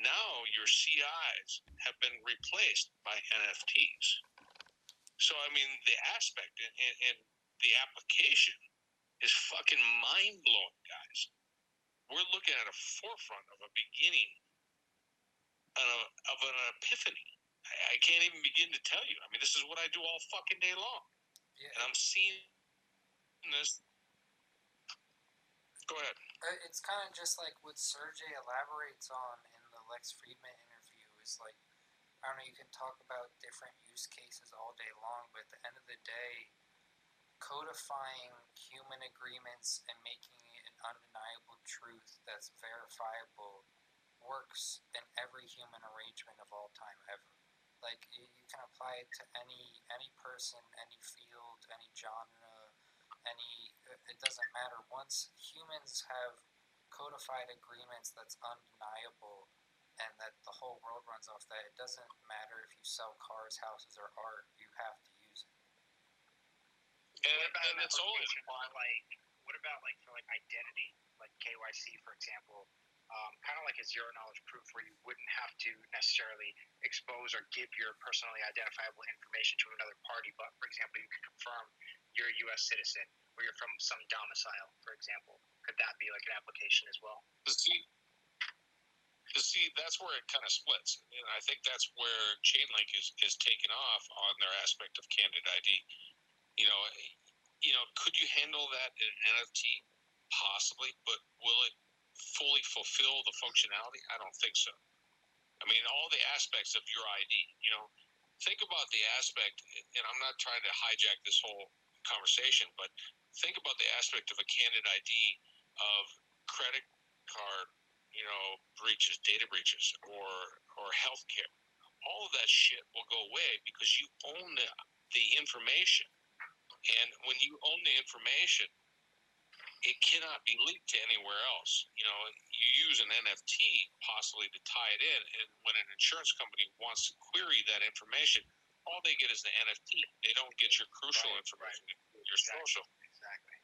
Now your CIs have been replaced by NFTs. So, I mean, the aspect and, and, the application is fucking mind blowing, guys. We're looking at a forefront of a beginning of, an epiphany. I, can't even begin to tell you. I mean, this is what I do all fucking day long. Yeah. And I'm seeing this. Go ahead. Uh, It's kind of just like what Sergey elaborates on in the Lex Fridman interview. Is like, I don't know, you can talk about different use cases all day long, but at the end of the day, codifying human agreements and making undeniable truth that's verifiable works in every human arrangement of all time ever. Like you, can apply it to any any person, any field, any genre, any. It doesn't matter. Once humans have codified agreements that's undeniable, and that the whole world runs off that, it doesn't matter if you sell cars, houses, or art. You have to use it. And, and it's only for like what about like for like identity, like KYC for example, um, kind of like a zero knowledge proof where you wouldn't have to necessarily expose or give your personally identifiable information to another party, but for example, you could confirm you're a U.S. citizen or you're from some domicile, for example. Could that be like an application as well? see see that's where it kind of splits and i think that's where chainlink is is taken off on their aspect of candid id you know you know could you handle that in an nft possibly but will it fully fulfill the functionality? I don't think so. I mean all the aspects of your id you know think about the aspect and i'm not trying to hijack this whole conversation but think about the aspect of a candid id of credit card you know, breaches, data breaches, or or healthcare. All of that shit will go away because you own the, the information, and when you own the information, it cannot be leaked to anywhere else. You know, you use an NFT possibly to tie it in, and when an insurance company wants to query that information, all they get is the NFT. They don't get your crucial Right, information, your Exactly. social. Exactly.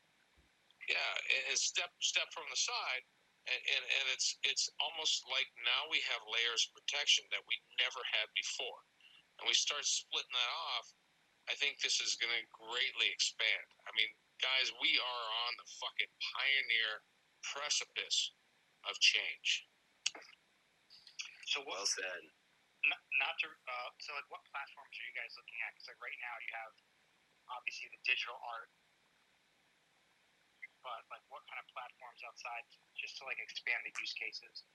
Yeah, and, and step step from the side, and, and and it's it's almost like now we have layers of protection that we never had before, and we start splitting that off. I think this is going to greatly expand. I mean, guys, we are on the fucking pioneer precipice of change. So what? Well said. Not, not to. Uh, so like, what platforms are you guys looking at? Because like right now you have obviously the digital art, but like what kind of platforms outside just to like expand the use cases?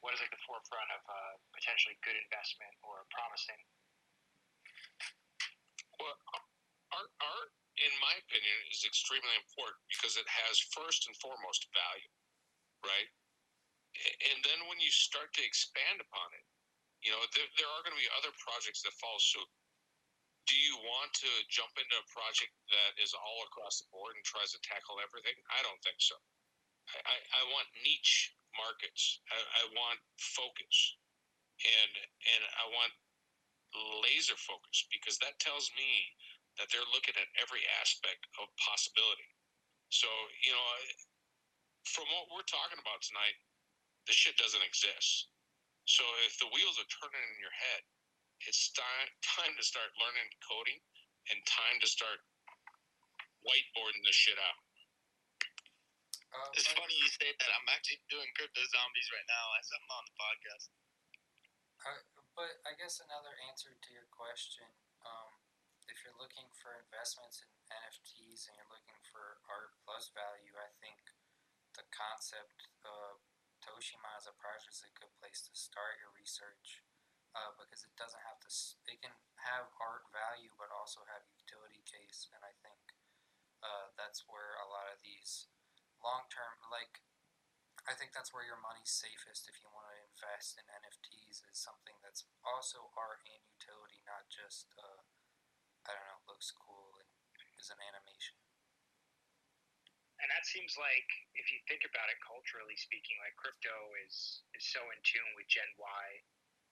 What is like the forefront of uh, potentially good investment or promising? Well, art, art, in my opinion, is extremely important because it has first and foremost value, right? And then when you start to expand upon it, you know, there, there are going to be other projects that follow suit. Do you want to jump into a project that is all across the board and tries to tackle everything? I don't think so. I, I, I want niche markets. I, I want focus, and and I want laser focus because that tells me that they're looking at every aspect of possibility. So, you know, from what we're talking about tonight, the shit doesn't exist. So if the wheels are turning in your head, it's time time to start learning coding and time to start whiteboarding this shit out. Uh, It's funny you say that. I'm actually doing CryptoZombies right now as I'm on the podcast. Uh, but I guess another answer to your question, um, if you're looking for investments in NFTs and you're looking for art plus value, I think the concept of Toshimon as a project is a good place to start your research uh, because it doesn't have to. It can have art value, but also have utility case, and I think uh, that's where a lot of these long term, like I think that's where your money's safest if you want to invest in NFTs is something that's also art and utility, not just uh, I don't know, looks cool and is an animation. And that seems like, if you think about it culturally speaking, like crypto is is so in tune with Gen Y,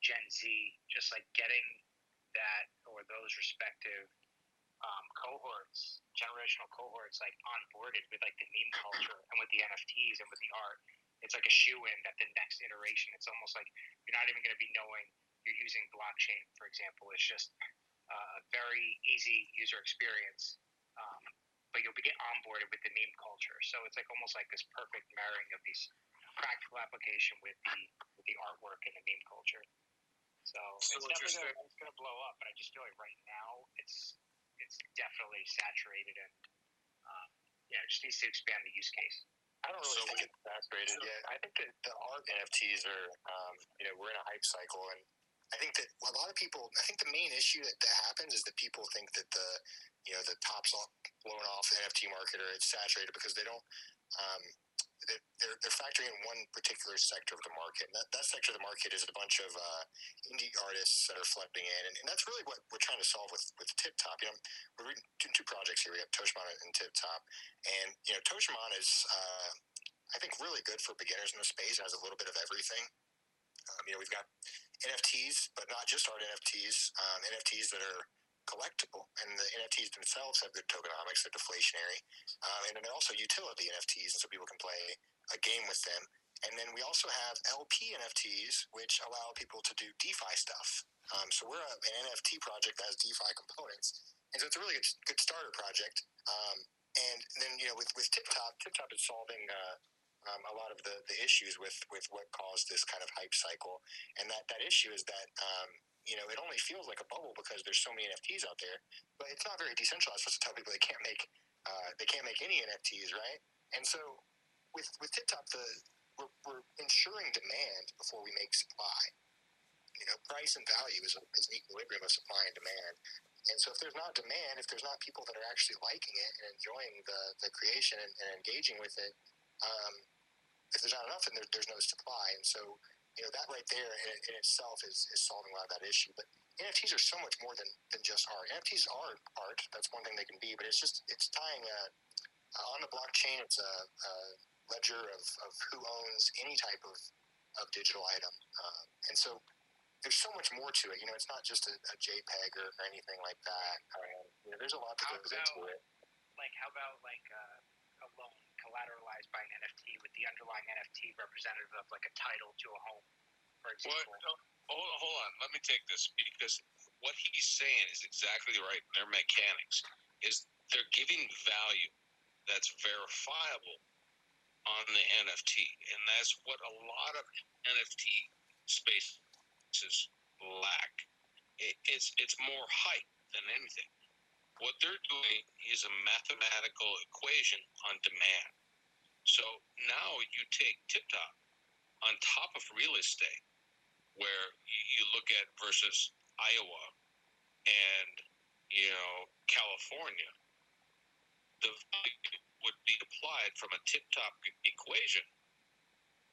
Gen Z, just like getting that or those respective um, cohorts, generational cohorts, like onboarded with like the meme culture and with the NFTs and with the art. It's like a shoe in that the next iteration. It's almost like you're not even going to be knowing you're using blockchain, for example. It's just uh, a very easy user experience. Um, but you'll be get onboarded with the meme culture. So it's like almost like this perfect marrying of these practical application with the with the artwork and the meme culture. So, So it's definitely gonna, it's going to blow up, but I just feel like right now it's it's definitely saturated and um, yeah, it just needs to expand the use case. I don't really So- think it's saturated yet. I think that the art NFTs are, um, you know, we're in a hype cycle, and I think that a lot of people. I think the main issue that, that happens is that people think that the, you know, the tops all blown off the NFT market or it's saturated because they don't. Um, they're, they're factoring in one particular sector of the market. And that, that sector of the market is a bunch of uh, indie artists that are flooding in, and, and that's really what we're trying to solve with with TipTop. You know, we're doing two, projects here. We have Toshimon and TipTop, and you know, Toshimon is, uh, I think, really good for beginners in the space. It has a little bit of everything. Um, you know, we've got NFTs, but not just art NFTs. Um, NFTs that are collectible, and the NFTs themselves have good tokenomics. They're deflationary, um, and then also utility NFTs, and so people can play a game with them. And then we also have LP NFTs, which allow people to do DeFi stuff. Um, so we're a, an NFT project that has DeFi components, and so it's a really good, good starter project. Um, and then you know, with with TipTop, TipTop is solving. Uh, um, a lot of the, the issues with, with what caused this kind of hype cycle, and that, that issue is that um, you know it only feels like a bubble because there's so many NFTs out there, but it's not very decentralized for to tell people they can't make uh, they can't make any NFTs, right? And so with with TipTop, the we're, we're ensuring demand before we make supply. You know, price and value is, a, is an equilibrium of supply and demand. And so, if there's not demand, if there's not people that are actually liking it and enjoying the, the creation and, and engaging with it, um, if there's not enough, then there, there's no supply. And so, you know, that right there in, in itself is, is solving a lot of that issue. But NFTs are so much more than, than just art. NFTs are art. That's one thing they can be, but it's just it's tying a uh, on the blockchain. It's a, a ledger of, of who owns any type of, of digital item, uh, and so there's so much more to it. You know, it's not just a, a JPEG or, or anything like that. Um, you know, there's a lot that How goes about- into it. Like, how about like uh, a collateralized by an NFT with the underlying NFT representative of like a title to a home, for What? example? No, hold, hold on. Let me take this because what he's saying is exactly right. Their mechanics is they're giving value that's verifiable on the NFT, and that's what a lot of NFT spaces lack. It, it's it's more hype than anything. What they're doing is a mathematical equation on demand. So now you take TipTop on top of real estate, where you, look at versus Iowa and you know California, the value would be applied from a tip-top e- equation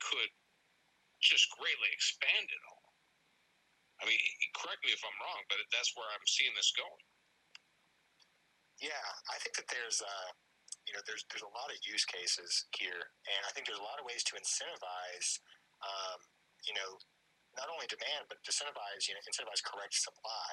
could just greatly expand it all. I mean, correct me if I'm wrong, but that's where I'm seeing this going. Yeah, I think that there's uh, you know there's there's a lot of use cases here, and I think there's a lot of ways to incentivize um, you know not only demand but incentivize you know incentivize correct supply.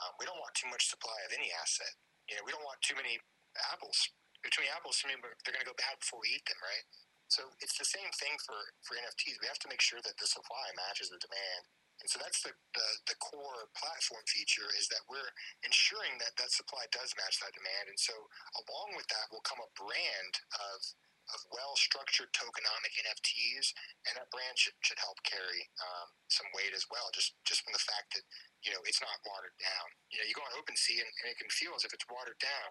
Um, we don't want too much supply of any asset. You know, we don't want too many apples. Too many apples, I mean, they're going to go bad before we eat them, right? So it's the same thing for, for NFTs. We have to make sure that the supply matches the demand. And so that's the, the, the core platform feature is that we're ensuring that that supply does match that demand. And so along with that will come a brand of, of well-structured tokenomic NFTs, and that brand should, should help carry um, some weight as well, just, just from the fact that, you know, it's not watered down. You know, you go on OpenSea and, and it can feel as if it's watered down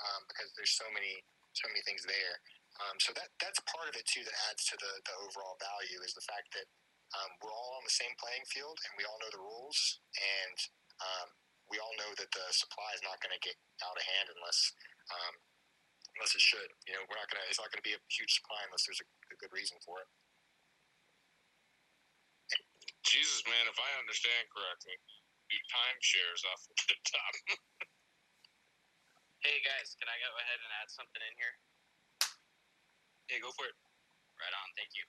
um, because there's so many, so many things there. Um, so that that's part of it too that adds to the, the overall value is the fact that um, we're all on the same playing field and we all know the rules and um, we all know that the supply is not going to get out of hand unless um, unless it should. You know, we're not going to. It's not going to be a huge supply unless there's a, a good reason for it. Jesus, man, if I understand correctly, do timeshares off the top. Hey guys, can I go ahead and add something in here? yeah, go for it. Right on, thank you.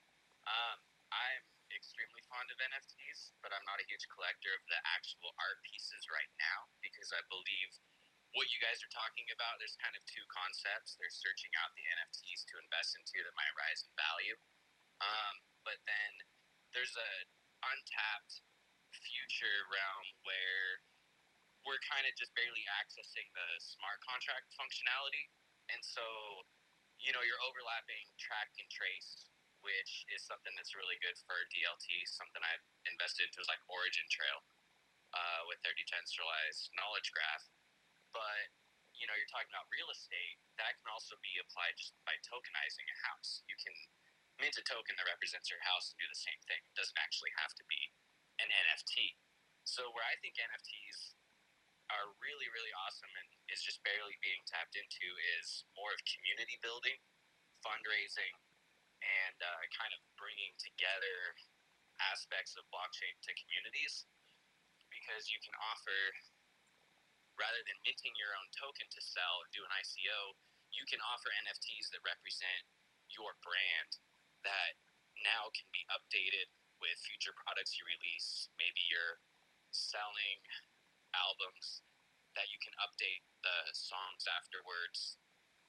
Um, I'm extremely fond of NFTs, but I'm not a huge collector of the actual art pieces right now because I believe what you guys are talking about, there's kind of two concepts. They're searching out the NFTs to invest into that might rise in value. Um, but then there's a untapped future realm where we're kind of just barely accessing the smart contract functionality. And so, you know, you're overlapping track and trace, which is something that's really good for DLT, something I've invested into is like Origin Trail uh, with their decentralized knowledge graph. But you know you're talking about real estate, that can also be applied just by tokenizing a house. You can mint a token that represents your house and do the same thing. It doesn't actually have to be an NFT. So where I think NFTs are really really awesome and is just barely being tapped into is more of community building, fundraising, and uh, kind of bringing together aspects of blockchain to communities because you can offer rather than minting your own token to sell or do an ICO, you can offer NFTs that represent your brand that now can be updated with future products you release. Maybe you're selling albums that you can update the songs afterwards.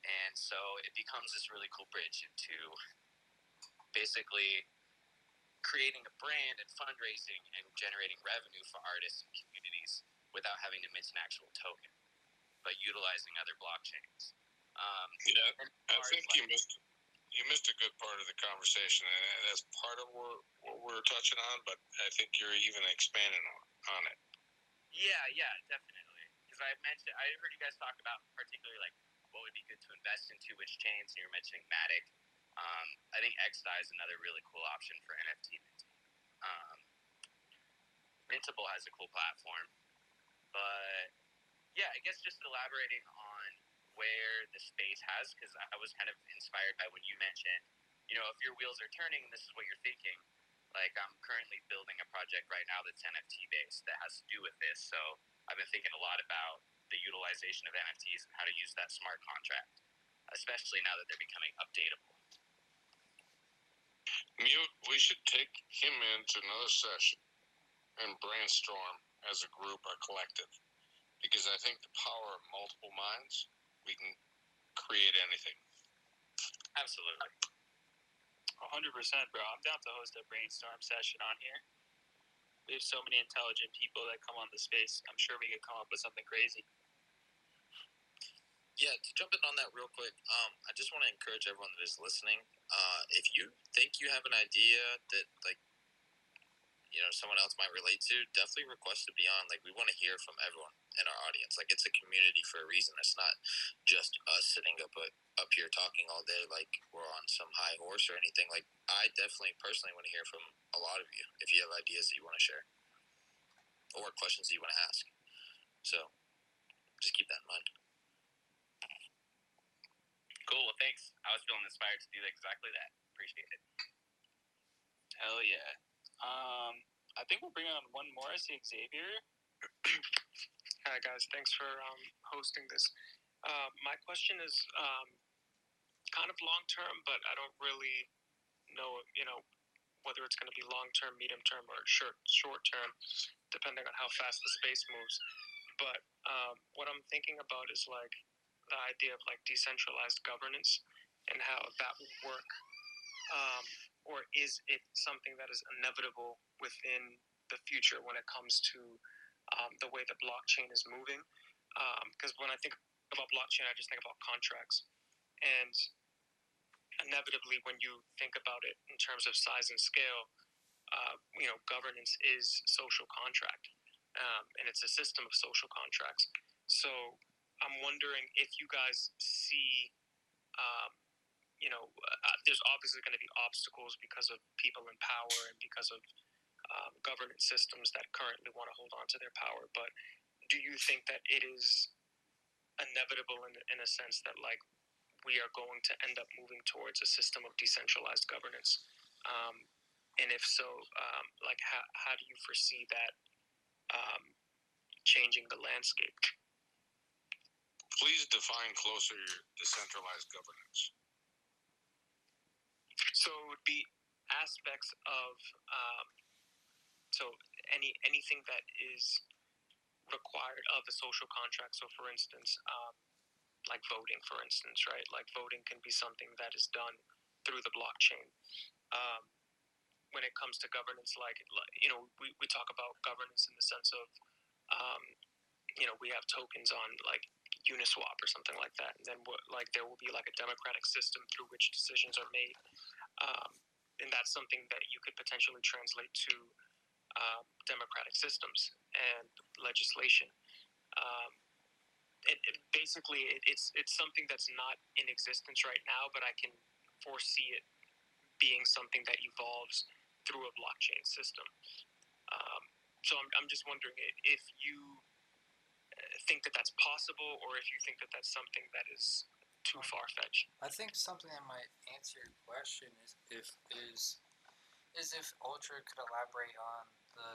And so it becomes this really cool bridge into basically creating a brand and fundraising and generating revenue for artists and communities without having to mint an actual token, but utilizing other blockchains. Um, yeah, I think you missed you missed a good part of the conversation, and that's part of what, what we're touching on. But I think you're even expanding on, on it. Yeah, yeah, definitely. Because I mentioned, I heard you guys talk about particularly like what would be good to invest into, which chains, and you're mentioning Matic. Um, I think XDAI is another really cool option for NFT. Um, Mintable has a cool platform, but yeah, I guess just elaborating on where the space has, because I was kind of inspired by when you mentioned, you know, if your wheels are turning and this is what you're thinking. Like I'm currently building a project right now that's NFT based that has to do with this. So I've been thinking a lot about the utilization of NFTs and how to use that smart contract, especially now that they're becoming updatable. Mute, we should take him into another session and brainstorm as a group or collective. Because I think the power of multiple minds, we can create anything. Absolutely. 100%, bro. I'm down to host a brainstorm session on here. We have so many intelligent people that come on the space. I'm sure we could come up with something crazy. Yeah, to jump in on that real quick, um, I just want to encourage everyone that is listening. Uh, if you think you have an idea that like you know someone else might relate to, definitely request to be on. Like we want to hear from everyone in our audience. Like it's a community for a reason. It's not just us sitting up up here talking all day like we're on some high horse or anything. Like I definitely personally want to hear from a lot of you if you have ideas that you want to share or questions that you want to ask. So just keep that in mind. Cool. Well, thanks. I was feeling inspired to do exactly that. Appreciate it. Hell yeah. Um, I think we'll bring on one more. I see Xavier. Hi guys, thanks for um, hosting this. Uh, my question is um, kind of long term, but I don't really know, you know, whether it's going to be long term, medium term, or short short term, depending on how fast the space moves. But um, what I'm thinking about is like the idea of like decentralized governance and how that would work, um, or is it something that is inevitable within the future when it comes to um, the way the blockchain is moving? Because when I think about blockchain, I just think about contracts, and inevitably, when you think about it in terms of size and scale, uh, you know, governance is social contract, um, and it's a system of social contracts. So I'm wondering if you guys see, um, you know, uh, there's obviously going to be obstacles because of people in power and because of um, governance systems that currently want to hold on to their power. But do you think that it is inevitable in, in a sense that like we are going to end up moving towards a system of decentralized governance? Um, and if so, um, like how, how do you foresee that um, changing the landscape? Please define closer decentralized governance. So it would be aspects of um, so any anything that is required of a social contract. So for instance, um, like voting, for instance, right? Like voting can be something that is done through the blockchain. Um, when it comes to governance, like you know, we, we talk about governance in the sense of um, you know we have tokens on like Uniswap or something like that, and then what, like there will be like a democratic system through which decisions are made, um, and that's something that you could potentially translate to um, democratic systems and legislation. Um, it, it basically it, it's it's something that's not in existence right now, but I can foresee it being something that evolves through a blockchain system. Um, so I'm, I'm just wondering if you uh, think that that's possible, or if you think that that's something that is too far fetched. I think something that might answer your question is if is is if Ultra could elaborate on the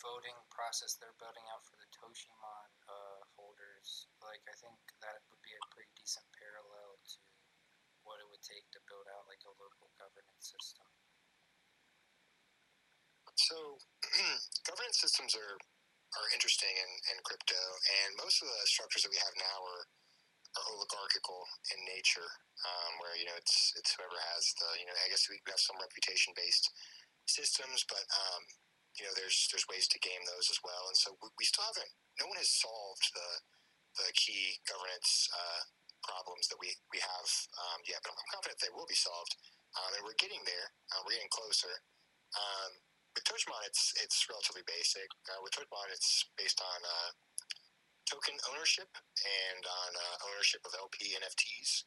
voting process they're building out for the Toshimon uh, holders. Like I think that would be a pretty decent parallel to what it would take to build out like a local governance system. So, governance systems are are interesting in, in crypto, and most of the structures that we have now are, are oligarchical in nature, um, where you know it's it's whoever has the you know I guess we have some reputation based systems, but um, you know there's there's ways to game those as well, and so we, still haven't. No one has solved the the key governance uh, problems that we we have um, yet, but I'm confident they will be solved, um, and we're getting there. Uh, we're getting closer. Um, with Toshimon, it's it's relatively basic. Uh, with Toshimon, it's based on uh, token ownership and on uh, ownership of LP NFTs.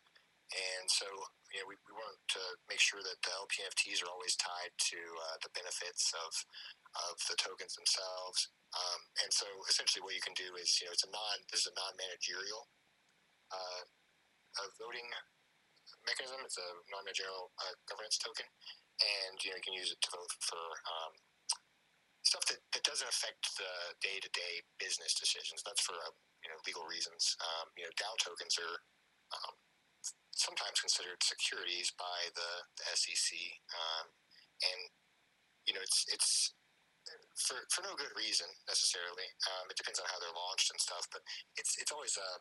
And so, you know, we, we want to make sure that the LP NFTs are always tied to uh, the benefits of of the tokens themselves. Um, and so, essentially, what you can do is, you know, it's a non this is a non managerial uh, a voting mechanism. It's a non managerial uh, governance token and you know you can use it to vote for um, stuff that, that doesn't affect the day to day business decisions. That's for uh, you know legal reasons. Um, you know DAO tokens are um, sometimes considered securities by the, the SEC, um, and you know it's it's for for no good reason necessarily. Um, it depends on how they're launched and stuff, but it's it's always uh,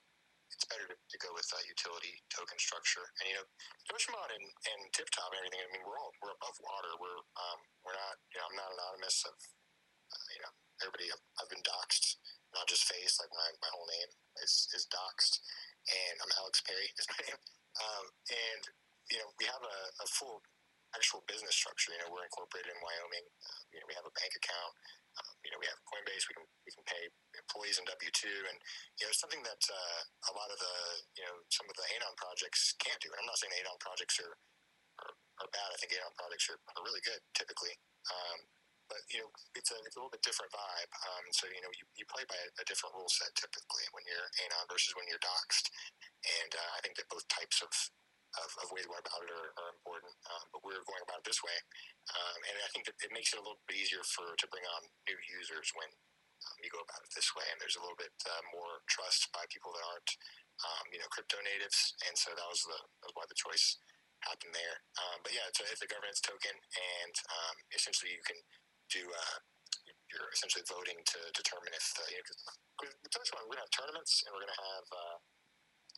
it's better to, to go with uh, utility token structure. And you know, Toshimon and, and TipTop and everything. I mean, we're all we're above water. We're um, we're not. You know, I'm not anonymous. Of uh, you know, everybody. I've, I've been doxxed, not just face. Like my, my whole name is is doxxed, and I'm Alex Perry is my name. Um, and you know, we have a, a full actual business structure. You know, we're incorporated in Wyoming. Uh, you know, we have a bank account. Um, you know, we have Coinbase. We can we can pay employees in W two, and you know, it's something that uh, a lot of the you know some of the Anon projects can't do. And I'm not saying Anon projects are are, are bad. I think Anon projects are, are really good typically. Um, but you know, it's a it's a little bit different vibe. Um, so you know, you, you play by a, different rule set typically when you're Anon versus when you're doxxed. And uh, I think that both types of of, of ways going about it are, are important. Um, but we're going about it this way, um, and I think that it makes it a little bit easier for to bring on new users when um, you go about it this way. And there's a little bit uh, more trust by people that aren't, um, you know, crypto natives. And so that was the that was why the choice happened there. Um, but yeah, it's a, it's a governance token, and um, essentially you can do. Uh, you're essentially voting to determine if the, you know, 'cause with Toshimon, we're gonna have tournaments and we're gonna have uh,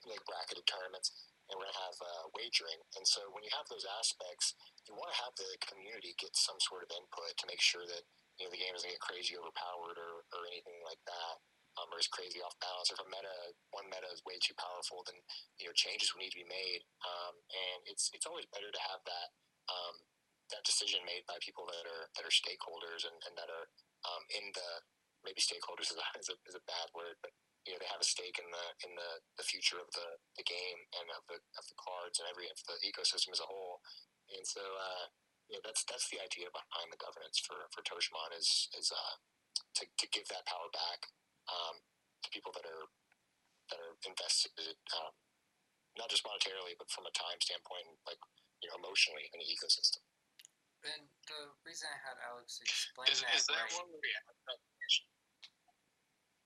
like bracketed tournaments and we're gonna have uh, wagering. And so when you have those aspects, you want to have the community get some sort of input to make sure that you know the game doesn't get crazy overpowered or, or anything like that. Um, or is crazy off balance. or If a meta, one meta is way too powerful, then you know changes will need to be made. Um, and it's it's always better to have that um, that decision made by people that are that are stakeholders and, and that are um, in the maybe stakeholders is a, is a is a bad word, but you know they have a stake in the in the, the future of the, the game and of the of the cards and every of the ecosystem as a whole. And so uh, you know that's that's the idea behind the governance for for Toshimon is is uh, to to give that power back um, to people that are that are invested um, not just monetarily but from a time standpoint, like you know emotionally in the ecosystem. And the reason I had Alex explain Is, that, is that right, one where we have that?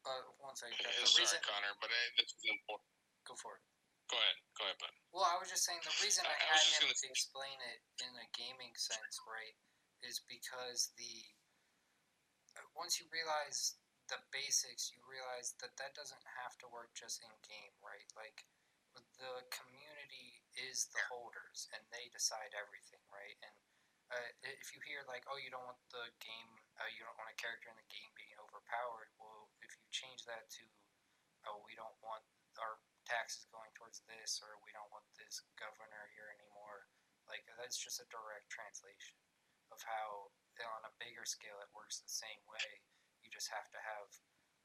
Uh, one second, Yeah, the sorry, reason, Connor, but uh, this is important. go for it. Go ahead. Go ahead, bud. Well, I was just saying the reason I, I- I had him gonna say- explain it in a gaming sense, right, is because the uh, once you realize the basics, you realize that that doesn't have to work just in game, right? Like the community is the holders, and they decide everything, right? And uh, if you hear like, oh, you don't want the game, uh, you don't want a character in the game being overpowered. Well, change that to, oh, we don't want our taxes going towards this, or we don't want this governor here anymore. Like that's just a direct translation of how, on a bigger scale, it works the same way. You just have to have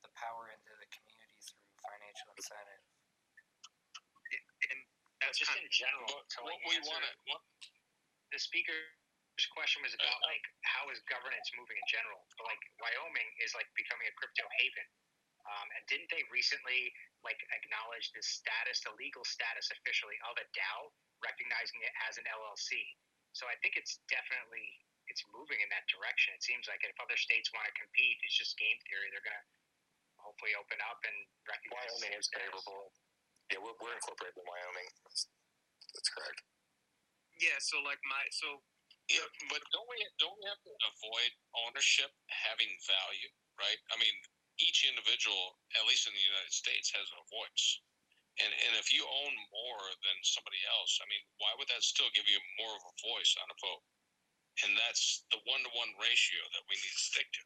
the power into the community through financial incentive. And That's just in general. But to, what like, we want to, what, the speaker's question was about uh, uh. like how is governance moving in general. But like Wyoming is like becoming a crypto haven. Um, and didn't they recently like acknowledge the status, the legal status officially of a DAO, recognizing it as an LLC? So I think it's definitely it's moving in that direction. It seems like if other states want to compete, it's just game theory. They're gonna hopefully open up and recognize. Wyoming is favorable. Yeah, we're, we're incorporated in Wyoming. That's, that's correct. Yeah, so like my so yeah, but don't we don't we have to avoid ownership having value, right? I mean, each individual, at least in the United States, has a voice. And and if you own more than somebody else, I mean, why would that still give you more of a voice on a vote? And that's the one to one ratio that we need to stick to.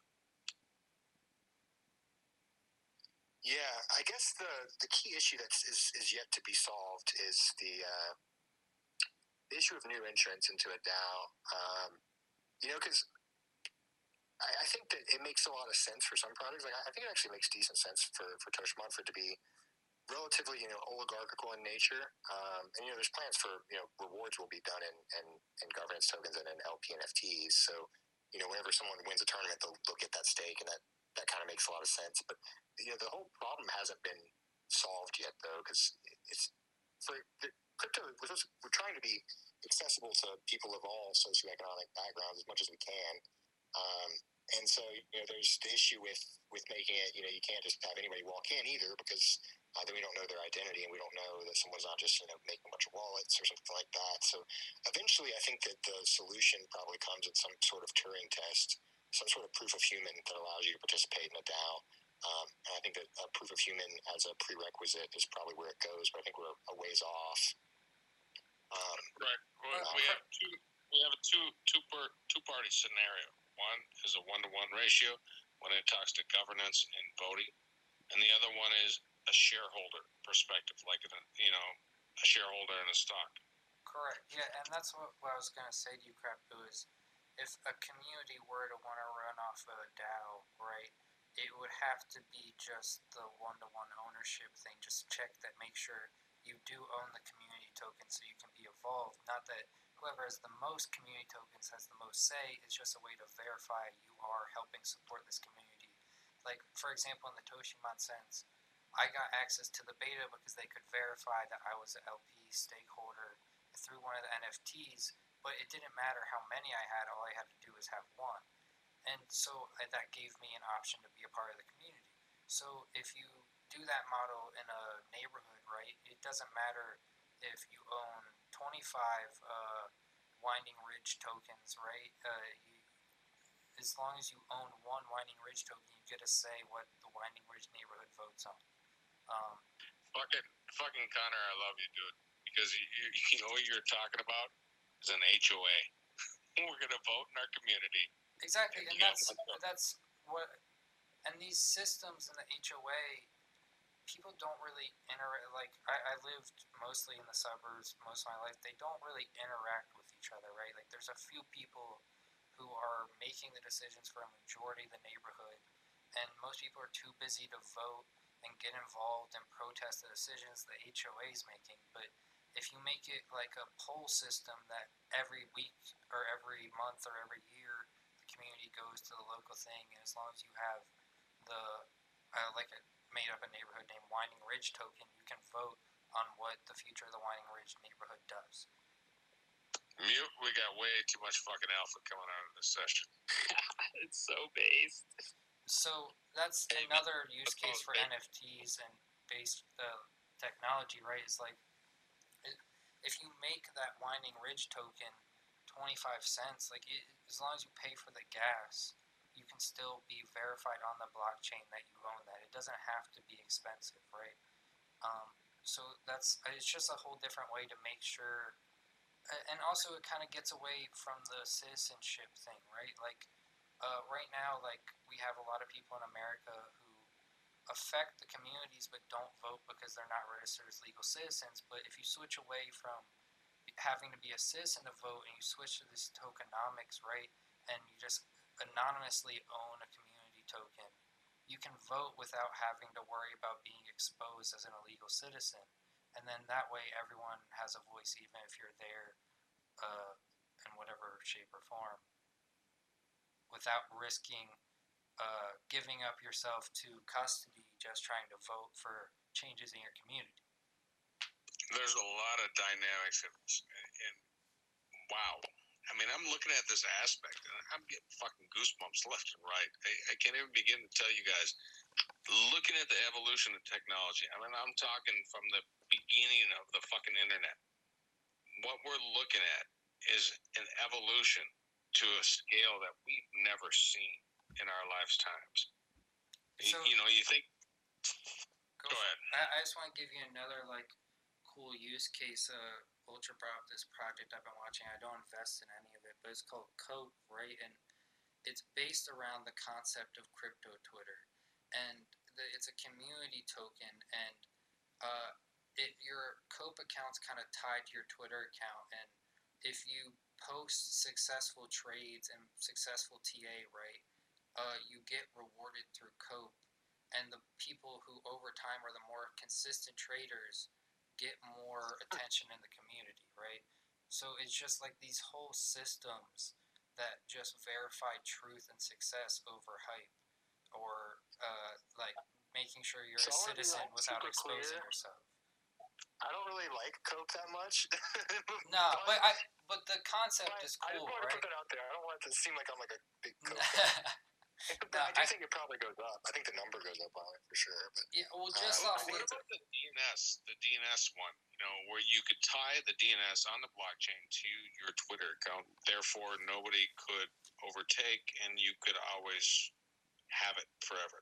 Yeah, I guess the the key issue that is, is yet to be solved is the uh, the issue of new entrants into a DAO. Um, you know, because I, I think that it makes a lot of sense for some products. Like I, I think it actually makes decent sense for for Toshimon to be relatively you know oligarchical in nature. Um, and you know, there's plans for you know rewards will be done in in, in governance tokens and in LP NFTs. So you know, whenever someone wins a tournament, they'll, they'll get that stake, and that that kind of makes a lot of sense. But you know, the whole problem hasn't been solved yet, though, because it's for crypto. We're, just, we're trying to be accessible to people of all socioeconomic backgrounds as much as we can. Um, and so, you know, there's the issue with with making it. You know, you can't just have anybody walk in either because uh, then we don't know their identity and we don't know that someone's not just you know making a bunch of wallets or something like that. So eventually, I think that the solution probably comes in some sort of Turing test, some sort of proof of human that allows you to participate in a DAO. Um, and I think that a proof of human as a prerequisite is probably where it goes, but I think we're a ways off. Um, right. Well, we have two. We have a two two per two party scenario. One is a one to one ratio when it talks to governance and voting, and the other one is a shareholder perspective, like a, you know a shareholder in a stock. Correct. Yeah, and that's what, what I was gonna say to you, Crapoo, is if a community were to want to run off of a DAO, right, it would have to be just the one to one ownership thing. Just check that, make sure you do own the community token so you can be involved. Not that whoever has the most community tokens has the most say. It's just a way to verify you are helping support this community. Like, for example, in the Toshimon sense, I got access to the beta because they could verify that I was an LP stakeholder through one of the NFTs, but it didn't matter how many I had, all I had to do was have one. And so uh, that gave me an option to be a part of the community. So if you do that model in a neighborhood, right, it doesn't matter if you own 25 uh, Winding Ridge tokens, right? Uh, you, as long as you own one Winding Ridge token, you get to say what the Winding Ridge neighborhood votes on. Um, fucking, fucking Connor, I love you, dude, because you, you, know what you're talking about is an HOA. We're gonna vote in our community. Exactly, and Yeah, that's that's what. And these systems in the HOA, people don't really interact. Like I, I lived mostly in the suburbs most of my life. They don't really interact with each other, right? Like there's a few people who are making the decisions for a majority of the neighborhood, and most people are too busy to vote and get involved and protest the decisions the HOA is making. But if you make it like a poll system that every week or every month or every year the community goes to the local thing, and as long as you have the uh, like a made up a neighborhood named Winding Ridge token, you can vote on what the future of the Winding Ridge neighborhood does. Mute. We got way too much fucking alpha coming out of this session. it's so based. So that's another use case for NFTs and based uh, technology, right? Is like if you make that Winding Ridge token twenty five cents, like it, as long as you pay for the gas, you can still be verified on the blockchain that you own that. It doesn't have to be expensive, right? Um, so that's it's just a whole different way to make sure, and also it kind of gets away from the citizenship thing, right? Like uh, right now, like we have a lot of people in America who affect the communities but don't vote because they're not registered as legal citizens. But if you switch away from having to be a citizen to vote and you switch to this tokenomics, right, and you just anonymously own a community token, you can vote without having to worry about being exposed as an illegal citizen, and then that way everyone has a voice, even if you're there uh, in whatever shape or form, without risking uh, giving up yourself to custody just trying to vote for changes in your community. There's a lot of dynamics in and wow. I mean, I'm looking at this aspect, and I'm getting fucking goosebumps left and right. I, I can't even begin to tell you guys. Looking at the evolution of technology, I mean, I'm talking from the beginning of the fucking internet. What we're looking at is an evolution to a scale that we've never seen in our lifetimes. You- So- you know, you think. Go, ahead. I, I just want to give you another like cool use case. Uh, Ultra brought up this project I've been watching. I don't invest in any of it, but it's called Cope, right? And it's based around the concept of crypto Twitter, and the, it's a community token, and uh, it your Cope account's kind of tied to your Twitter account, and if you post successful trades and successful TA, right, uh, you get rewarded through Cope and the people who over time are the more consistent traders get more attention in the community, right? So it's just like these whole systems that just verify truth and success over hype, or uh, like making sure you're So a I citizen like, without exposing clear. yourself. I don't really like Cope that much. No, but I but the concept is I just cool, want to right? put that out there. I don't want it to seem like I'm like a big Cope I do think it probably goes up. I think the number goes up on it for sure. But yeah, well, uh, just I off What about the DNS, the DNS one? You know, where you could tie the DNS on the blockchain to your Twitter account. Therefore, nobody could overtake, and you could always have it forever.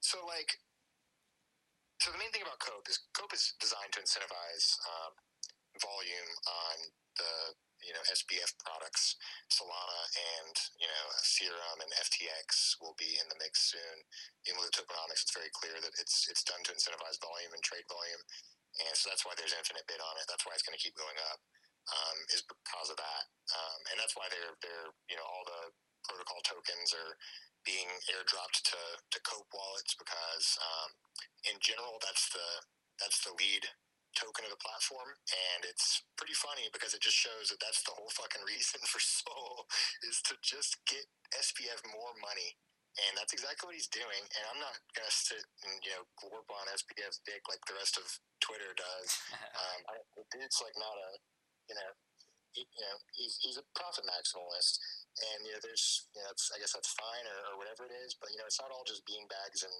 So like, so the main thing about Cope is Cope is designed to incentivize um, volume on the you know SBF products. Solana and you know Serum and FTX will be in the mix soon. Even with tokenomics, it's very clear that it's it's done to incentivize volume and trade volume, and so that's why there's infinite bid on it. That's why it's going to keep going up. Um, is because of that, um, and that's why they're they're you know all the protocol tokens are being airdropped to, to Cope wallets because um, in general that's the that's the lead token of the platform and it's pretty funny because it just shows that that's the whole fucking reason for Sol is to just get SBF more money. And that's exactly what he's doing. And I'm not gonna sit and you know glorp on SBF's dick like the rest of Twitter does. Um, I, the dude's like not a you know he, you know he's, he's a profit maximalist. And you know there's you know I guess that's fine or, or whatever it is but you know it's not all just bean bags and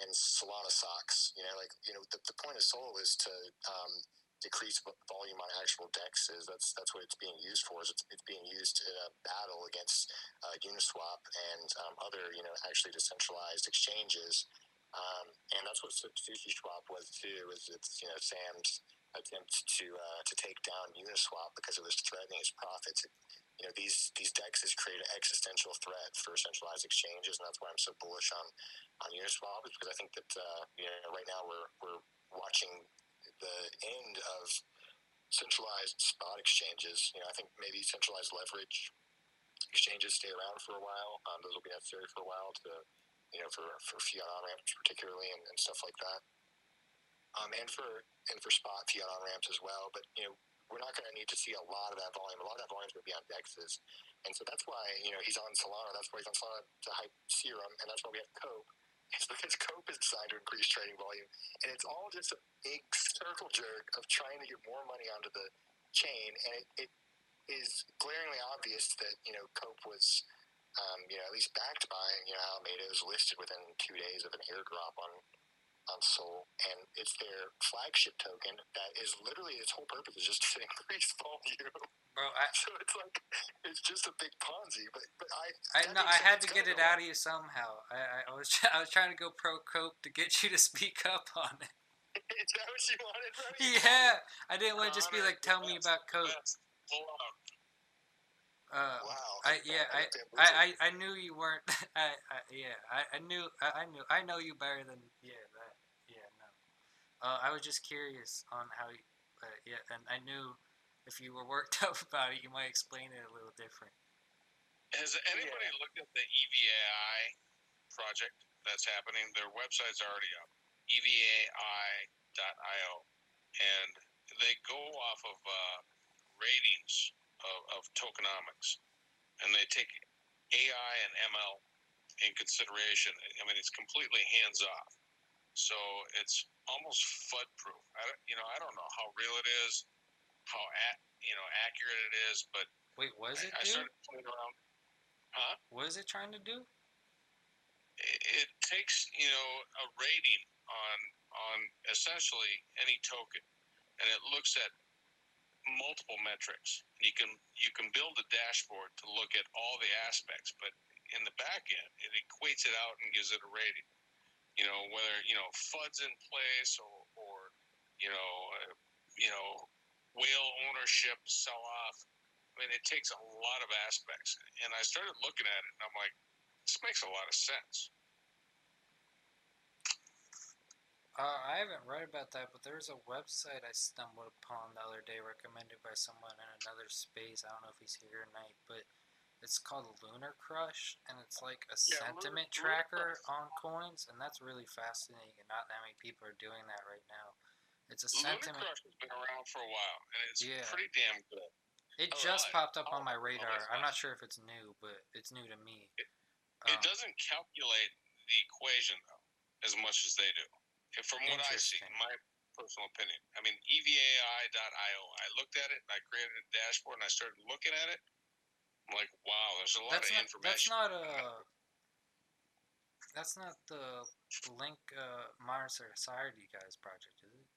and Solana socks you know like you know the, the point of Sol is to um, decrease volume on actual dexes that's that's what it's being used for is it's, it's being used in a battle against uh, Uniswap and um, other you know actually decentralized exchanges. Um, and that's what SushiSwap was too is it's you know Sam's attempt to uh, to take down Uniswap because it was threatening its profits. It, you know these these dexes create an existential threat for centralized exchanges, and that's why I'm so bullish on on Uniswap. Is because I think that uh, you know right now we're we're watching the end of centralized spot exchanges. You know I think maybe centralized leverage exchanges stay around for a while. Um, those will be necessary for a while to you know for for fiat on ramps particularly and, and stuff like that um, and for and for spot fiat on ramps as well. But you know, we're not going to need to see a lot of that volume. A lot of that volume is going to be on dexes, and so that's why you know he's on Solana. That's why he's on Solana to hype Serum, and that's why we have Cope. It's because Cope is designed to increase trading volume, and it's all just a big circle jerk of trying to get more money onto the chain, and it, it is glaringly obvious that you know Cope was. Um, you know, at least backed by you know Alameda is listed within two days of an airdrop on on Sol, and it's their flagship token that is literally its whole purpose is just to increase volume. Bro, I, so it's like it's just a big Ponzi. But but I I being I had to get it out of you somehow. I, I, was I was trying to go pro cope to get you to speak up on it. Is that what you wanted, bro? Yeah, I didn't want to just be like, tell me about cope. Uh, wow. I yeah I, I, I, I knew you weren't. I, I yeah I, I knew I, I knew I know you better than yeah no. Uh, I was just curious on how you uh, yeah and I knew if you were worked up about it you might explain it a little different. Has anybody looked at the E EVAI project that's happening. Their website's already up, E evai.io, and they go off of uh, ratings of, of tokenomics, and they take AI and ML in consideration. I mean, it's completely hands off, so it's almost FUD proof. I, don't- you know, I don't know how real it is, how at, you know accurate it is, but Wait, what does it I do? started playing around. Huh? What is it trying to do? It, it takes you know a rating on on essentially any token, and it looks at multiple metrics. And you can you can build a dashboard to look at all the aspects, but in the back end, it equates it out and gives it a rating. You know whether you know FUD's in place or or you know uh, you know whale ownership sell off. I mean, it takes a lot of aspects, and I started looking at it, and I'm like, this makes a lot of sense. Uh, I haven't read about that, but there's a website I stumbled upon the other day recommended by someone in another space. I don't know if he's here tonight, but it's called LunarCrush, and it's like a Yeah, sentiment Lunar tracker Crush. on coins, and that's really fascinating. And not that many people are doing that right now. It's a Lunar sentiment. Crush has been around for a while, and it's Yeah. pretty damn good. It I just popped up on my radar. I'm not sure if it's new, but it's new to me. It Um, doesn't calculate the equation though as much as they do. And From what I see, in my personal opinion, I mean evai.io. I looked at it, I created a dashboard, and I started looking at it. Like, wow, there's a lot That's of not. That's information. not a. That's not the Link uh, Modern Society guys project, is it?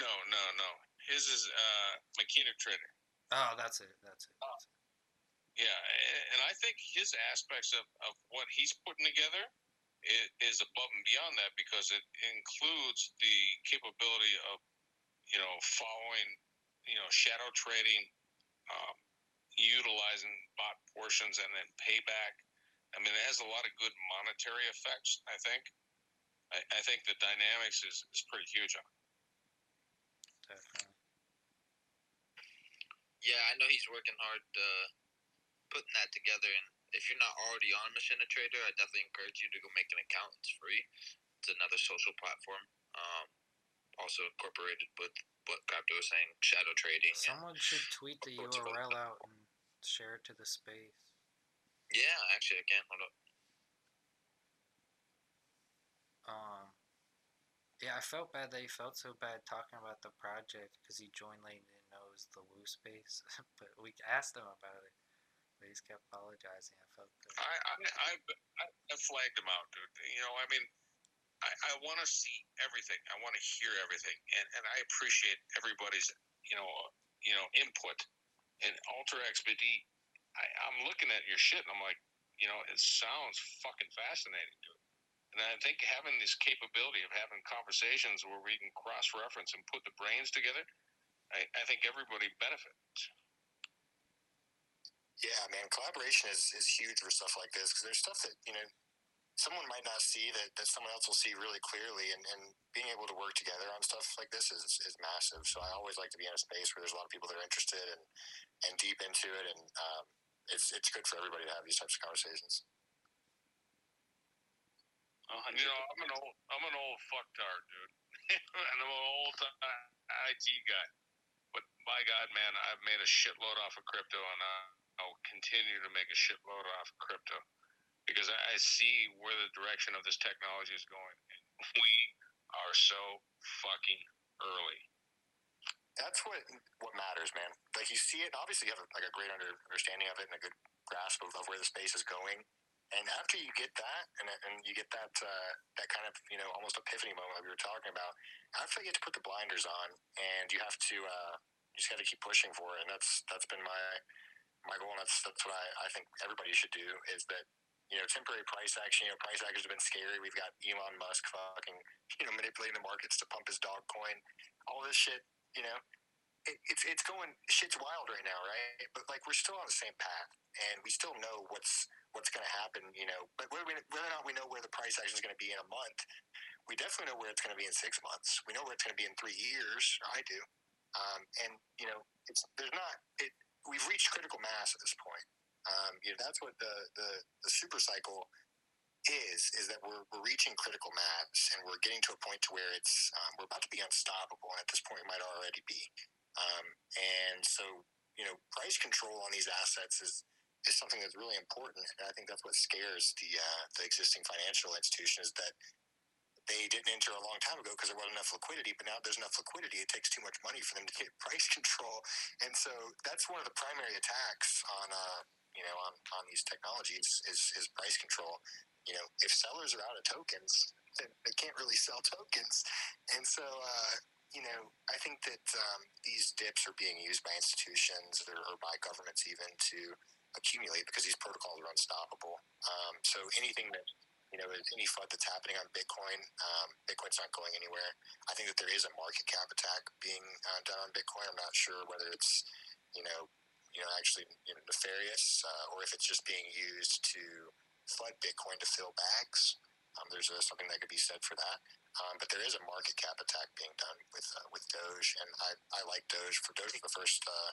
No, no, no. His is uh, Machina Trader. Oh, that's it. That's it. That's it. Yeah, and I think his aspects of, of what he's putting together is above and beyond that because it includes the capability of, you know, following, you know, shadow trading, um, utilizing bot portions and then payback. I mean, it has a lot of good monetary effects, I think. I, I think the dynamics is, is pretty huge on it. Definitely. Yeah, I know he's working hard uh, putting that together. And if you're not already on Machina Trader, I definitely encourage you to go make an account. It's free. It's another social platform. Um, also incorporated with what Crypto was saying, shadow trading. Someone should tweet the What's it called? URL out and share it to the space. yeah, actually, I can. Hold up. Um, yeah, I felt bad that he felt so bad talking about the project because he joined late and didn't know it was the Woo space. but we asked him about it, but he kept apologizing. I felt good. I I I, I, I flagged him out, dude. You know, I mean, I, I want to see everything. I want to hear everything, and and I appreciate everybody's you know you know input. And UltraXBT, I, I'm looking at your shit, and I'm like, you know, it sounds fucking fascinating, dude. And I think having this capability of having conversations where we can cross reference and put the brains together, I, I think everybody benefits. Yeah, man, collaboration is, is huge for stuff like this because there's stuff that, you know, someone might not see that, that someone else will see really clearly. And, and being able to work together on stuff like this is, is massive. So I always like to be in a space where there's a lot of people that are interested and, and deep into it. And um, it's, it's good for everybody to have these types of conversations. You know, I'm an old, I'm an old fucktard, dude, and I'm an old uh, IT guy. But by God, man, I've made a shitload off of crypto, and I- I'll continue to make a shitload off of crypto because I see where the direction of this technology is going. And we are so fucking early. That's what what matters, man. Like you see it, obviously you have a, like a great under, understanding of it and a good grasp of, of where the space is going. And after you get that, and, and you get that uh, that kind of you know almost epiphany moment that we were talking about, after you get to put the blinders on, and you have to uh, you just got to keep pushing for it. And that's that's been my my goal, and that's that's what I, I think everybody should do is that you know temporary price action. You know, price actions have been scary. We've got Elon Musk fucking you know manipulating the markets to pump his dog coin. All this shit, you know, it, it's it's going shit's wild right now, right? But like we're still on the same path, and we still know what's what's going to happen, you know. But whether, we, whether or not we know where the price action is going to be in a month, we definitely know where it's going to be in six months. We know where it's going to be in three years. I do, um, and you know, it's there's not it. We've reached critical mass at this point. Um, you know, that's what the, the the super cycle is is that we're, we're reaching critical mass and we're getting to a point to where it's um, we're about to be unstoppable and at this point we might already be um, and so you know price control on these assets is is something that's really important and i think that's what scares the uh, the existing financial institutions that they didn't enter a long time ago because there wasn't enough liquidity, but now there's enough liquidity. It takes too much money for them to get price control, and so that's one of the primary attacks on, uh, you know, on, on these technologies is, is price control. You know, if sellers are out of tokens, then they can't really sell tokens, and so. Uh, you know, I think that um, these dips are being used by institutions or, or by governments even to accumulate because these protocols are unstoppable. Um, so anything that you know, any flood that's happening on Bitcoin, um, Bitcoin's not going anywhere. I think that there is a market cap attack being uh, done on Bitcoin. I'm not sure whether it's, you know, you know, actually you know, nefarious uh, or if it's just being used to flood Bitcoin to fill bags. Um, there's a, something that could be said for that. Um, but there is a market cap attack being done with uh, with Doge, and I, I like Doge. For Doge was the first uh,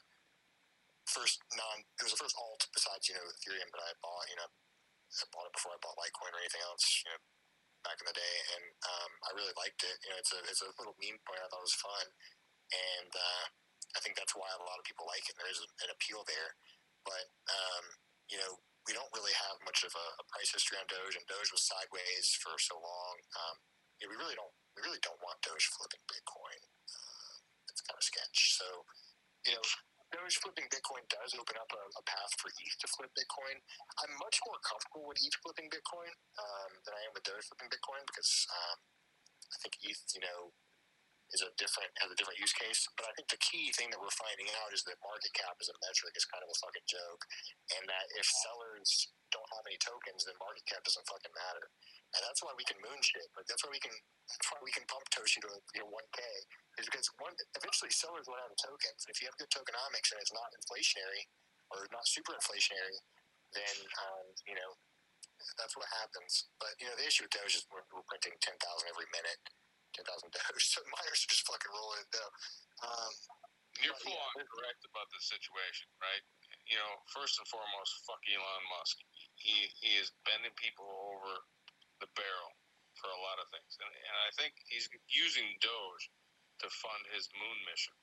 first non. It was the first alt besides you know Ethereum that I bought. You know, I bought it before I bought Litecoin or anything else, you know, back in the day, and um, I really liked it. You know, it's a it's a little meme point. I thought it was fun, and uh, I think that's why a lot of people like it. There is an appeal there, but um, you know, we don't really have much of a, a, price history on Doge, and Doge was sideways for so long. Um, we really don't we really don't want Doge flipping Bitcoin. Uh, it's kind of sketch. So, you know, Doge flipping Bitcoin does open up a, a, path for ETH to flip Bitcoin. I'm much more comfortable with ETH flipping Bitcoin um, than I am with Doge flipping Bitcoin because um, I think ETH, you know, is a different has a different use case. But I think the key thing that we're finding out is that market cap as a metric is kind of a fucking joke, and that if sellers don't have any tokens, then market cap doesn't fucking matter. And that's why we can moon shit. Like that's why we can that's why we can pump Toshi to you know one K is because one eventually sellers run out of tokens. And if you have good tokenomics and it's not inflationary or not super inflationary, then um, you know that's what happens. But you know the issue with Doge is we're, we're printing ten thousand every minute, ten thousand Doge. So miners are just fucking rolling it down. Um, You're full yeah, on correct about the situation, right? You know, first and foremost, fuck Elon Musk. He he is bending people over the barrel for a lot of things. And, and I think he's using Doge to fund his moon mission,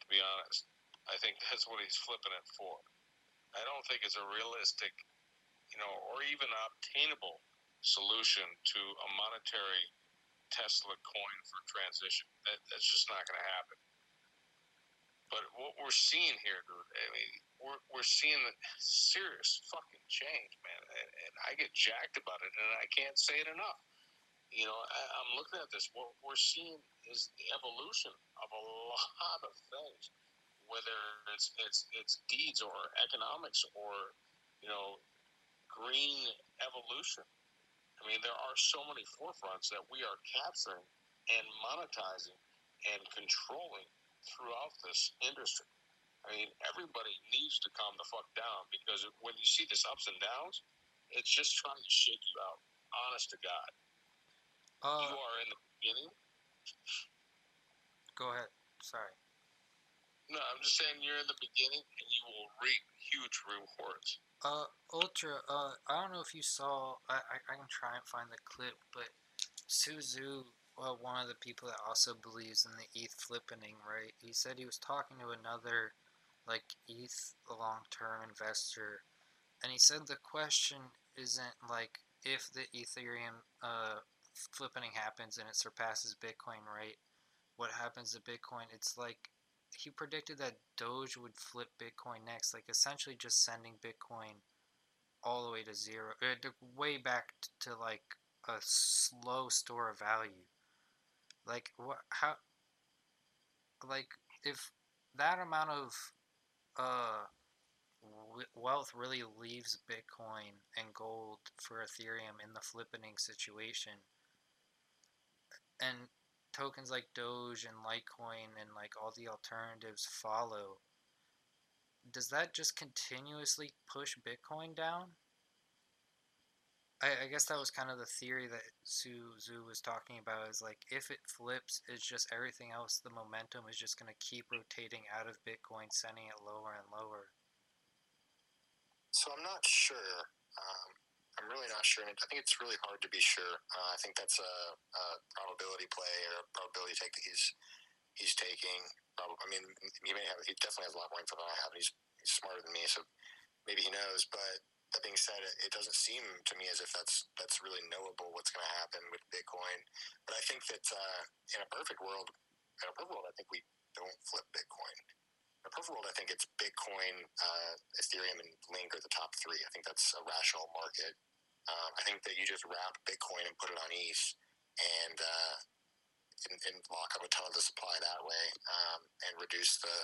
to be honest. I think that's what he's flipping it for. I don't think it's a realistic, you know, or even obtainable solution to a monetary Tesla coin for transition. That, that's just not going to happen. But what we're seeing here, dude, I mean, we're, we're seeing the serious fucking change, man. And, and I get jacked about it, and I can't say it enough. You know, I, I'm looking at this. What we're seeing is the evolution of a lot of things, whether it's it's it's deeds or economics or you know green evolution. I mean, there are so many forefronts that we are capturing and monetizing and controlling throughout this industry. I mean, everybody needs to calm the fuck down because when you see this ups and downs, it's just trying to shake you out. Honest to God. Uh, you are in the beginning. Go ahead. Sorry. No, I'm just saying you're in the beginning and you will reap huge rewards. Uh, Ultra, uh, I don't know if you saw, I, I, I can try and find the clip, but Su Zhu, well, one of the people that also believes in the ETH flippening, right? He said he was talking to another, like, ETH long term investor, and he said the question isn't like if the Ethereum uh, flippening happens and it surpasses Bitcoin, right? What happens to Bitcoin? It's like he predicted that Doge would flip Bitcoin next, like essentially just sending Bitcoin all the way to zero, uh, way back to like a slow store of value. Like what? How? Like if that amount of uh wealth really leaves Bitcoin and gold for Ethereum in the flippening situation, and tokens like Doge and Litecoin and like all the alternatives follow, does that just continuously push Bitcoin down? I, I guess that was kind of the theory that Su Zhu was talking about is like if it flips, it's just everything else, the momentum is just going to keep rotating out of Bitcoin, sending it lower and lower. So I'm not sure. Um, I'm really not sure. And I think it's really hard to be sure. Uh, I think that's a, a probability play or a probability take that he's he's taking. Probably, I mean, he may have. He definitely has a lot more info than I have. And he's he's smarter than me, so maybe he knows. But that being said, it, it doesn't seem to me as if that's that's really knowable what's going to happen with Bitcoin. But I think that uh, in a perfect world, in a perfect world, I think we don't flip Bitcoin. In a perfect world, I think it's Bitcoin, uh, Ethereum, and Link are the top three. I think that's a rational market. Um, I think that you just wrap Bitcoin and put it on ETH and, uh, and, and lock up a ton of the supply that way um, and reduce the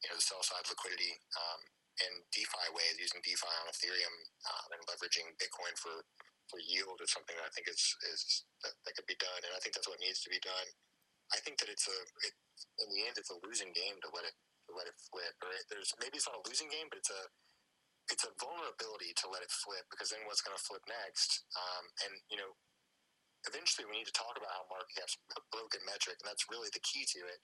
you know the sell side liquidity um, in DeFi ways using DeFi on Ethereum um, and leveraging Bitcoin for, for yield is something that I think is is that, that could be done, and I think that's what needs to be done. I think that it's a it, in the end it's a losing game to let it to let it flip, or it, there's maybe it's not a losing game, but it's a it's a vulnerability to let it flip because then what's going to flip next? Um, and you know, eventually we need to talk about how market cap's a broken metric, and that's really the key to it.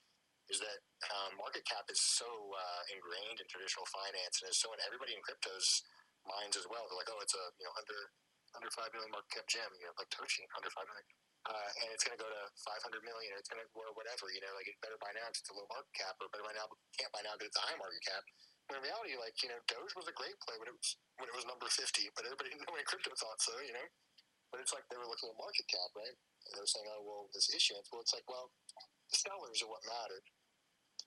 Is that um, market cap is so uh, ingrained in traditional finance and is so in everybody in crypto's minds as well. They're like, oh, it's a you know under under five million market cap gem, you know, like Toshi under five million. Uh, and it's going to go to 500 million, or it's going to, or whatever, you know, like it better buy now because it's a low market cap, or better buy now, can't buy now because it's a high market cap. In reality, like, you know, Doge was a great play when it was, when it was number 50, but everybody didn't know when crypto thought so, you know? But it's like they were looking at market cap, right? And they were saying, oh, well, this issuance. Well, it's like, well, the sellers are what mattered.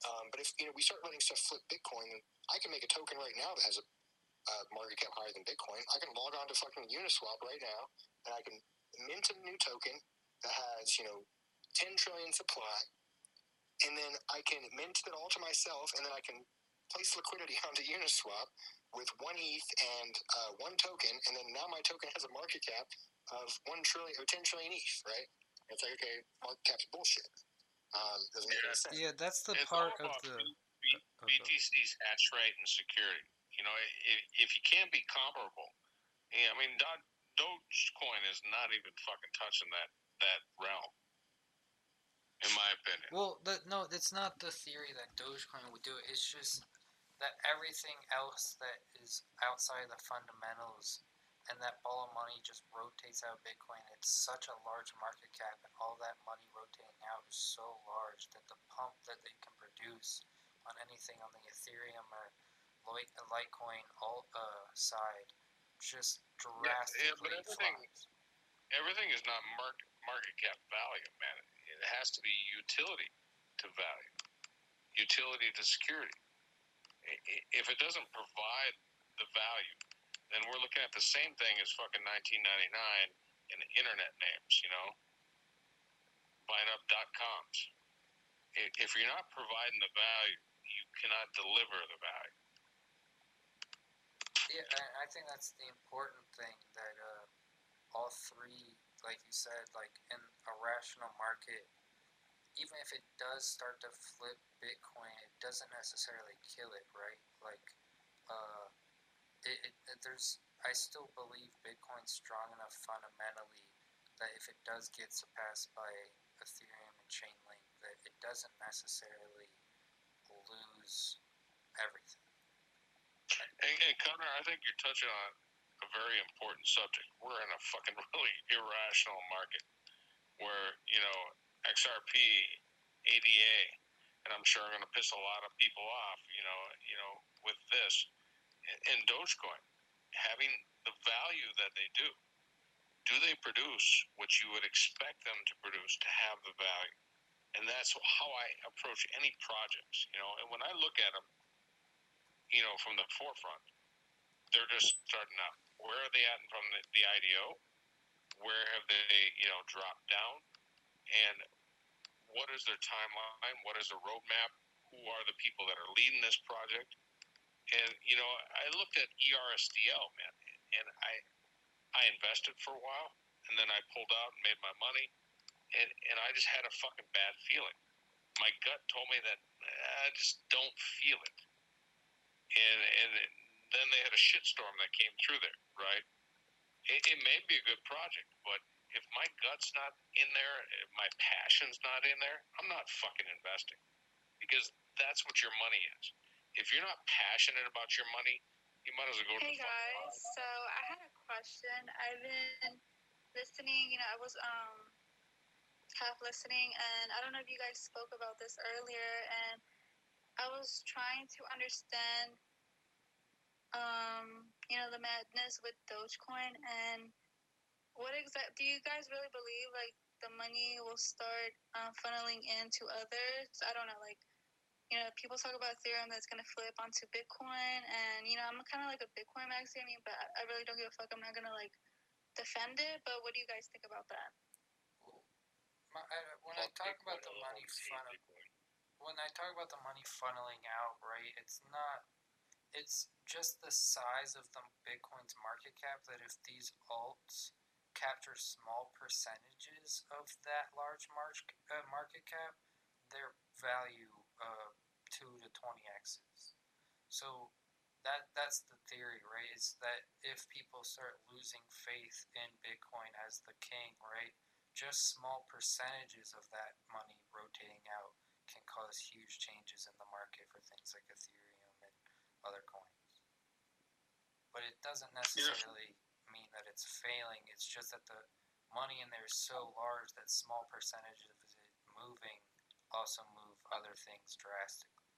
Um, but if, you know, we start letting stuff flip Bitcoin, I can make a token right now that has a market cap higher than Bitcoin. I can log on to fucking Uniswap right now, and I can mint a new token that has, you know, 10 trillion supply, and then I can mint it all to myself, and then I can place liquidity onto Uniswap with one ETH and uh, one token, and then now my token has a market cap of one trillion or 10 trillion ETH, right? And it's like, okay, market cap's bullshit. Um, doesn't make any sense. Yeah, that's the It's part of the. B- B- BTC's hash rate and security. You know, if, if you can't be comparable, yeah, I mean, Do- Dogecoin is not even fucking touching that that realm, in my opinion. Well, the, no, it's not the theory that Dogecoin would do it. It's just that everything else that is outside of the fundamentals and that ball of money just rotates out of Bitcoin. It's such a large market cap, and all that money rotating out is so large that the pump that they can produce on anything on the Ethereum or Lite- Litecoin alt uh, side just drastically yeah, but everything- flies. Everything is not market market cap value, man. It has to be utility to value, utility to security. If it doesn't provide the value, then we're looking at the same thing as fucking 1999 in internet names, you know, buying up dot coms. If you're not providing the value, you cannot deliver the value. Yeah, I, I think that's the important thing that uh, all three, like you said, like in a rational market, even if it does start to flip Bitcoin, it doesn't necessarily kill it, right? Like, uh, it, it, there's I still believe Bitcoin's strong enough fundamentally that if it does get surpassed by Ethereum and Chainlink, that it doesn't necessarily lose everything. And, and Connor, I think you're touching on a very important subject. We're in a fucking really irrational market where, you know, XRP, ADA, and I'm sure I'm going to piss a lot of people off, you know, you know, with this, and, Dogecoin, having the value that they do. Do they produce what you would expect them to produce to have the value? And that's how I approach any projects, you know. And when I look at them, you know, from the forefront, they're just starting out. Where are they at from the, the IDO? Where have they, you know, dropped down? And what is their timeline? What is their roadmap? Who are the people that are leading this project? And you know, I looked at ERSDL, man, and I I invested for a while, and then I pulled out and made my money, and and I just had a fucking bad feeling. My gut told me that I just don't feel it, and and then they had a shitstorm that came through there, right? It, it may be a good project, but if my gut's not in there, if my passion's not in there, I'm not fucking investing because that's what your money is. If you're not passionate about your money, You might as well go to Hey the fucking guys, so I had a question. I've been listening, you know, I was um half listening and I don't know if you guys spoke about this earlier and I was trying to understand um, you know, the madness with Dogecoin and what exact do you guys really believe like the money will start uh, funneling into others? I don't know, like you know, people talk about Ethereum that's going to flip onto Bitcoin, and you know, I'm kind of like a Bitcoin maxi. I mean, but I really don't give a fuck. I'm not going to like defend it. But what do you guys think about that? My, I, when I talk about the money funnel, when I talk about the money funneling out, right? It's not. It's just the size of the Bitcoin's market cap. That if these alts capture small percentages of that large march, uh, market cap, their value uh, two to twenty x's. So that that's the theory, right? Is that if people start losing faith in Bitcoin as the king, right? Just small percentages of that money rotating out can cause huge changes in the market for things like Ethereum and other coins. But it doesn't necessarily mean that it's failing. It's just that the money in there is so large that small percentages of it moving also move other things drastically.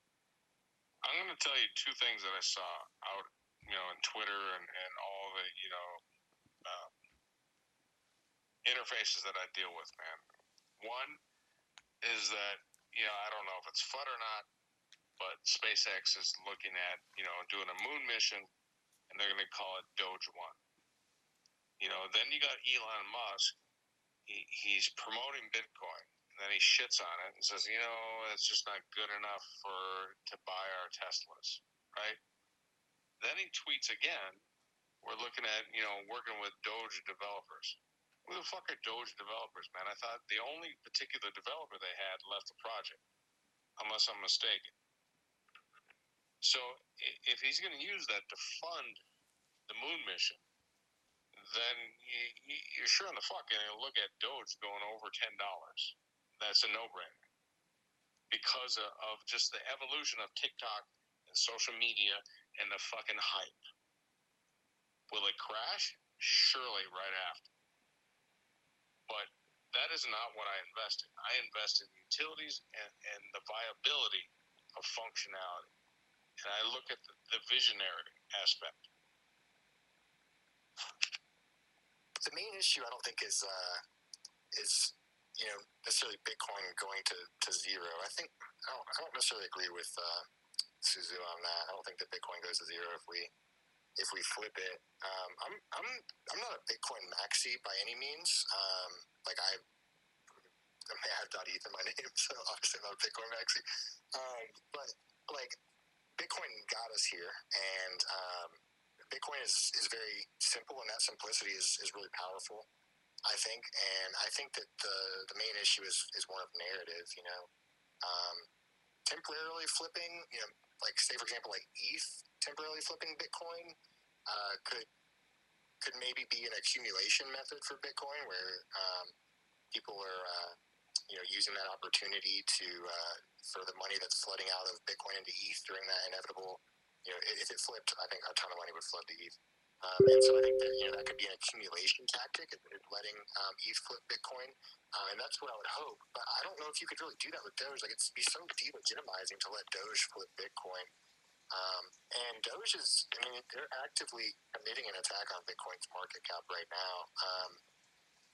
I'm going to tell you two things that I saw out, you know, in Twitter and, and all the, you know, uh, interfaces that I deal with, man. One is that, you know, I don't know if it's FUD or not, but SpaceX is looking at, you know, doing a moon mission and they're going to call it Doge One. You know, then you got Elon Musk. He, he's promoting Bitcoin and then he shits on it and says, you know, it's just not good enough for to buy our Teslas, right? Then he tweets again, we're looking at, you know, working with Doge developers. Who the fuck are Doge developers, man? I thought the only particular developer they had left the project, unless I'm mistaken. So if he's going to use that to fund the moon mission, then you, you- you're sure in the fuck going to look at Doge going over ten dollars. That's a no-brainer because of, just the evolution of TikTok and social media and the fucking hype. Will it crash? Surely, right after. But that is not what I invest in. I invest in utilities and, and the viability of functionality. And I look at the, the visionary aspect. The main issue I don't think is uh, is you know necessarily Bitcoin going to, to zero. I think I don't, I don't necessarily agree with uh, Su Zhu on that. I don't think that Bitcoin goes to zero if we if we flip it. Um, I'm I'm I'm not a Bitcoin maxi by any means. Um, like I I may have dot ETH in my name, so obviously I'm not a Bitcoin maxi. Um, but like Bitcoin got us here, and um, Bitcoin is, is very simple, and that simplicity is, is really powerful. I think, and I think that the the main issue is is one of narrative. You know, um, temporarily flipping. You know, like say for example, like ETH temporarily flipping Bitcoin uh, could could maybe be an accumulation method for Bitcoin, where um, people are uh, you know using that opportunity to uh, for the money that's flooding out of Bitcoin into ETH during that inevitable. You know, if it flipped, I think a ton of money would flood to ETH. Um, and so I think that you know that could be an accumulation tactic, letting um, ETH flip Bitcoin, uh, and that's what I would hope. But I don't know if you could really do that with Doge. Like it'd be so delegitimizing to let Doge flip Bitcoin. Um, and Doge is, I mean, they're actively committing an attack on Bitcoin's market cap right now. Um,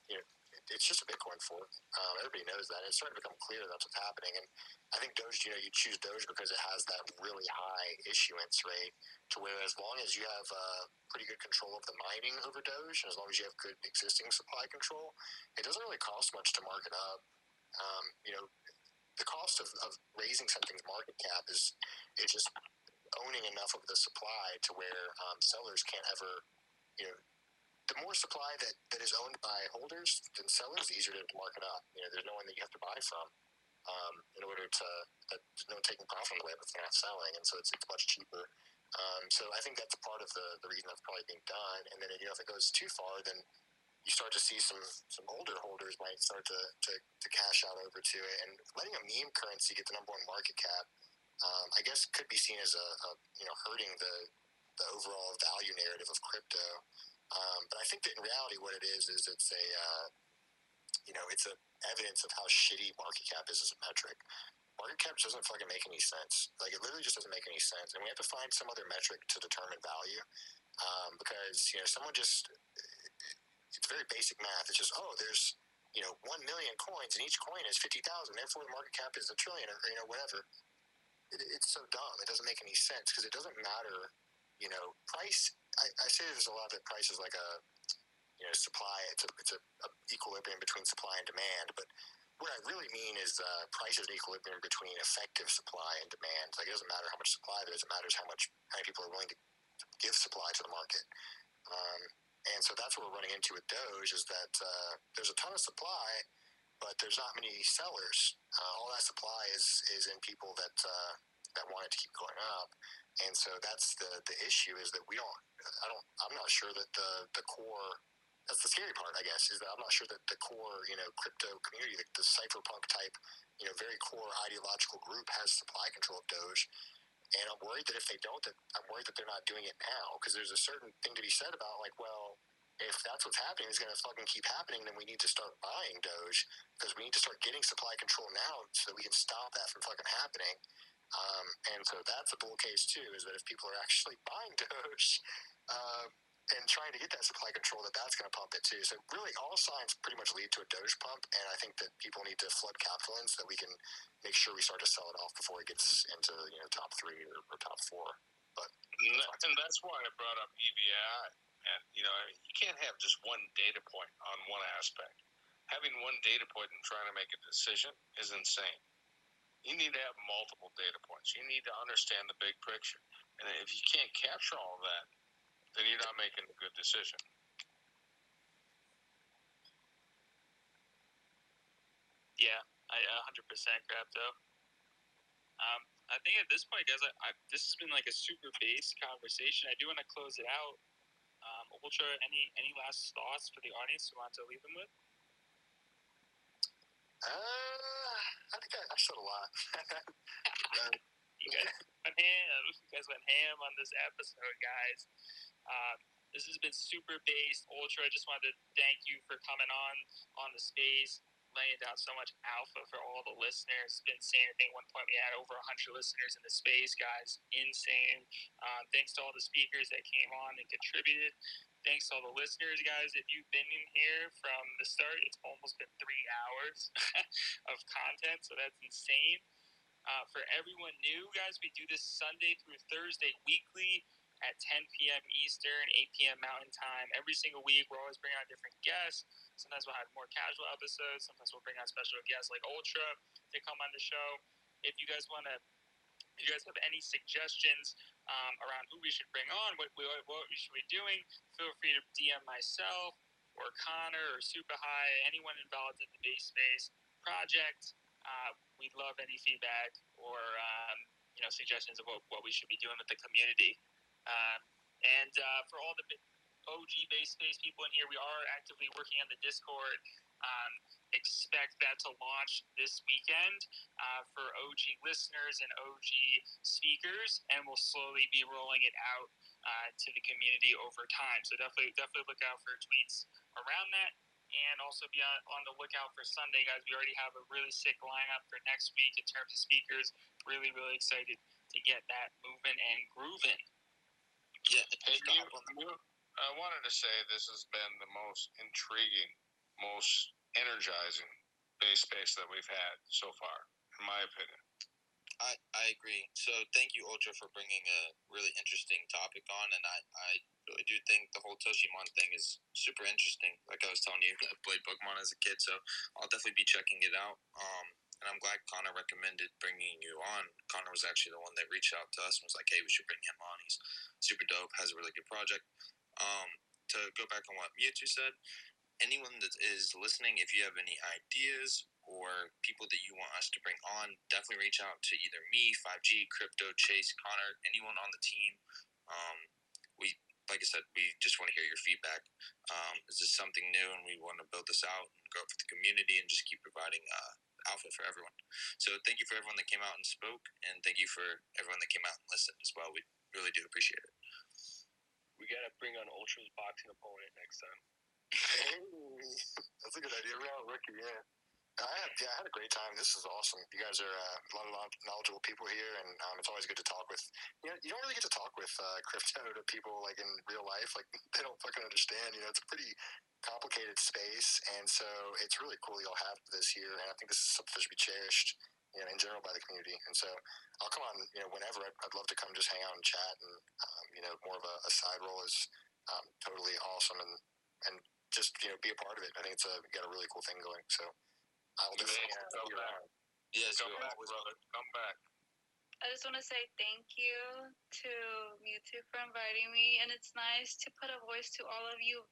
you know, it's just a Bitcoin fork. Um, everybody knows that. It's starting to become clear that's what's happening. And I think Doge, you know, you choose Doge because it has that really high issuance rate to where as long as you have uh, pretty good control of the mining over Doge, and as long as you have good existing supply control, it doesn't really cost much to mark it up. Um, you know, the cost of, of raising something's market cap is is just owning enough of the supply to where um, sellers can't ever, you know, the more supply that, that is owned by holders than sellers, the easier to mark it up. You know, there's no one that you have to buy from um, in order to, there's no taking profit away if they're not selling, and so it's, it's much cheaper. Um, so I think that's part of the, the reason that's probably being done. And then, you know, if it goes too far, then you start to see some, some older holders might start to, to, to cash out over to it. And letting a meme currency get the number one market cap, um, I guess could be seen as a, a you know hurting the the overall value narrative of crypto. Um, but I think that in reality, what it is is it's a uh, you know it's a evidence of how shitty market cap is as a metric. Market cap doesn't fucking make any sense. Like it literally just doesn't make any sense, and we have to find some other metric to determine value. Um, because you know someone just it's very basic math. It's just oh there's you know one million coins and each coin is fifty thousand, therefore the market cap is a trillion or you know whatever. It, it's so dumb. It doesn't make any sense because it doesn't matter. You know, price. I, I say there's a lot that price is like a you know supply. It's a it's a, a equilibrium between supply and demand, but what I really mean is uh, price is an equilibrium between effective supply and demand. Like it doesn't matter how much supply there is; it matters how much how many people are willing to give supply to the market. Um, and so that's what we're running into with Doge is that uh, there's a ton of supply, but there's not many sellers. Uh, all that supply is is in people that uh, that want it to keep going up, and so that's the the issue is that we don't. I don't. I'm not sure that the the core. That's the scary part, I guess, is that I'm not sure that the core, you know, crypto community, the, the cypherpunk type, you know, very core ideological group has supply control of Doge. And I'm worried that if they don't, that I'm worried that they're not doing it now because there's a certain thing to be said about like, well, if that's what's happening, it's going to fucking keep happening, then we need to start buying Doge because we need to start getting supply control now so that we can stop that from fucking happening. Um, and so that's a bull case too, is that if people are actually buying Doge, uh, and trying to get that supply control, that that's going to pump it too. So really, all signs pretty much lead to a Doge pump, and I think that people need to flood capital in so that we can make sure we start to sell it off before it gets into you know top three or, or top four. But and that's why I brought up EVI. And you know, you can't have just one data point on one aspect. Having one data point and trying to make a decision is insane. You need to have multiple data points. You need to understand the big picture. And if you can't capture all of that, then you're not making a good decision. Yeah, I 100% crypto. Um, I think at this point, guys, I, I, this has been like a super base conversation. I do want to close it out. Um, Ultra, any any last thoughts for the audience you want to leave them with? Uh, I think I, I said a lot. you guys went ham. You guys went ham on this episode, guys. Um, this has been super based. Ultra, I just wanted to thank you for coming on on the space, laying down so much alpha for all the listeners. It's been insane. I think at one point we had over 100 listeners in the space, guys. Insane. Um, thanks to all the speakers that came on and contributed. Thanks to all the listeners, guys. If you've been in here from the start, it's almost been three hours of content, so that's insane. Uh, for everyone new, guys, we do this Sunday through Thursday weekly at 10 p.m. Eastern, 8 p.m. Mountain Time. Every single week, we're always bringing on different guests. Sometimes we'll have more casual episodes. Sometimes we'll bring on special guests like Ultra to come on the show. If you guys want to, if you guys have any suggestions um, around who we should bring on, what we, what we should be doing, feel free to DM myself or Connor or Super High, anyone involved in the base space project. Uh, we'd love any feedback or um, you know suggestions of what, what we should be doing with the community. Um, and uh, for all the OG base space people in here, we are actively working on the Discord. Um, expect that to launch this weekend uh, for OG listeners and OG speakers, and we'll slowly be rolling it out uh, to the community over time. So definitely, definitely look out for tweets around that, and also be on, on the lookout for Sunday, guys. We already have a really sick lineup for next week in terms of speakers. Really, really excited to get that moving and grooving. Yeah, hey, I wanted to say this has been the most intriguing, most energizing base space that we've had so far, in my opinion. I, I agree. So thank you, Ultra, for bringing a really interesting topic on, and I, I really do think the whole Toshimon thing is super interesting. Like I was telling you, I played Pokemon as a kid, so I'll definitely be checking it out. Um, and I'm glad Connor recommended bringing you on. Connor was actually the one that reached out to us and was like, "Hey, we should bring him on. He's super dope, has a really good project." Um, to go back on what Mewtwo said, anyone that is listening, if you have any ideas or people that you want us to bring on, definitely reach out to either me, 5G, Crypto, Chase, Connor, anyone on the team. Um, we, like I said, we just want to hear your feedback. Um, this is something new, and we want to build this out and grow for the community, and just keep providing uh, alpha for everyone. So thank you for everyone that came out and spoke, and thank you for everyone that came out and listened as well. We really do appreciate it. we gotta bring on Ultra's boxing opponent next time. That's a good idea. Real rookie, yeah. I yeah, I had a great time. This is awesome. You guys are uh, a lot of knowl- knowledgeable people here, and um, it's always good to talk with. You know, you don't really get to talk with uh, crypto to people like in real life. Like they don't fucking understand. You know, it's a pretty complicated space, and so it's really cool y'all have this here. And I think this is something that should be cherished, you know, in general by the community. And so I'll come on, you know, whenever. I'd, I'd love to come just hang out and chat, and um, you know, more of a, a side role is um, totally awesome, and and just you know, be a part of it. I think it's a got a really cool thing going. So. I'll definitely come be back. around. Yes, Come back, brother. Come back. I just want to say thank you to Mewtwo for inviting me, and it's nice to put a voice to all of you,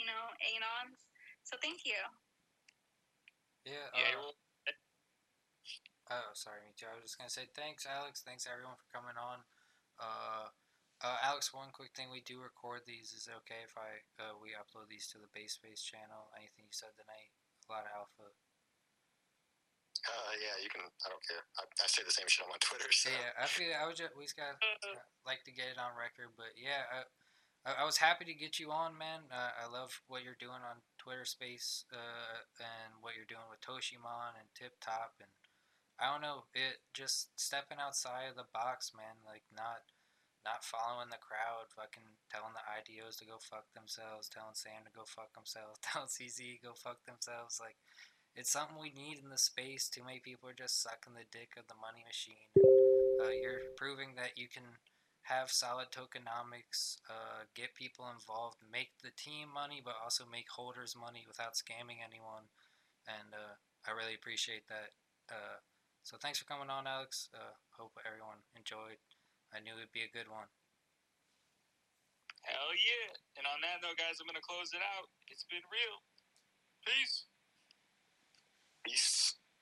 you know, Anons. So thank you. Yeah. Yeah, Uh, oh, sorry, me too. I was just gonna say thanks, Alex. Thanks everyone for coming on. Uh, uh, Alex, one quick thing: we do record these. Is it okay if I uh, we upload these to the Base Space channel? Anything you said tonight? A lot of alpha. Uh, yeah, you can. I don't care. I, I say the same shit on my Twitter. So. Yeah, I feel I was just we just got like to get it on record, but yeah, I, I, I was happy to get you on, man. Uh, I love what you're doing on Twitter Space, uh, and what you're doing with Toshimon and TipTop, and I don't know, it just stepping outside of the box, man. Like not not following the crowd, fucking telling the IDOs to go fuck themselves, telling Sam to go fuck themselves, telling CZ to go fuck themselves, like it's something we need in the space. Too many people are just sucking the dick of the money machine. Uh, you're proving that you can have solid tokenomics, uh, get people involved, make the team money, but also make holders money without scamming anyone. And uh, I really appreciate that. Uh, so thanks for coming on, Alex. Uh, hope everyone enjoyed. I knew it'd be a good one. Hell yeah. And on that note, guys, I'm going to close it out. It's been real beasts